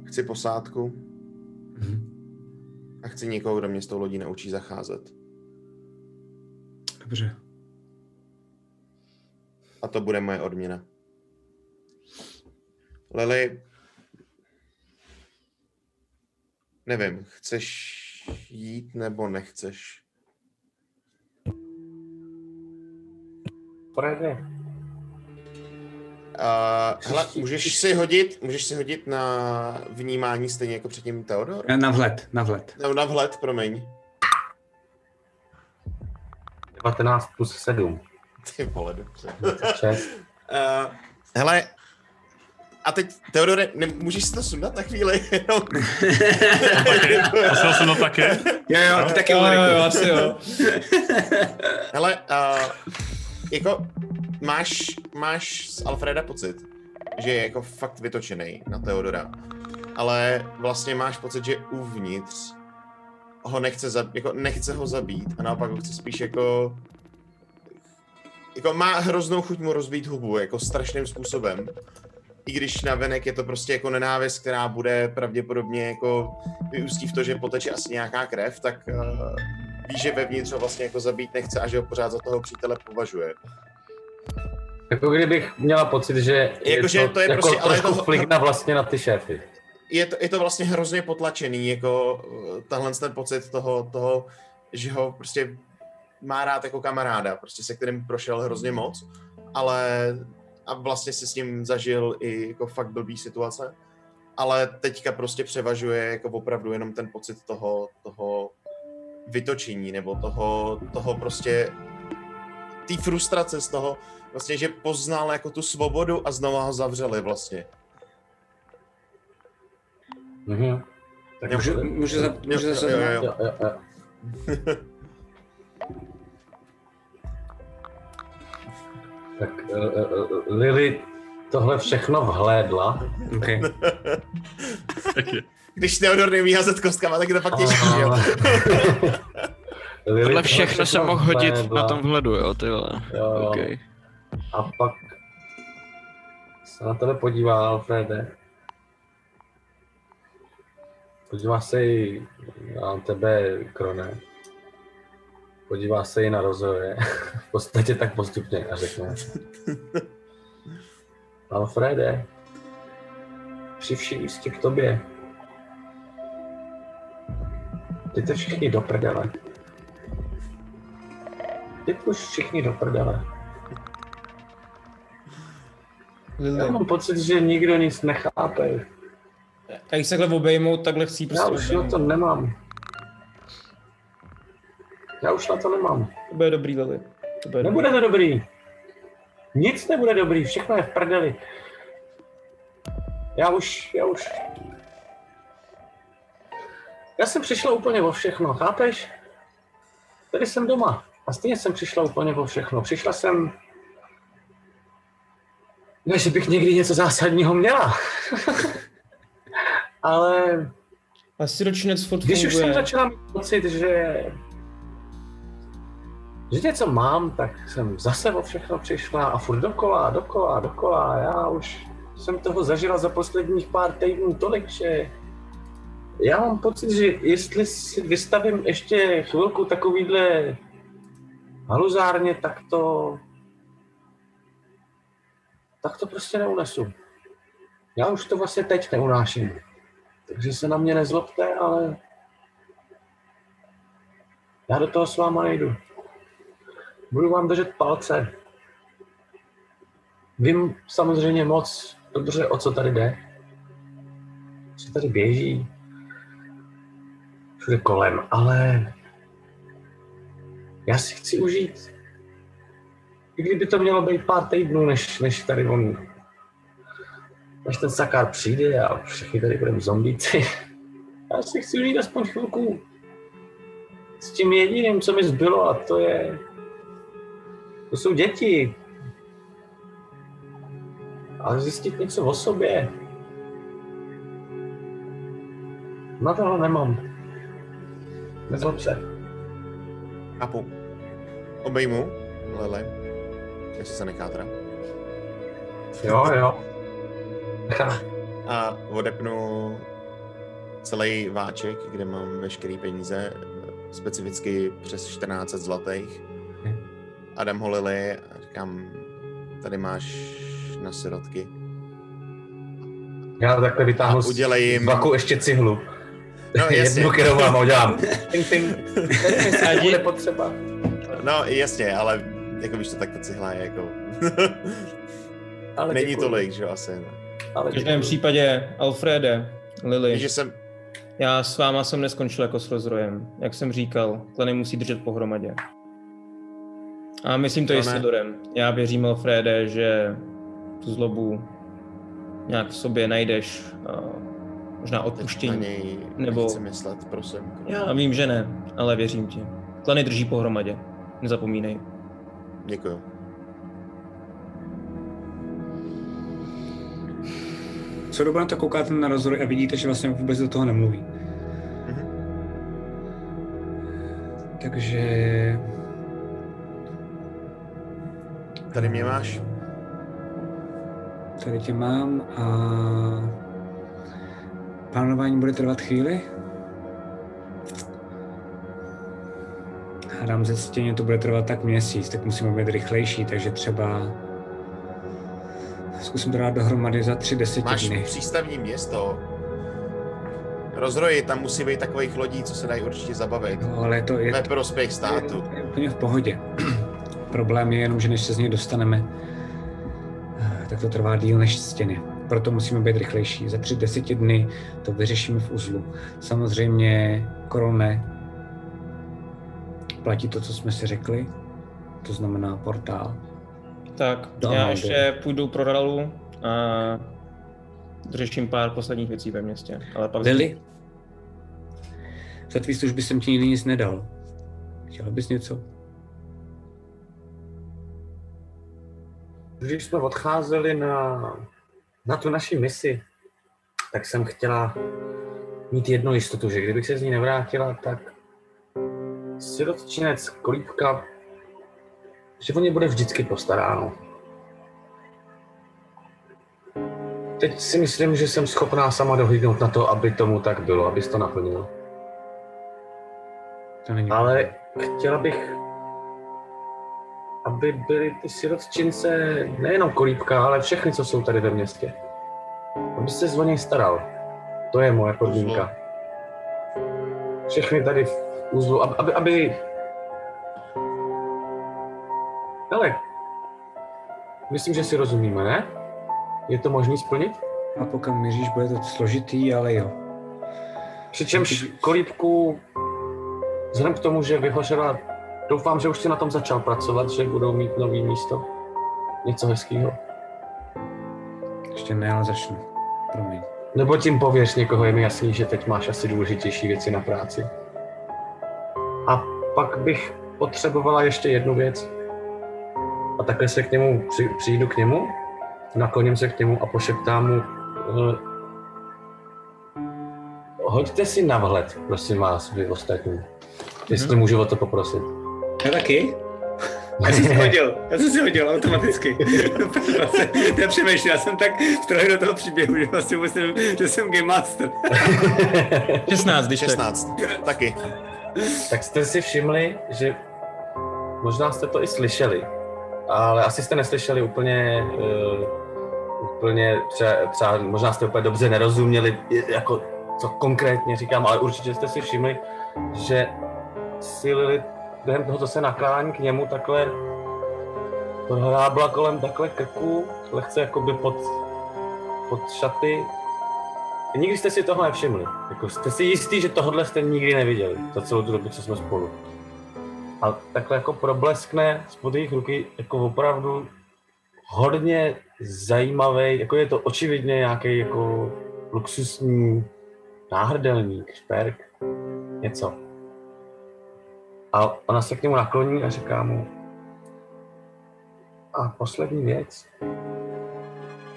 C: chci posádku
A: Mhm.
C: a chci někoho, kdo mě s tou lodí naučí zacházet.
A: Dobře.
C: A to bude moje odměna. Lily, nevím, chceš jít nebo nechceš?
D: Frede,
C: Uh, hele, můžeš si hodit, můžeš si hodit na vnímání stejně jako předtím Teodor?
A: Na vhled, na vhled.
C: No, na vhled, promiň.
D: 19 plus 7.
C: Ty vole, dobře.
D: 6.
C: Uh, hele, a teď, Teodore, ne, můžeš si to sundat na chvíli? Jenom-
F: Taky? Musel jsem to taky?
A: Jo, jo, ty taky
B: Jo, jo, asi jo.
C: Hele, uh, jako máš, máš z Alfreda pocit, že je jako fakt vytočený na Teodora, ale vlastně máš pocit, že uvnitř ho nechce, zab, jako nechce ho zabít a naopak ho chce spíš jako jako má hroznou chuť mu rozbít hubu, jako strašným způsobem. I když navenek je to prostě jako nenávist, která bude pravděpodobně jako vyústí v to, že poteče asi nějaká krev, tak uh, ví, že vevnitř ho vlastně jako zabít nechce a že ho pořád za toho přítele považuje.
D: Jako kdybych měla pocit, že
C: Jakože to je
D: jako
C: prostě- ale je
D: trošku
C: to-
D: fligna vlastně na ty šéfy.
C: Je to, je to vlastně hrozně potlačený, jako uh, tahle ten pocit toho, toho, že ho prostě má rád jako kamaráda, prostě se kterým prošel hrozně moc, ale a vlastně si s ním zažil i jako fakt blbý situace, ale teďka prostě převažuje jako opravdu jenom ten pocit toho, toho vytočení, nebo toho, toho prostě té frustrace z toho, vlastně, že poznal jako tu svobodu a znova ho zavřeli vlastně.
D: Mhm. Tak
A: Můžu, můžu, za, můžu
C: Jo,
A: zase
C: jo, jo.
D: Jo, jo, jo. tak uh, uh, Lily tohle všechno vhlédla.
A: Okay.
F: Taky.
C: Když Theodor neumí házet kostkama, tak je to fakt těžký, jo?
E: Tohle všechno jsem mohl hodit na tom vhledu, jo, ty vole.
D: Jo, jo.
E: Okay.
D: A pak se na tebe podívá, Alfrede. Podívá se i na tebe, Krone. podívá se i na rozhoje. v podstatě tak postupně a řekne. Alfrede, při vší ústě k tobě. Jděte všichni do prdele. Jděte už všichni do prdele. Já
B: Lily.
D: mám pocit, že nikdo nic nechápe.
B: A když se takhle obejmou, takhle chcí
D: Já
B: prostě
D: už na to nemám. Já už na to nemám.
B: To bude dobrý, Lily. To bude dobrý.
D: Nebude to dobrý. Nic nebude dobrý, všechno je v prdeli. Já už, já už... Já jsem přišla úplně o všechno, chápeš? Tady jsem doma a stejně jsem přišla úplně o všechno. Přišla jsem... Ne, že bych někdy něco zásadního měla. Ale
B: Asi ročinec furt
D: když už jsem začala mít pocit, že že něco mám, tak jsem zase o všechno přišla a furt dokola, dokola, dokola. Já už jsem toho zažila za posledních pár týdnů tolik, že já mám pocit, že jestli si vystavím ještě chvilku takovýhle haluzárně, tak to tak to prostě neunesu. Já už to vlastně teď neunáším. Takže se na mě nezlobte, ale já do toho s váma nejdu. Budu vám držet palce. Vím samozřejmě moc dobře, o co tady jde. Co tady běží. Všude kolem, ale já si chci užít. I kdyby to mělo být pár týdnů, než, než tady on než ten sakár přijde a všichni tady budeme zombíci. Já si chci užít aspoň chvilku s tím jediným, co mi zbylo a to je... To jsou děti. A zjistit něco o sobě. Na toho nemám. Nezlob se.
C: Chápu. Obejmu, Lele. Jestli se nechá teda.
D: Jo, jo.
C: A odepnu celý váček, kde mám veškeré peníze, specificky přes 14 zlatých. A dám ho Lily a říkám, tady máš na sirotky.
D: Já takhle vytáhnu z
C: udělej jim-
D: vaku ještě cihlu.
C: No jasně,
D: Jednu, kterou vám udělám. Ting, ting.
B: Adi-
D: bude potřeba.
C: no jasně, ale jako víš to, tak ta cihla je jako...
D: Ale
C: Není
D: děkuju.
C: tolik, že jo, asi. No.
D: Ale
B: V každém případě, Alfrede, Lily,
C: že jsem...
B: já s váma jsem neskončil jako s rozrojem. Jak jsem říkal, klany musí držet pohromadě. A myslím to
C: To
B: i s
C: ne.
B: Sidorem. Já věřím, Alfrede, že tu zlobu nějak v sobě najdeš. Možná
C: Teď na
B: odpuštění.
C: něj
B: nebo-
C: myslet, prosím.
B: Já vím, že ne, ale věřím ti. Klany drží pohromadě. Nezapomínej.
C: Děkuju.
A: Co dobu na to koukáte na rozhory a vidíte, že vlastně vůbec do toho nemluví.
C: Mhm.
A: Takže...
C: Tady mě máš.
A: Tady tě mám a... Plánování bude trvat chvíli. Hádám ze stěně to bude trvat tak měsíc, tak musíme být rychlejší, takže třeba... Zkusím to dát dohromady za tři
C: Máš
A: desetiny.
C: přístavní město. Rozroji, tam musí být takových lodí, co se dají určitě zabavit.
A: Jo, ale to je,
C: Ve prospěch státu.
A: je, je úplně v pohodě. Problém je jenom, že než se z něj dostaneme, eh, tak to trvá díl než stěny. Proto musíme být rychlejší. Za tři deseti dny to vyřešíme v uzlu. Samozřejmě korone platí to, co jsme si řekli, to znamená portál.
B: Tak,
A: Do
B: já ještě půjdu pro Ralu a řeším pár posledních věcí ve městě. Ale pak
A: Lily, za tvý služby jsem ti nikdy nic nedal. Chtěla bys něco?
D: Když jsme odcházeli na, na tu naši misi, tak jsem chtěla mít jednu jistotu, že kdybych se z ní nevrátila, tak sirotčinec Kolípka, že o ně bude vždycky postaráno. Teď si myslím, že jsem schopná sama dohlídnout na to, aby tomu tak bylo, aby to naplnilo.
A: To není
D: Ale chtěla bych, aby byly ty sirotčince nejenom kolíbka, ale všechny, co jsou tady ve městě. Aby se o něj staral. To je moje podmínka. Všechny tady v úzlu, aby, aby, aby... Hele, myslím, že si rozumíme, ne? Je to možný splnit?
A: A pokud míříš, bude to složitý, ale jo.
D: Přičemž kolíbku, vzhledem k tomu, že vyhořela, doufám, že už si na tom začal pracovat, že budou mít nový místo. Něco hezkého.
A: Ještě ne, ale začnu. Promiň.
D: Nebo tím pověř někoho, je mi jasný, že teď máš asi důležitější věci na práci. A pak bych potřebovala ještě jednu věc. A takhle se k němu, při, přijdu k němu, nakloním se k němu a pošeptám mu, eh, hoďte si na vhled, prosím vás, vy ostatní. Jestli můžu o to poprosit.
A: Já taky? Já jsem si hodil, já jsem si hodil automaticky. já přemýšlím, já jsem tak vtrhl do toho příběhu, že vlastně musím, že jsem game master.
B: 16, když tak.
C: 16. Taky.
D: tak jste si všimli, že možná jste to i slyšeli, ale asi jste neslyšeli úplně, uh, úplně třeba, třeba, možná jste úplně dobře nerozuměli, jako co konkrétně říkám, ale určitě jste si všimli, že si Lilith během toho, se naklání k němu, takhle hrábla kolem takhle krku, lehce jakoby pod, pod šaty. Nikdy jste si toho nevšimli. Jako jste si jistý, že tohle jste nikdy neviděli, za celou tu dobu, co jsme spolu. A takhle jako probleskne spod jejich ruky jako opravdu hodně zajímavý, jako je to očividně nějaký jako luxusní náhrdelník, šperk, něco. A ona se k němu nakloní a říká mu, a poslední věc.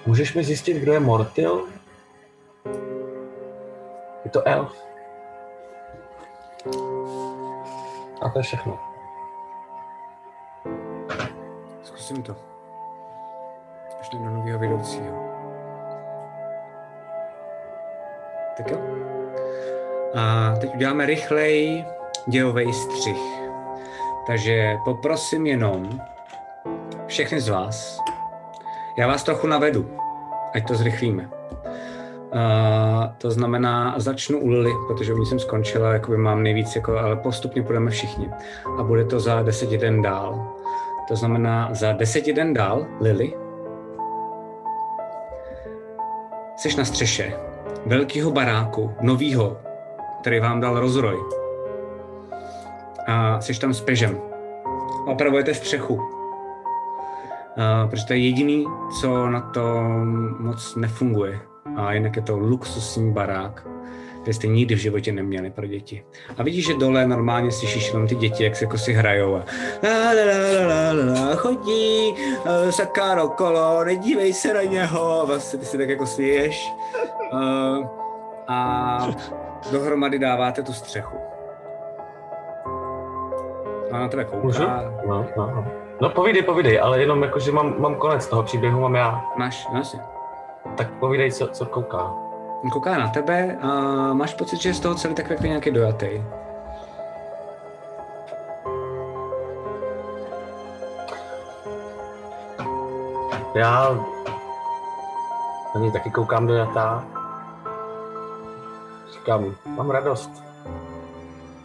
D: Můžeš mi zjistit, kdo je Mortil? Je to elf. A to je všechno.
A: Zkusím to. Ještě do nového vedoucího. Tak jo. A teď uděláme rychlej dějový střih. Takže poprosím jenom všechny z vás, já vás trochu navedu, ať to zrychlíme. Uh, to znamená, začnu u Lily, protože u ní jsem skončila, jakoby mám nejvíc, jako, ale postupně půjdeme všichni. A bude to za deset den dál. To znamená, za deset den dál, Lily, jsi na střeše velkého baráku, novýho, který vám dal rozroj. A jsi tam s pežem. Opravujete střechu. Uh, protože to je jediný, co na tom moc nefunguje. A jinak je to luxusní barák, který jste nikdy v životě neměli pro děti. A vidíš, že dole normálně slyšíš jenom ty děti, jak se jako si hrajou a la, la, la, la, la, chodí, uh, sakáro kolo, nedívej se na něho, vlastně ty si tak jako směješ. Uh, a dohromady dáváte tu střechu. A na tebe
D: Můžu?
A: kouká.
D: No, no, no. no povídej, povídej, ale jenom jako, že mám, mám konec toho příběhu, mám já.
A: Máš, no.
D: Tak povídej, co, co kouká.
A: Kouká na tebe a máš pocit, že je z toho celý tak jako nějaký dojatý.
D: Já na něj taky koukám do jatá. Říkám, mám radost,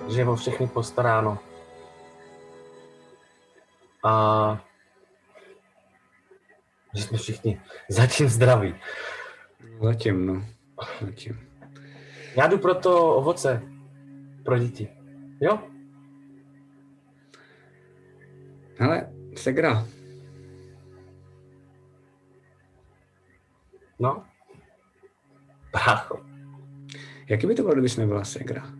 D: že je o všechny postaráno. A že jsme všichni zatím zdraví.
A: Zatím, no. Zatím.
D: Já jdu pro to ovoce pro děti. Jo?
A: Hele, Segra,
D: No? Brácho.
A: jaký by to bylo, kdybys nebyla Segra?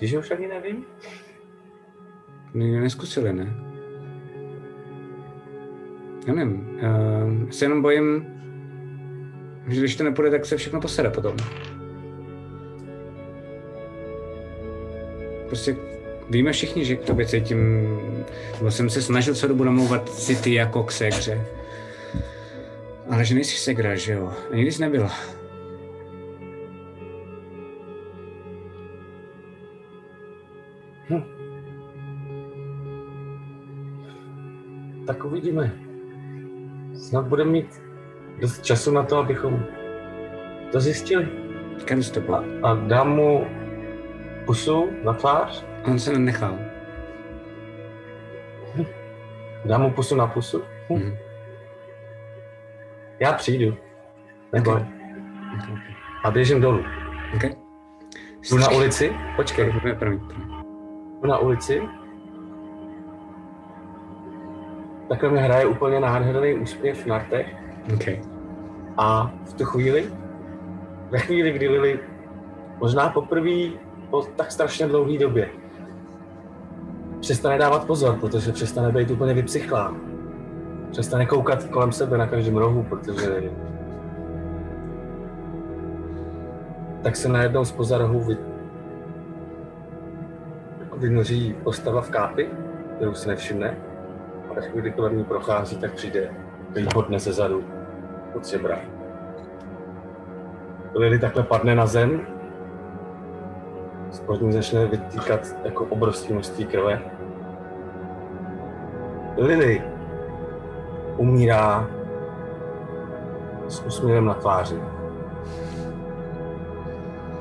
D: Že už ani nevím?
A: Nikdy neskusili, ne? Já nevím. Uh, se jenom bojím, že když to nepůjde, tak se všechno posede potom. Prostě víme všichni, že k tobě cítím, nebo jsem se snažil co dobu namlouvat city jako k segře. Ale že nejsi segra, že jo? A nikdy jsi nebyla.
D: Tak uvidíme. Snad budeme mít dost času na to, abychom to zjistili.
A: Kam jsi to byl?
D: A dám mu pusu na tvář,
A: On se nenechal.
D: dám mu pusu na pusu. Hm.
A: Mhm.
D: Já přijdu. Neboj.
A: Ok. Ok, ok.
D: A běžím dolů.
A: Ok.
D: Jdu na ulici, počkej,
A: Promiň, promiň, promiň.
D: Na ulici. Takhle mi hraje úplně nádherný úsměv na rtech.
A: Ok.
D: A v tu chvíli, ve chvíli, kdy Lily možná poprvé po tak strašně dlouhé době přestane dávat pozor, protože přestane být úplně vypsychlá. Přestane koukat kolem sebe na každém rohu, protože tak se najednou z rohu. Vynoří postava v kápi, kterou si nevšimne. A ve chvíli, kdy kolem ní prochází, tak přijde výhodne ze zadu pod žebra. Lily takhle padne na zem, spod ní začne vytýkat jako obrovské množství krve. Lily umírá s úsměvem na tváři.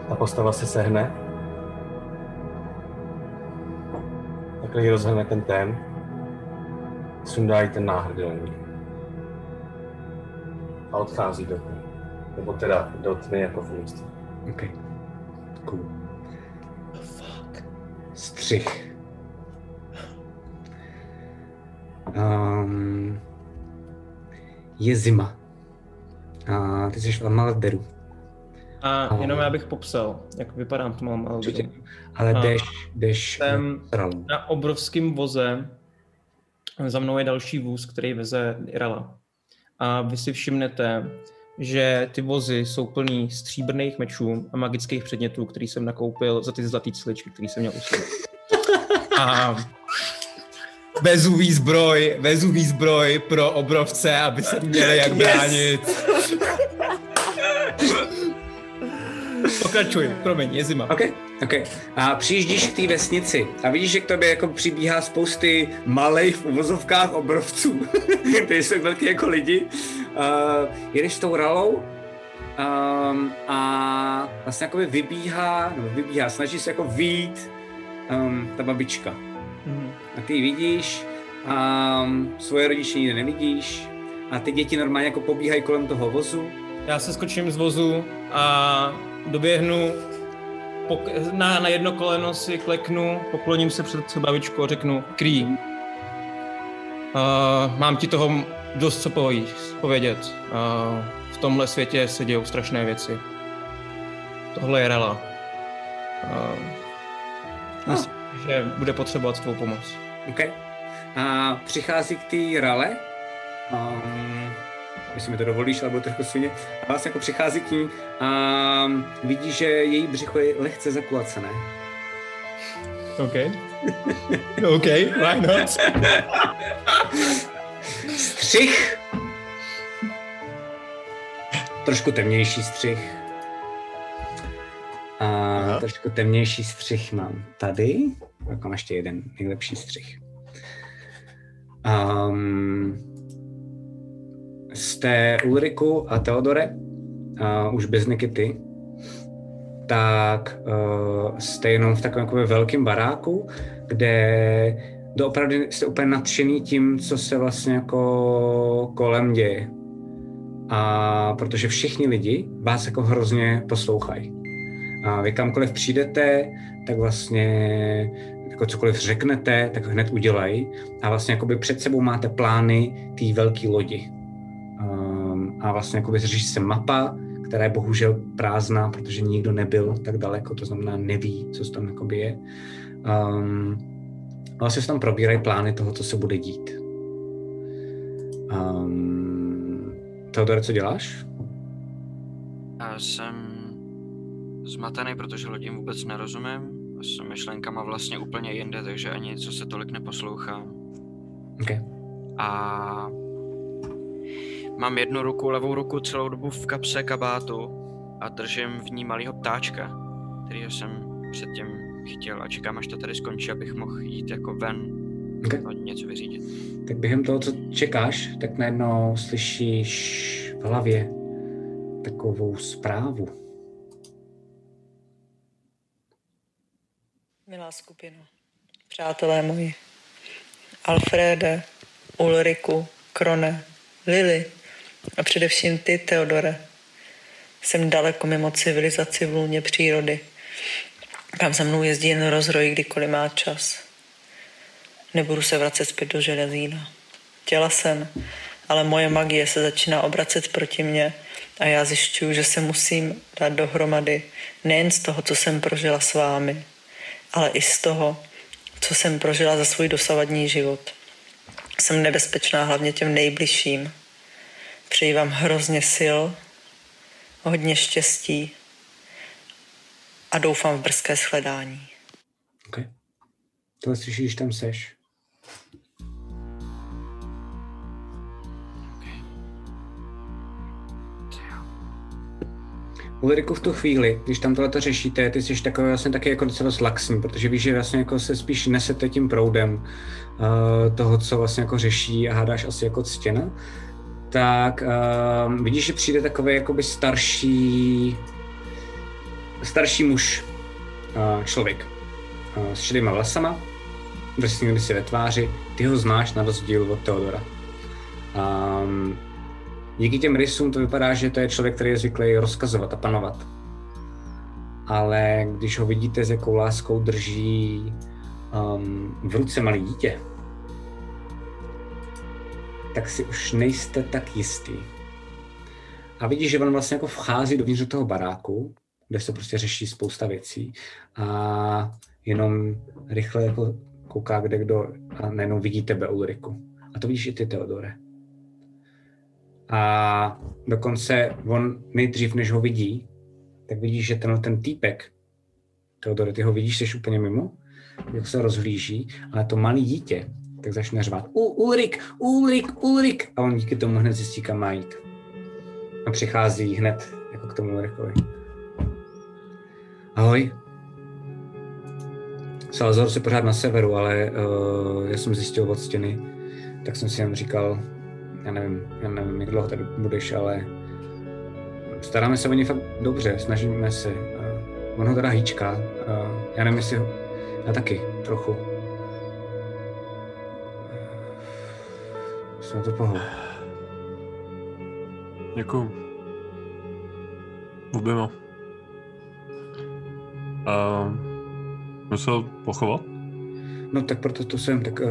D: Ta postava se sehne. Takhle ji rozhrne ten ten. Sundá jí ten náhrdelník. A odchází do tmy. Nebo teda do tmy jako v místě.
A: Ok. Cool. Střih. Um, je zima. A ty jsi v Amalderu.
B: A jenom já bych popsal, jak vypadám v tom Malderu.
A: Určitě. Ale jdeš, jdeš
B: jsem-
A: na
B: obrovském voze za mnou je další vůz, který veze Irala. A vy si všimnete, že ty vozy jsou plný stříbrných mečů a magických předmětů, který jsem nakoupil za ty zlatý ciličky, který jsem měl u sebe. A vezuvý zbroj, vezuvý zbroj pro obrovce, aby se měli jak bránit. Pokračuj, promiň, je zima.
A: OK, OK. A přijíždíš k té vesnici a vidíš, že k tobě jako přibíhá spousty malých v uvozovkách obrovců. Ty jsou velký jako lidi. Uh, jedeš s tou ralou um, a vlastně jakoby vybíhá, nebo vybíhá, snaží se jako výjít um, ta babička.
B: Mhm.
A: A ty ji vidíš, a um, svoje rodiče nikde nevidíš a ty děti normálně jako pobíhají kolem toho vozu.
B: Já se skočím z vozu a doběhnu pok- na, na jedno koleno si kleknu, pokloním se před babičku a řeknu Krý. Uh, mám ti toho dost co povědět. Uh, v tomhle světě se dějou strašné věci. Tohle je Rela. Uh, myslím, že bude potřebovat tvou pomoc.
A: OK. A přichází k té rale. Um, jestli mi to dovolíš, ale budu trochu svině. A vlastně jako přichází k ní a vidí, že její břicho je lehce zakulacené.
B: OK. OK, why not?
A: Střih! Trošku temnější střih. A
C: Aha.
A: trošku temnější střih mám tady. Tak mám ještě jeden nejlepší střih. Um, jste Ulriku a Teodore, uh, už bez Nikity, tak uh, jste jenom v takovém jakoby velkém baráku, kde doopravdy jste úplně nadšený tím, co se vlastně jako kolem děje. A protože všichni lidi vás jako hrozně poslouchají. A vy kamkoliv přijdete, tak vlastně jako cokoliv řeknete, tak hned udělají. A vlastně jakoby před sebou máte plány té velké lodi. Um, a vlastně jakoby řeší se mapa, která je bohužel prázdná, protože nikdo nebyl tak daleko, to znamená neví, co tam jakoby je. Um, vlastně se tam probírají plány toho, co se bude dít. Um, Teodore, co děláš?
E: Já jsem zmatený, protože lodím vůbec nerozumím. A jsem myšlenkama vlastně úplně jinde, takže ani něco se tolik neposlouchám.
A: Okay.
E: A mám jednu ruku, levou ruku celou dobu v kapse kabátu a držím v ní malého ptáčka, kterýho jsem předtím chytil a čekám, až to tady skončí, abych mohl jít jako ven
A: Okay.
E: a něco vyřídit.
A: Tak během toho, co čekáš, tak najednou slyšíš v hlavě takovou zprávu.
G: Milá skupina, přátelé moji, Alfrede, Ulriku, Krone, Lily a především ty, Teodore. Jsem daleko mimo civilizaci v lůně přírody, kam se mnou jezdí jen rozroj, kdykoliv má čas. Nebudu se vracet zpět do železína. Chtěla jsem, ale moje magie se začíná obracet proti mně a já zjišťuju, že se musím dát dohromady nejen z toho, co jsem prožila s vámi, ale i z toho, co jsem prožila za svůj dosavadní život. Jsem nebezpečná hlavně těm nejbližším. Přeji vám hrozně sil, hodně štěstí a doufám v brzké shledání.
A: Okay. Tohle slyšíš, když tam seš. Ulriku v tu chvíli, když tam tohle řešíte, ty jsi takový vlastně taky jako docela zlaxný, protože víš, že vlastně jako se spíš nesete tím proudem uh, toho, co vlastně jako řeší a hádáš asi jako ctěna, tak uh, vidíš, že přijde takový jakoby starší, starší muž, uh, člověk uh, s šedýma vlasama, vrsněný si ve tváři, ty ho znáš na rozdíl od Teodora. Um, díky těm rysům to vypadá, že to je člověk, který je zvyklý rozkazovat a panovat. Ale když ho vidíte, s jakou láskou drží um, v ruce malé dítě, tak si už nejste tak jistý. A vidíš, že on vlastně jako vchází dovnitř do toho baráku, kde se prostě řeší spousta věcí a jenom rychle jako kouká kde kdo a najednou vidí tebe Ulriku. A to vidíš i ty, Teodore. A dokonce on nejdřív, než ho vidí, tak vidíš, že tenhle ten týpek, Teodore, ty ho vidíš, jsi úplně mimo, jak se rozhlíží, ale to malý dítě, tak začne řvát Ulrik, Ulrik, Ulrik a on díky tomu hned zjistí, kam má jít. A přichází hned jako k tomu Ulrikovi. Ahoj. Salazar si pořád na severu, ale uh, já jsem zjistil od stěny, tak jsem si jen říkal, já nevím, já nevím, jak dlouho tady budeš, ale staráme se o ně fakt dobře, snažíme se. Uh, on ho teda hýčká, uh, já nevím, jestli ho, já taky, trochu. Jsem to pohod.
F: Děkuju. Oběma. Uh, musel pochovat?
A: No tak proto tu jsem, tak uh,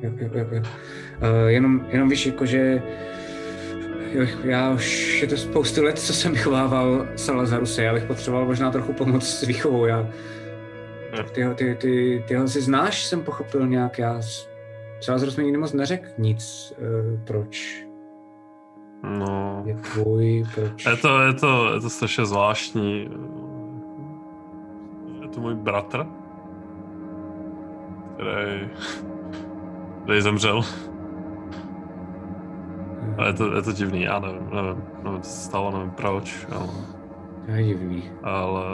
A: jo, jo, jo, jo. Uh, jenom, jenom víš, jako že jo, já už je to spoustu let, co jsem vychovával Salazaruse, já bych potřeboval možná trochu pomoc s výchovou, já ty, ty, ty, ty ho si znáš, jsem pochopil nějak, já Salazarus mi nikdy moc neřekl nic, uh, proč
F: No,
A: je tvůj, proč...
F: je to, je to, je to strašně zvláštní. Je to můj bratr, který, který zemřel. A je to, je to divný, já nevím, nevím, nevím, co se stalo, nevím proč, ale,
A: To je divný.
F: ale,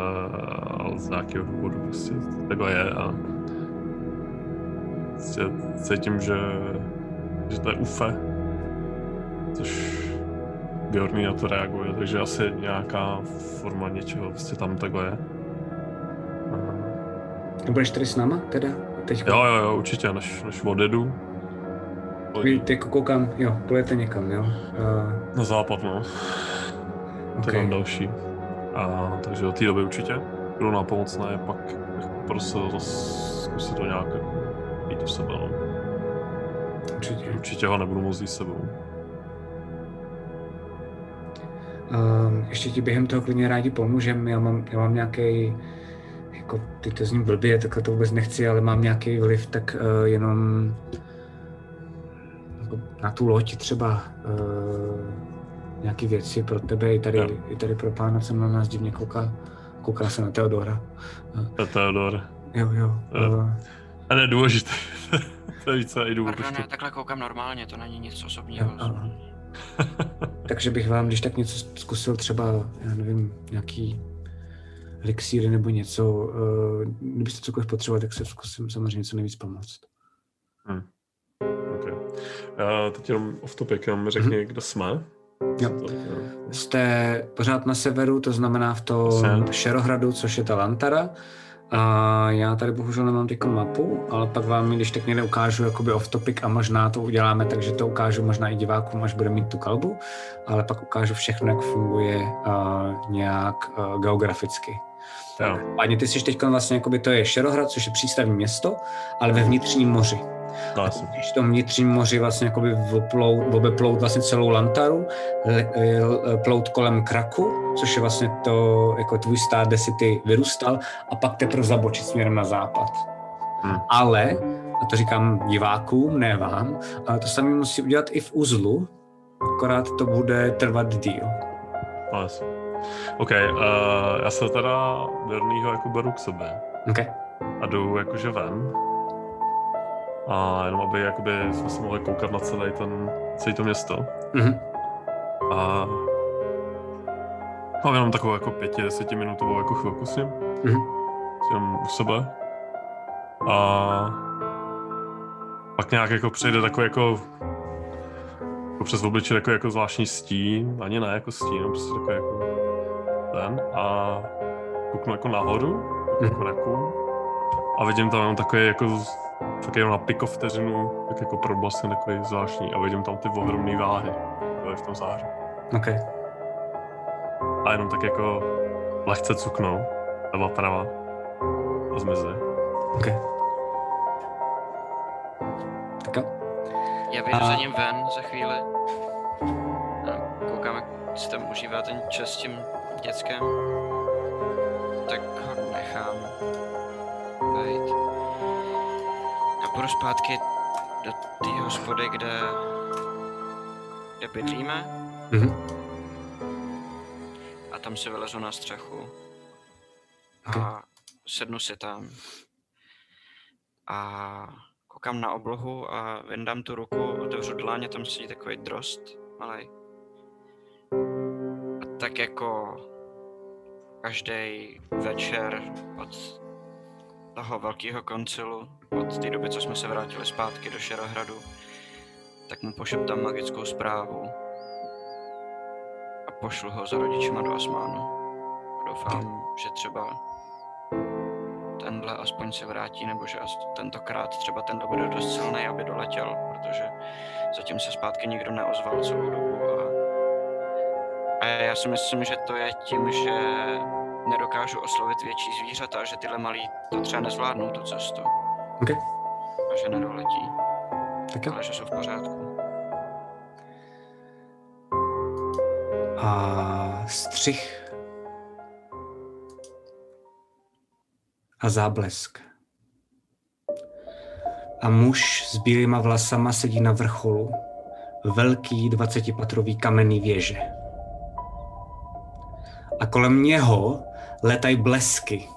F: ale z nějakého důvodu prostě takhle je a cítím, že, že to je ufe, což Bjorný na to reaguje, takže asi nějaká forma něčeho prostě tam takhle je. A-
A: Budeš tady s náma teda? Teď
F: Jo, jo, jo, určitě, než, než odjedu.
A: Vy teď jako koukám, jo, pojete někam, jo? Uh,
F: Na západ, no. To je tam další. A, takže do té doby určitě budu nápomocné, pak bych prosil zas zkusit to nějak mít u sebe, no.
A: Určitě.
F: Určitě ho nebudu moc s sebou.
A: Um, ještě ti během toho klidně rádi pomůžem. Já mám, já mám nějaký, jako ty to zní blbě, takhle to vůbec nechci, ale mám nějaký vliv, tak uh, jenom jako na tu loď třeba uh, nějaké věci pro tebe, i tady, i tady pro pána, co na nás divně kouká, kouká se na Teodora.
F: To je Theodor.
A: Jo, jo.
F: Jo.
A: Uh,
F: A ne, důležité. to je více, i jdu
E: Pardon, já takhle koukám normálně, to není nic osobního.
A: aha. takže bych vám, když tak něco zkusil třeba, já nevím, nějaký elixíry nebo něco, uh, kdybyste cokoliv potřebovali, tak se zkusím samozřejmě co nejvíc pomoct.
F: Hmm. Okay. Uh, teď jenom off topic, jenom řekni, hmm. kdo jsme.
A: Jo. Jste pořád na severu, to znamená v tom Šerohradu, což je ta Lantara. A já tady bohužel nemám teď mapu, ale pak vám když tak někde ukážu jakoby off topic a možná to uděláme, takže to ukážu možná i divákům, až bude mít tu kalbu, ale pak ukážu všechno, jak funguje uh, nějak uh, geograficky. Tak, Páně, ty jsi teď vlastně, jakoby to je Šerohrad, což je přístavní město, ale ve vnitřním moři. No, Když v tom vnitřním moři vlastně jakoby voplout, obeplout vlastně celou Lantaru, plout kolem Kraku, což je vlastně to, jako tvůj stát, kde si ty vyrůstal, a pak teprve zabočit směrem na západ. Hmm. Ale, a to říkám divákům, ne vám, ale to samé musí udělat i v uzlu, akorát to bude trvat díl.
F: Yes. OK, uh, já se teda Dornýho jako beru k sobě.
A: Okay.
F: A jdu jakože ven. A jenom aby jakoby jsme se mohli koukat na celý ten, celý to město.
A: Mm-hmm.
F: A mám jenom takovou jako pěti, desetiminutovou jako chvilku s ním.
A: Mm-hmm.
F: Jsem u sebe. A pak nějak jako přijde takový jako jako přes obličej jako, jako zvláštní stín, ani ne jako stín, prostě takový jako ten a kouknu jako nahoru, jako mm. a vidím tam jenom takový jako tak jenom na piko vteřinu, tak jako problasně takový zvláštní a vidím tam ty ohromné váhy v tom záři.
A: OK.
F: A jenom tak jako lehce cuknou, leva prava a zmizí.
A: OK. Tak jo.
E: Já vyjdu a... za ním ven za chvíli. A koukám, jak si tam užívá ten čas s tím dětskem. Tak ho nechám. Bejt. Půjdu zpátky do té hospody, kde, kde bydlíme.
A: Mhm.
E: A tam si vylezu na střechu. A sednu si tam. A koukám na oblohu a vyndám tu ruku, otevřu dláně, tam sedí takový drost malý. A tak jako každý večer od toho velkého koncilu, od té doby, co jsme se vrátili zpátky do Šerohradu, tak mu pošeptám magickou zprávu a pošlu ho za rodičima do Asmánu. Doufám, že třeba tenhle aspoň se vrátí, nebo že tentokrát třeba tenhle bude dost silný, aby doletěl, protože zatím se zpátky nikdo neozval celou dobu. A, a já si myslím, že to je tím, že nedokážu oslovit větší zvířata že tyhle malí to třeba nezvládnou tu cestu.
A: Okay.
E: A že nedoletí.
A: Tak jo.
E: Ale že jsou v pořádku.
A: A střih a záblesk. A muž s bílýma vlasama sedí na vrcholu velký dvacetipatrový kamenný věže. A kolem něho letají blesky.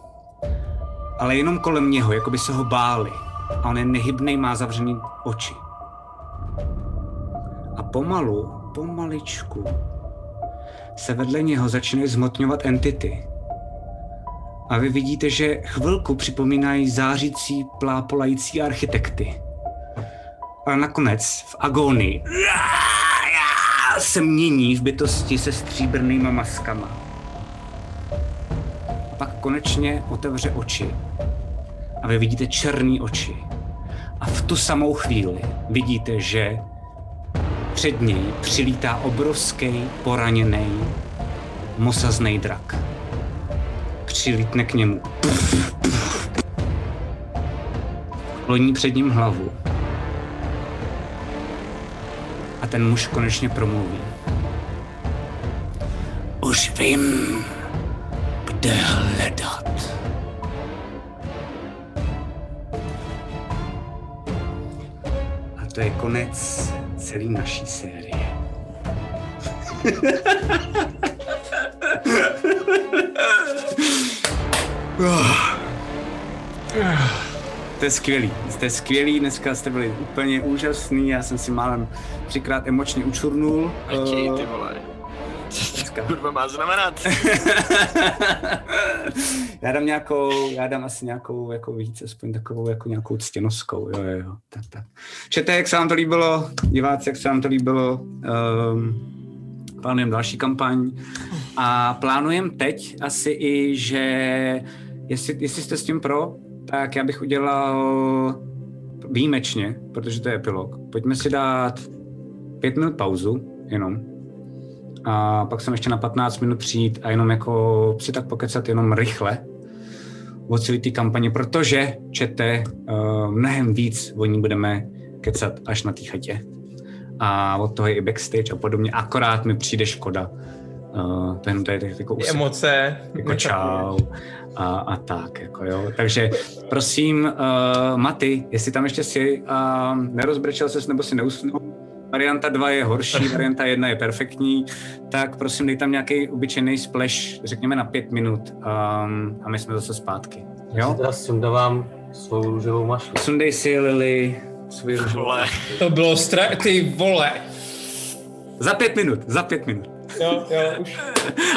A: Ale jenom kolem něho, jako by se ho báli. A on je nehybný, má zavřený oči. A pomalu, pomaličku, se vedle něho začínají zmotňovat entity a vy vidíte, že chvilku připomínají zářící, plápolající architekty. A nakonec v agónii se mění v bytosti se stříbrnýma maskama. Konečně otevře oči a vy vidíte černé oči. A v tu samou chvíli vidíte, že před něj přilítá obrovský, poraněný, mosazný drak přilítne k němu. Loní před ním hlavu. A ten muž konečně promluví. Už vím, kde hledat. A to je konec celé naší série. To to je skvělý, to je skvělý, dneska jste byli úplně úžasný, já jsem si málem třikrát emočně učurnul. Eh,
E: ty vole.
A: Dneska.
E: Kurva má znamenat.
A: já dám nějakou, já dám asi nějakou jako víc, aspoň takovou jako nějakou ctěnoskou, jo, jo, jo, tak, tak. Čete, jak se vám to líbilo, diváci, jak se vám to líbilo, um, plánujeme další kampaň a plánujeme teď asi i, že jestli, jestli jste s tím pro, tak já bych udělal výjimečně, protože to je epilog. Pojďme si dát pět minut pauzu, jenom. A pak jsem ještě na 15 minut přijít a jenom jako si tak pokecat jenom rychle o celé té kampaně, protože čete uh, mnohem víc o ní budeme kecat až na té chatě. A od toho je i backstage a podobně. Akorát mi přijde škoda. Uh, to jenom tady jako usek,
B: emoce.
A: jako čau a, a tak, jako jo. Takže prosím, uh, Maty, jestli tam ještě jsi a uh, nerozbrečel ses nebo si neusnul, varianta 2 je horší, varianta 1 je perfektní, tak prosím dej tam nějaký obyčejný splash, řekněme na pět minut um, a my jsme zase zpátky.
D: Já si
A: Jo?
D: teda sundávám svou růžovou mašlu.
A: Sundej si, Lily, svůj růžovou.
E: Vole.
B: To bylo stra... Ty vole.
A: Za pět minut, za pět minut.
B: Jo, jo, už.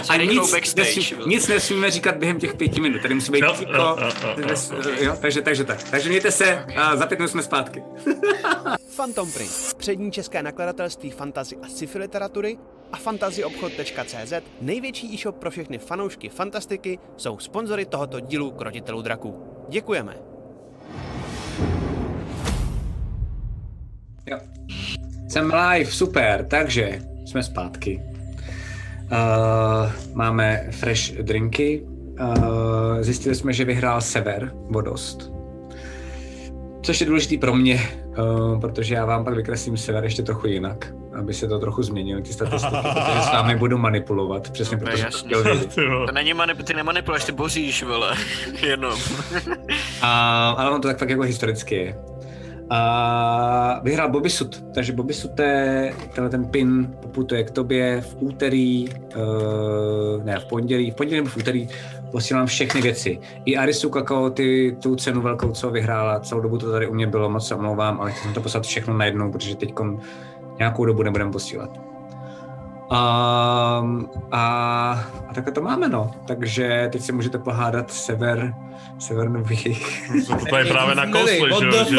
A: A nic, nesmí, nic nesmíme říkat během těch pěti minut, tady musí být
F: Jo,
A: ticho,
F: jo, jo, jo. jo,
A: takže, takže tak. Takže mějte se, a za pět minut jsme zpátky.
H: Phantom Print, přední české nakladatelství fantazy a sci-fi literatury a fantazyobchod.cz, největší e-shop pro všechny fanoušky fantastiky, jsou sponzory tohoto dílu Krotitelů draků. Děkujeme.
A: Jo. Jsem live, super, takže jsme zpátky. Uh, máme fresh drinky. Uh, zjistili jsme, že vyhrál Sever o dost. Což je důležitý pro mě, uh, protože já vám pak vykreslím Sever ještě trochu jinak, aby se to trochu změnilo, ty statistiky, protože s vámi budu manipulovat, přesně
E: No,
A: protože to chtěl.
F: Ty vole.
E: To není manip, ty nemanipuluješ, ty boříš, vole. Jenom.
A: A, ale on to tak fakt jako historicky je. A vyhrál Bobby Sut, takže Bobby Sute, tenhle ten pin poputuje k tobě v úterý, uh, ne v pondělí, v pondělí nebo v úterý posílám všechny věci. I Arisu Kakao, ty, tu cenu velkou, co vyhrála, celou dobu to tady u mě bylo, moc se omlouvám, ale jsem to poslat všechno najednou, protože teď nějakou dobu nebudeme posílat. Um, a, a takhle to máme, no. Takže teď si můžete pohádat sever, sever nových.
F: To tady právě nakousli,
B: What
F: že, jo, že?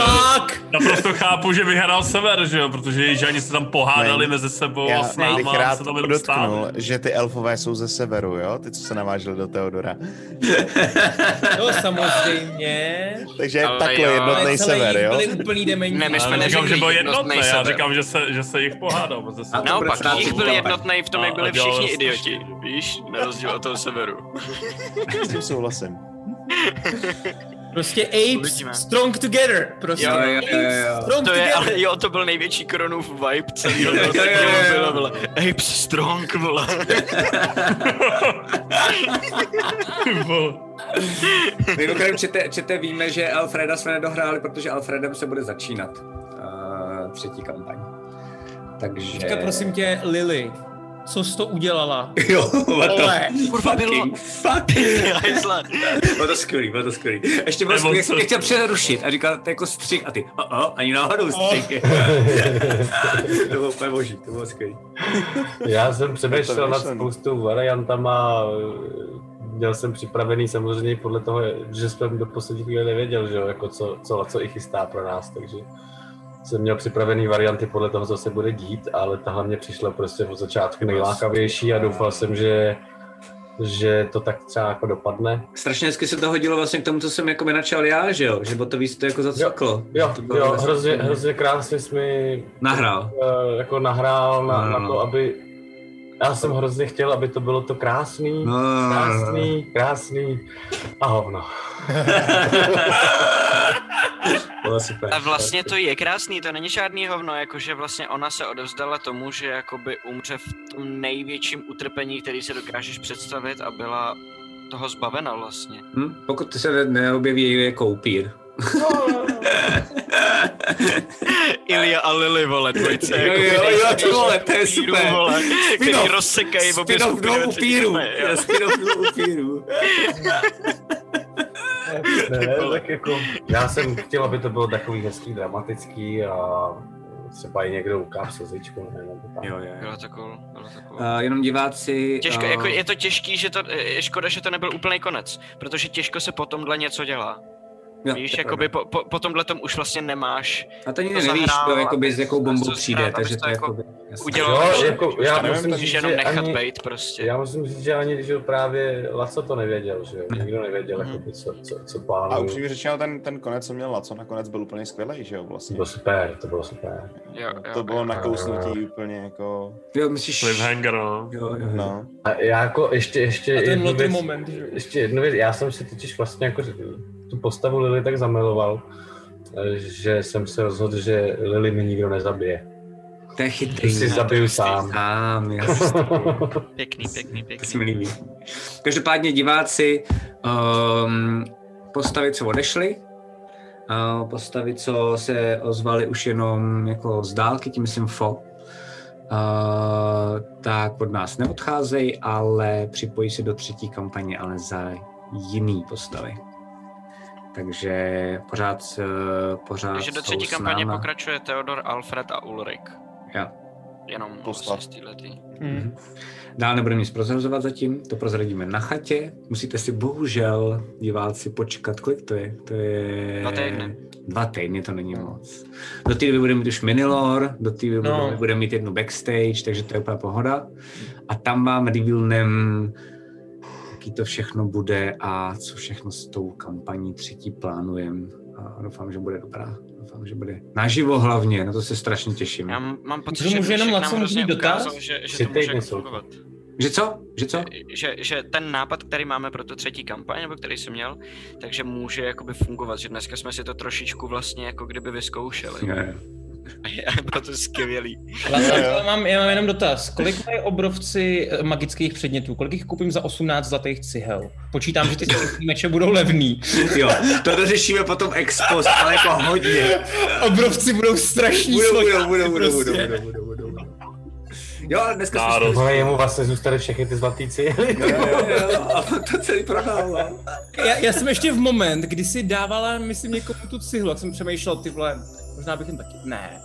F: Naprosto chápu, že vyhrál Sever, že jo, protože jižani se tam pohádali
C: Ne.
F: mezi sebou
C: Já
F: a s
C: bych
F: náma
C: rád
F: se tam
C: podotknul, že ty elfové jsou ze severu, jo? Ty, co se navážili do Teodora.
B: No samozřejmě.
C: Takže
E: Ale
C: takhle
E: jo.
C: jednotný sever, jo?
B: byli úplný dementi.
E: Ne, my jsme
F: Já říkám, že byl jednotný,
E: jednotný
F: já říkám, že se, že se jich pohádal mezi sebou.
E: Naopak, jich byl
A: stát-
E: jednotný v tom, jak
F: A-
E: byli
F: a dělal
E: všichni
F: strašný.
E: idioti. Víš, na rozdíl od toho severu.
C: S tím souhlasím.
B: Prostě apes
E: Uvidíme.
B: strong together. Prostě
A: Jo, jo, jo, jo.
B: apes strong
E: To je,
B: together.
E: ale jo, to byl největší Kronův vibe celého
A: Jo, jo, jo, jo.
E: bylo, vole. Apes strong, vole.
A: Mimochodem, čete, čete, víme, že Alfreda jsme nedohráli, protože Alfredem se bude začínat uh, třetí kampaň. Takže...
B: Teďka prosím tě, Lily, co jsi to udělala?
A: Jo, what the
B: Vole.
E: Kurva, bylo-
A: fucking fuck. Bylo to skvělý, bylo to skvělý. Ještě bylo skvělý, jak chtěl přerušit a říkal to jako střih a ty, o, o, ani náhodou střih. to bylo úplně boží, to bylo skvělý.
D: Já jsem přemýšlel nad spoustou variantama, měl jsem připravený samozřejmě podle toho, že jsem do poslední chvíle nevěděl, že jo, jako co, co, co i chystá pro nás, takže jsem měl připravený varianty podle toho, co se bude dít, ale tahle mě přišla prostě od začátku nejlákavější a doufal jsem, že že to tak třeba jako dopadne.
A: Strašně hezky se to hodilo vlastně k tomu, co jsem jako načal já, že jo, že to víc to jako zacvaklo.
D: Jo,
A: bylo
D: jo,
A: vlastně-
D: hrozně, hrozně krásně jsi mi
A: Nahrál.
D: eh, jako nahrál na,
A: No, no,
D: na
A: no.
D: to, aby já jsem hrozně chtěl, aby to bylo to krásný,
A: No, no, no,
D: krásný, krásný a hovno.
A: Super.
E: A vlastně to je krásný, to není žádný hovno, jakože vlastně ona se odevzdala tomu, že jakoby umře v tom největším utrpení, který si dokážeš představit a byla toho zbavena vlastně.
A: Hm? Pokud se ne- neobjeví jako upír.
E: Ilia a Lily, vole, dvojce.
A: Jo,
E: jako
A: jo,
E: vydej-
A: jo, ty vole, to je super.
E: Vole, který rozsekají obě
A: Spin-off
E: skupiny
A: dvou
E: ve třetí jo.
A: Spin-off dvou upírů.
D: ne, tak jako, já jsem chtěl, aby to bylo takový hezký, dramatický a třeba i někdo ukáže slzičku, ne, nebo tak.
A: Jo, jo.
E: Bylo to cool, bylo to cool.
A: Uh, jenom diváci...
E: Těžko,
A: uh,
E: jako je to těžký, že to, je škoda, že to nebyl úplný konec, protože těžko se po tomhle něco dělá.
A: Jo,
E: Víš,
A: to
E: jakoby po, po, po tomhle tom už vlastně nemáš
A: A to nikdy
E: to
A: nevíš, kdo, jakoby, s jakou bombou přijde,
E: zhrát,
A: takže to
E: to
A: je
E: jako
A: jakoby...
E: udělal.
D: Jo,
E: že-
D: jako, já
C: nevím,
D: musím říct,
E: jenom
D: že
E: nechat
D: ani,
E: být prostě.
D: já musím říct, že ani že právě Laco to nevěděl, že jo, nikdo nevěděl,
E: Mhm.
D: jakoby, co, co, co
C: A
D: plánuje.
C: upřímně řečeno, ten, ten konec, co měl Laco, nakonec byl úplně skvělý, že jo,
D: To
C: vlastně.
D: bylo super, to bylo super.
E: Jo, jo,
C: To bylo nakousnutí úplně jako,
A: Jo, myslíš...
F: Cliffhanger, no.
A: Jo, jo, jo.
C: no.
D: A já jako ještě, ještě
B: A ten
D: jednu
B: lotý
D: věc,
B: moment, že
D: ještě jednu věc, já jsem si totiž vlastně jako tu postavu Lily tak zamiloval, že jsem se rozhodl, že Lily mi nikdo nezabije.
A: To je chytrý.
D: Si zabiju sám.
A: Sám, jasně.
E: Pěkný, pěkný,
A: To se mi
E: pěkný.
A: líbí. Každopádně diváci, um, postavy, co odešly, uh, postavy, co se ozvaly už jenom jako z dálky, tím myslím fo, uh, tak od nás neodcházejí, ale připojí se do třetí kampaně, ale za jiný postavy. Takže pořád, uh, pořád
E: Takže do třetí kampaně
A: náma.
E: pokračuje Theodor, Alfred a Ulrik.
A: Jo.
E: Jenom vlastně.
B: Hm.
A: Dál nebudeme nic prozrazovat zatím, to prozradíme na chatě. Musíte si bohužel, diváci, počkat, kolik to je? To je...
E: Dva týdny.
A: Dva týdny, to není moc. Do té doby budeme mít už minilor, do té doby
B: No.
A: no. budeme mít jednu backstage, takže to je úplně pohoda. A tam vám revealnem, jaký to všechno bude a co všechno s tou kampaní třetí plánujem. A doufám, že bude dobrá. Doufám, že bude naživo hlavně, na to se strašně těším.
E: Já mám- mám pocit,
B: Můžu-
E: že
B: můžu jenom můžu
E: hrozně
B: mít dotaz?
E: ukázal, že, že to může fungovat.
A: Že co? Že co?
E: Že, že ten nápad, který máme pro tu třetí kampaň, nebo který jsem měl, takže může jakoby fungovat, že dneska jsme si to trošičku vlastně jako kdyby vyzkoušeli. A bylo to skvělý.
B: Laco, já mám, já mám jenom dotaz. Kolik mají obrovci eh, magických předmětů? Kolik jich koupím za 18 zlatých cihel? Počítám, že ty meče budou levný.
A: Jo, to dořešíme potom ex post, ale jako hodně.
B: Obrovci budou strašní
A: Budou, budou, budou, budou, budou,
B: prostě.
A: budou, budou, budou, budou. Jo, ale dneska jsme
F: Národ.
D: Ale jemu vlastně zůstaly všechny ty zlatý cihly.
A: Jo, jo, jo, a to celý prodal, no.
B: Já, já, jsem ještě v moment, kdy si dávala, myslím, někomu tu cihlu, jak jsem přemýšlel, ty vole, možná bych jim taky, ne.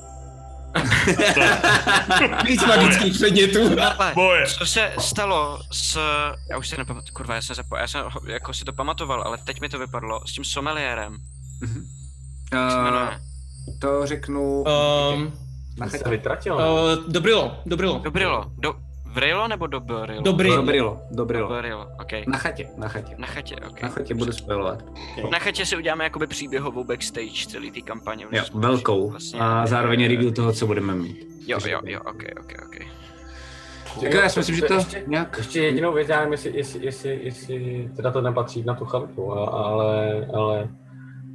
B: Víc magických předmětů.
F: Boje.
E: co se stalo s... Já už se nepamatuju, kurva, já jsem, zapo... já jsem jako si to pamatoval, ale teď mi to vypadlo, s tím someliérem.
A: Uh,
E: jmenuje?
A: to řeknu
B: Um,
A: na
D: Se vytratil.
B: uh, dobrilo, dobrilo.
E: Dobrilo. Do... Vrilo nebo Dobrilo?
B: Dobrilo.
A: Dobrilo, dobrilo.
E: Dobrilo, ok.
A: Na chatě, na chatě.
E: Na chatě, ok.
A: Na chatě budu spojovat.
E: Na chatě si uděláme jakoby příběhovou backstage celý té kampaně.
A: Jo, velkou.
E: vlastně-
A: A zároveň reveal toho, co budeme mít.
E: Jo, jo, jo, ok, ok, ok.
A: Tak já si myslím, že to
D: ještě,
A: nějak...
D: ještě jedinou věc, já nevím, jestli, jestli, jestli, jestli teda to nepatří na tu chalupu, ale, ale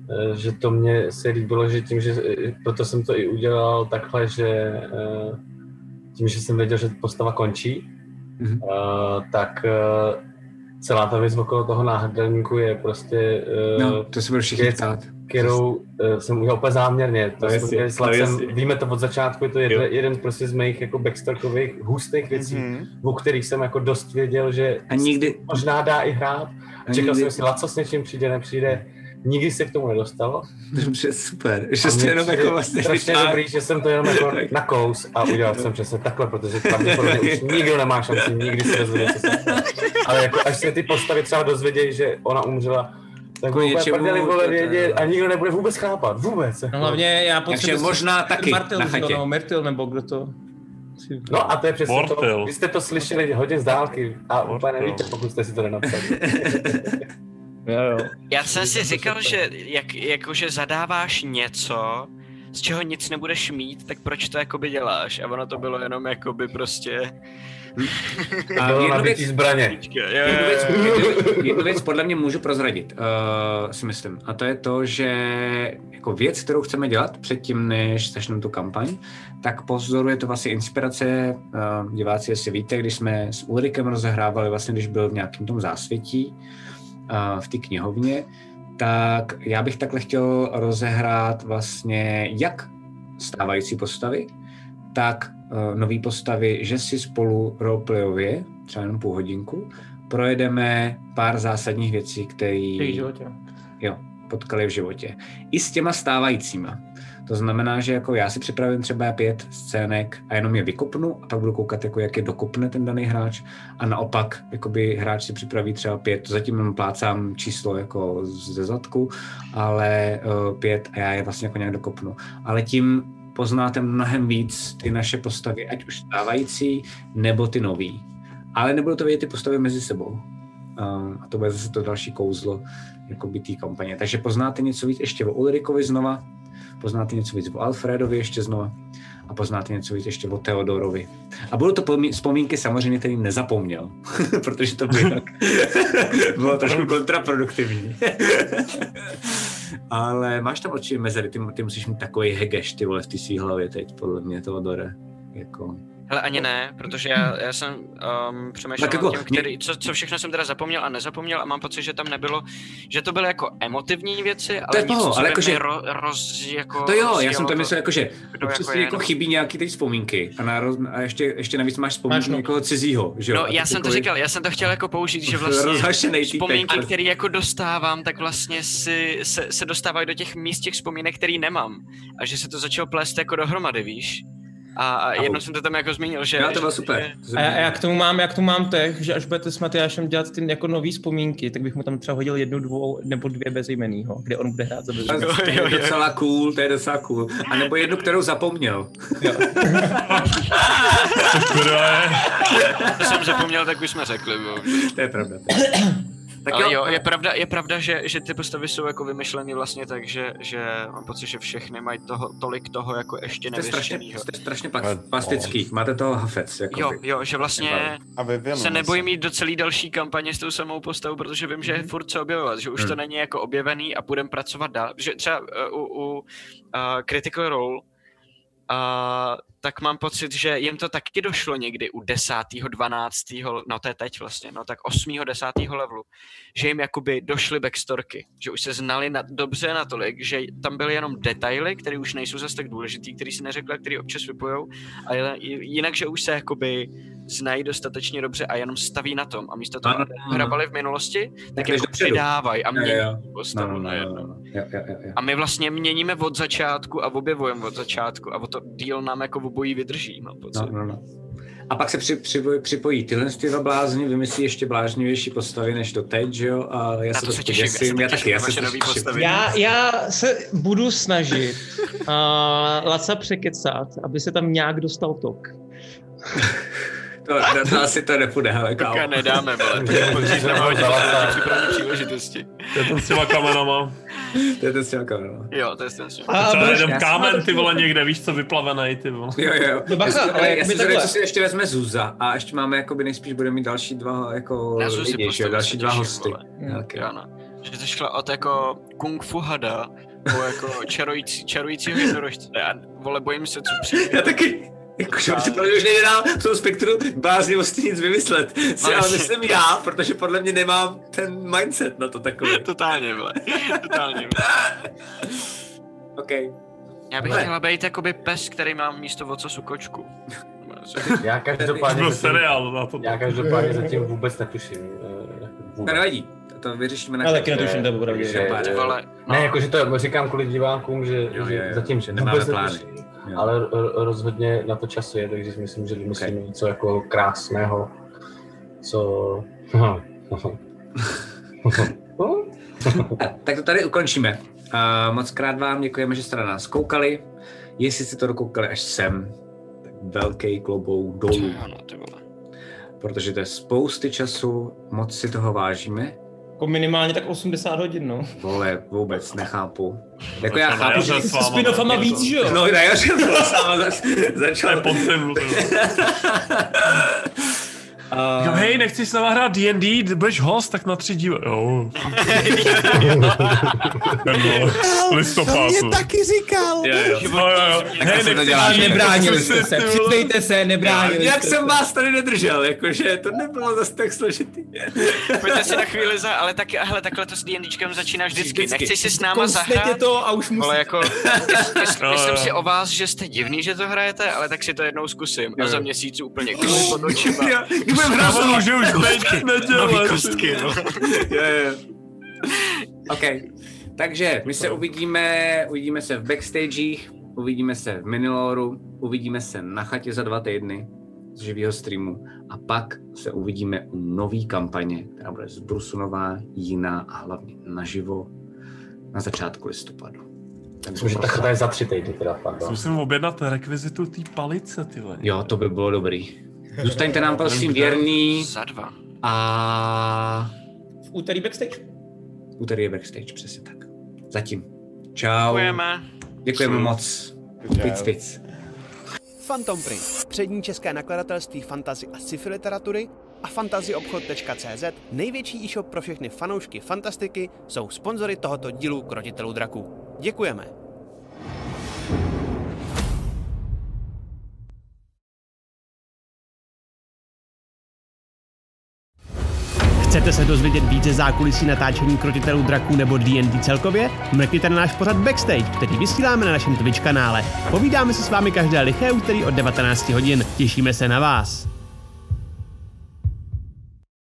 D: eh, že to mě se líbilo, že tím, že eh, proto jsem to i udělal takhle, že tím, že jsem věděl, že postava končí,
A: Mhm.
D: eh, tak eh, celá ta věc okolo toho náhrdelníku je prostě eh,
A: No, to se budou všichni
D: věc,
A: ptát.
D: kterou uh, jsem udělal úplně záměrně. To
A: No
D: jsme s
A: no
D: Lacem,
A: jasně.
D: víme to od začátku, je to
A: Jo.
D: jeden, prostě z mých jako backstorkových hustých věcí,
C: Mhm.
D: o kterých jsem jako dost věděl, že
A: A nikdy...
D: možná dá i hrát.
A: A
D: Čekal
A: nikdy-
D: jsem si, Laco s něčím přijde, nepřijde. Nikdy se k tomu nedostalo.
A: Dobře, super. Že jste jenom jako vlastně...
D: strašně
A: vytáhl-
D: dobrý, že jsem to jenom jako nakous a udělal jsem přesně takhle, protože pravděpodobně už nikdo nemá šanci nikdy se dozvědět, co se stalo. Ale jako až se ty postavy třeba dozvědějí, že ona umřela, tak úplně
A: něčemu,
D: prdeli vole vědět a nikdo nebude vůbec chápat, vůbec.
B: No hlavně já
A: Takže
B: potřebuji...
A: možná taky
B: Martil,
A: na
B: že jo,
A: chatě.
B: nebo kdo to...
D: No a to je přesně
F: Mortel.
D: to. Vy jste to slyšeli hodně z dálky a úplně
F: Mortel.
D: nevíte, pokud jste si to nenapsali.
B: Jo, jo.
E: Já jsem si říkal, že jak, jakože zadáváš něco, z čeho nic nebudeš mít, tak proč to jakoby děláš? A ono to bylo jenom jakoby prostě...
A: A
D: Bylo nabitý
A: věc,
D: zbraně.
A: Jednu, věc, jednu, jednu věc podle mě můžu prozradit, uh, si myslím. A to je to, že jako věc, kterou chceme dělat předtím, než začneme tu kampaň, tak pozoruje to vlastně inspirace. Uh, diváci, jestli víte, když jsme s Ulrikem rozehrávali, vlastně když byl v nějakém tom zásvětí uh, v té knihovně, tak já bych takhle chtěl rozehrát vlastně jak stávající postavy, tak uh, nové postavy, že si spolu roleplayově, třeba jenom půl hodinku, projedeme pár zásadních věcí, které
B: životě.
A: jo, potkali v životě. I s těma stávajícíma. To znamená, že jako já si připravím třeba pět scének a jenom je vykopnu a pak budu koukat, jako jak je dokopne ten daný hráč a naopak jakoby hráč si připraví třeba pět, to zatím jenom plácám číslo jako ze zadku, ale uh, pět a já je vlastně jako nějak dokopnu. Ale tím poznáte mnohem víc ty naše postavy, ať už stávající, nebo ty nový. Ale nebudou to vědět ty postavy mezi sebou. Um, a to bude zase to další kouzlo jakoby té kampaně. Takže poznáte něco víc ještě o Ulrikovi znova, poznáte něco víc o Alfredovi ještě znova a poznáte něco víc ještě o Teodorovi. A budou to pomí- vzpomínky samozřejmě, který nezapomněl, protože to by jinak bylo trošku kontraproduktivní. Ale máš tam určitě mezery, ty, ty musíš mít takový hegeš, ty vole, v té svý hlavě teď, podle mě, Teodore. Jako...
E: Hele, ani ne, protože já, já jsem um, přemýšlel
A: Tak jako
E: tím, který, co, co všechno jsem teda zapomněl a nezapomněl a mám pocit, že tam nebylo, že to byly jako emotivní věci, ale
A: je
E: nic,
A: toho, ale
E: by
A: jakože-
E: mi ro, roz, jako
A: To jo, já jsem to myslel jako, že občas
E: jako je,
A: jako
E: no.
A: chybí nějaký teď vzpomínky a, na roz, a ještě, ještě navíc máš vzpomínky
B: Máš, no.
A: někoho cizího, že jo?
E: No, já
A: ty
E: jsem to říkal, já jsem to chtěl jako použít, že vlastně vzpomínky, které jako dostávám, tak vlastně si, se, se dostávají do těch míst těch vzpomínek, který nemám. A že se to začalo plést jako dohromady, víš? A, a jedno jsem to tam jako zmínil, že...
A: Jo, to bylo
E: že-
A: super.
B: A já, já, k tomu mám, já k tomu mám tech, že až budete s Matyášem dělat ty jako nový vzpomínky, tak bych mu tam třeba hodil jednu, dvou nebo dvě bezejmenýho, kde on bude hrát za
A: To
B: bezejmenýho.
A: je
E: jo, jo.
A: docela cool, to je docela cool. A nebo jednu, kterou zapomněl.
F: Je.
E: To jsem zapomněl, tak už jsme řekli. Bo.
A: To je pravda. Tak
E: Ale jo, je pravda, je pravda že, že ty postavy jsou jako vymyšleny vlastně tak, že, že mám pocit, že všechny mají toho, tolik toho jako ještě
A: Jste strašně,
E: nevyřešenýho.
A: jste strašně plastický, máte toho hafec. Jako
E: Jo, jo, že vlastně
C: A
E: se nebojím jít do celé další kampaně s tou samou postavou, protože vím, že je furt co objevovat, že už to
A: Mhm.
E: není jako objevený a budem pracovat dál. Že třeba uh, u, u uh, Critical Role uh, tak mám pocit, že jim to taky došlo někdy u 10. 12. no to je teď vlastně, no tak 8. 10. levelu, že jim jakoby došly backstorky, že už se znali na, dobře natolik, že tam byly jenom detaily, které už nejsou zase tak důležitý, který si neřekli, a který občas vypojou, ale jinak, že už se jakoby znají dostatečně dobře a jenom staví na tom a místo toho, aby hrabali v minulosti, tak
A: jdeš
E: jako přidávají a mění
A: No,
E: postavu
A: no, no,
E: najednou.
A: no, no. Jo, jo, jo, jo.
E: A my vlastně měníme od začátku a objevujeme od začátku a o to díl nám jako obojí vydrží, mám pocit.
A: No, no, no. A pak se při, při, připojí tyhle ty dva blázni, vymyslí ještě bláznivější postavy než to teď, že jo? A já se
E: to se těším, já se
A: děsím, já
E: těším
A: taky, já se těším.
E: postavy.
B: Já, já se budu snažit uh, Laca překecat, aby se tam nějak dostal tok.
A: To, to, to asi to nepůjde, hele, kámo.
E: Také nedáme, vole. To je podříz na hodě, při první příležitosti.
F: To je ten s těma kamenama.
A: To je ten s těma kamerama.
E: Jo, to je ten
B: A,
F: Třeba
B: budeš-
F: jeden
A: já-
F: kámen, ty vole, někde, víš co, vyplavený, ty vole.
A: Jo, jo.
B: No bacha,
A: já
B: ale
A: ale já si co si ještě vezme Zuza a ještě máme, jakoby nejspíš budeme mít další dva jako
E: Na
A: lidi, že jo, další dva hosty.
E: Jo, no. Že to šlo od jako kung fu hada, po jako čarující, čarujícího jednorožce. A vole, bojím se, co přijde.
A: Já taky. Jakože už to už nejde dál v tom spektru bláznivosti nic vymyslet. Si ale myslím já, protože podle mě nemám ten mindset na to takový.
E: Totálně, vole. Totálně, vole.
A: OK.
E: Já bych
A: Hele.
E: chtěla být jakoby pes, který má místo ocasu kočku.
D: Já každopádně,
F: byl
D: zatím,
F: seriál na to.
D: já každopádně zatím vůbec netuším. eh, jako
A: To
D: vůbec.
A: nevadí. To, vyřešíme na
B: Já taky netuším, to bude
E: vole, no.
D: Ne, jakože to říkám kvůli divákům, že,
A: Jo,
D: že
A: jo, jo,
D: zatím
A: že nemáme
D: vůbec
A: plány.
D: netuším,
A: Jo.
D: ale ro- rozhodně na to času je, takže si myslím, že vymyslíme něco jako krásného, co...
A: A, tak to tady ukončíme. A moc krát vám děkujeme, že jste na nás koukali. Jestli jste to dokoukali až sem, tak velký klobouk dolů,
E: Ano, ty vole.
A: protože to je spousty času, moc si toho vážíme.
B: Jako minimálně tak 80 hodin, no.
A: Vole, vůbec nechápu. Jako já
F: Začal na
A: chápu, že...
F: s ne?
B: víc, že jo?
A: No, na jaře to sama zač-
F: To je
A: začal.
F: podzim, Říkám, hej, nechci s náma hrát D&D, budeš host, tak na tři díly. Jo. Ten listopad. vole.
C: taky říkal.
A: Jo, jo.
F: Jo, jo, jo. Hej,
A: se to
F: nechci
A: dělá.
F: s-
B: Nebránili
F: jste
B: se, přiznejte se, nebránili
A: Jak jsem
B: se.
A: vás tady nedržel, jakože to nebylo zase tak složitý.
E: Pojďte si na chvíli za, ale taky, hele, takhle to s D&Dčkem začíná vždycky.
A: Vždycky.
E: Nechceš si s náma zahrát?
B: to a už musíte.
E: Ale jako, myslím si o vás, že jste divný, že to hrajete, ale tak si to jednou zkusím. A za měsíc úplně očima.
A: Jo, Budeme hrát
F: může už neděle.
E: kostky, no.
A: OK. Takže my se uvidíme, uvidíme se v backstagech, uvidíme se v Miniloru, uvidíme se na chatě za dva týdny z živého streamu a pak se uvidíme u nové kampaně, která bude zbrusunová, jiná a hlavně naživo na začátku listopadu. Tak
D: Myslím, že ta chata je za tři týdny teda, pardon.
F: Musím objednat rekvizitu té palice, ty.
A: Jo, to by bylo dobrý. Zůstaňte nám prosím věrný
E: Za dva.
A: a
B: V úterý backstage.
A: úterý je backstage, přesně tak. Zatím. Čau.
E: Děkujeme.
A: Děkujeme moc. Pic, pic.
H: Phantom Print, přední české nakladatelství fantazy a sci-fi literatury a fantazyobchod.cz, největší e-shop pro všechny fanoušky fantastiky, jsou sponzory tohoto dílu Krotitelů draků. Děkujeme. Chcete se dozvědět více zákulisí natáčení krotitelů draků nebo D&D celkově? Mrkněte na náš pořad Backstage, který vysíláme na našem Twitch kanále. Povídáme se s vámi každé liché úterý od 19 hodin. Těšíme se na vás.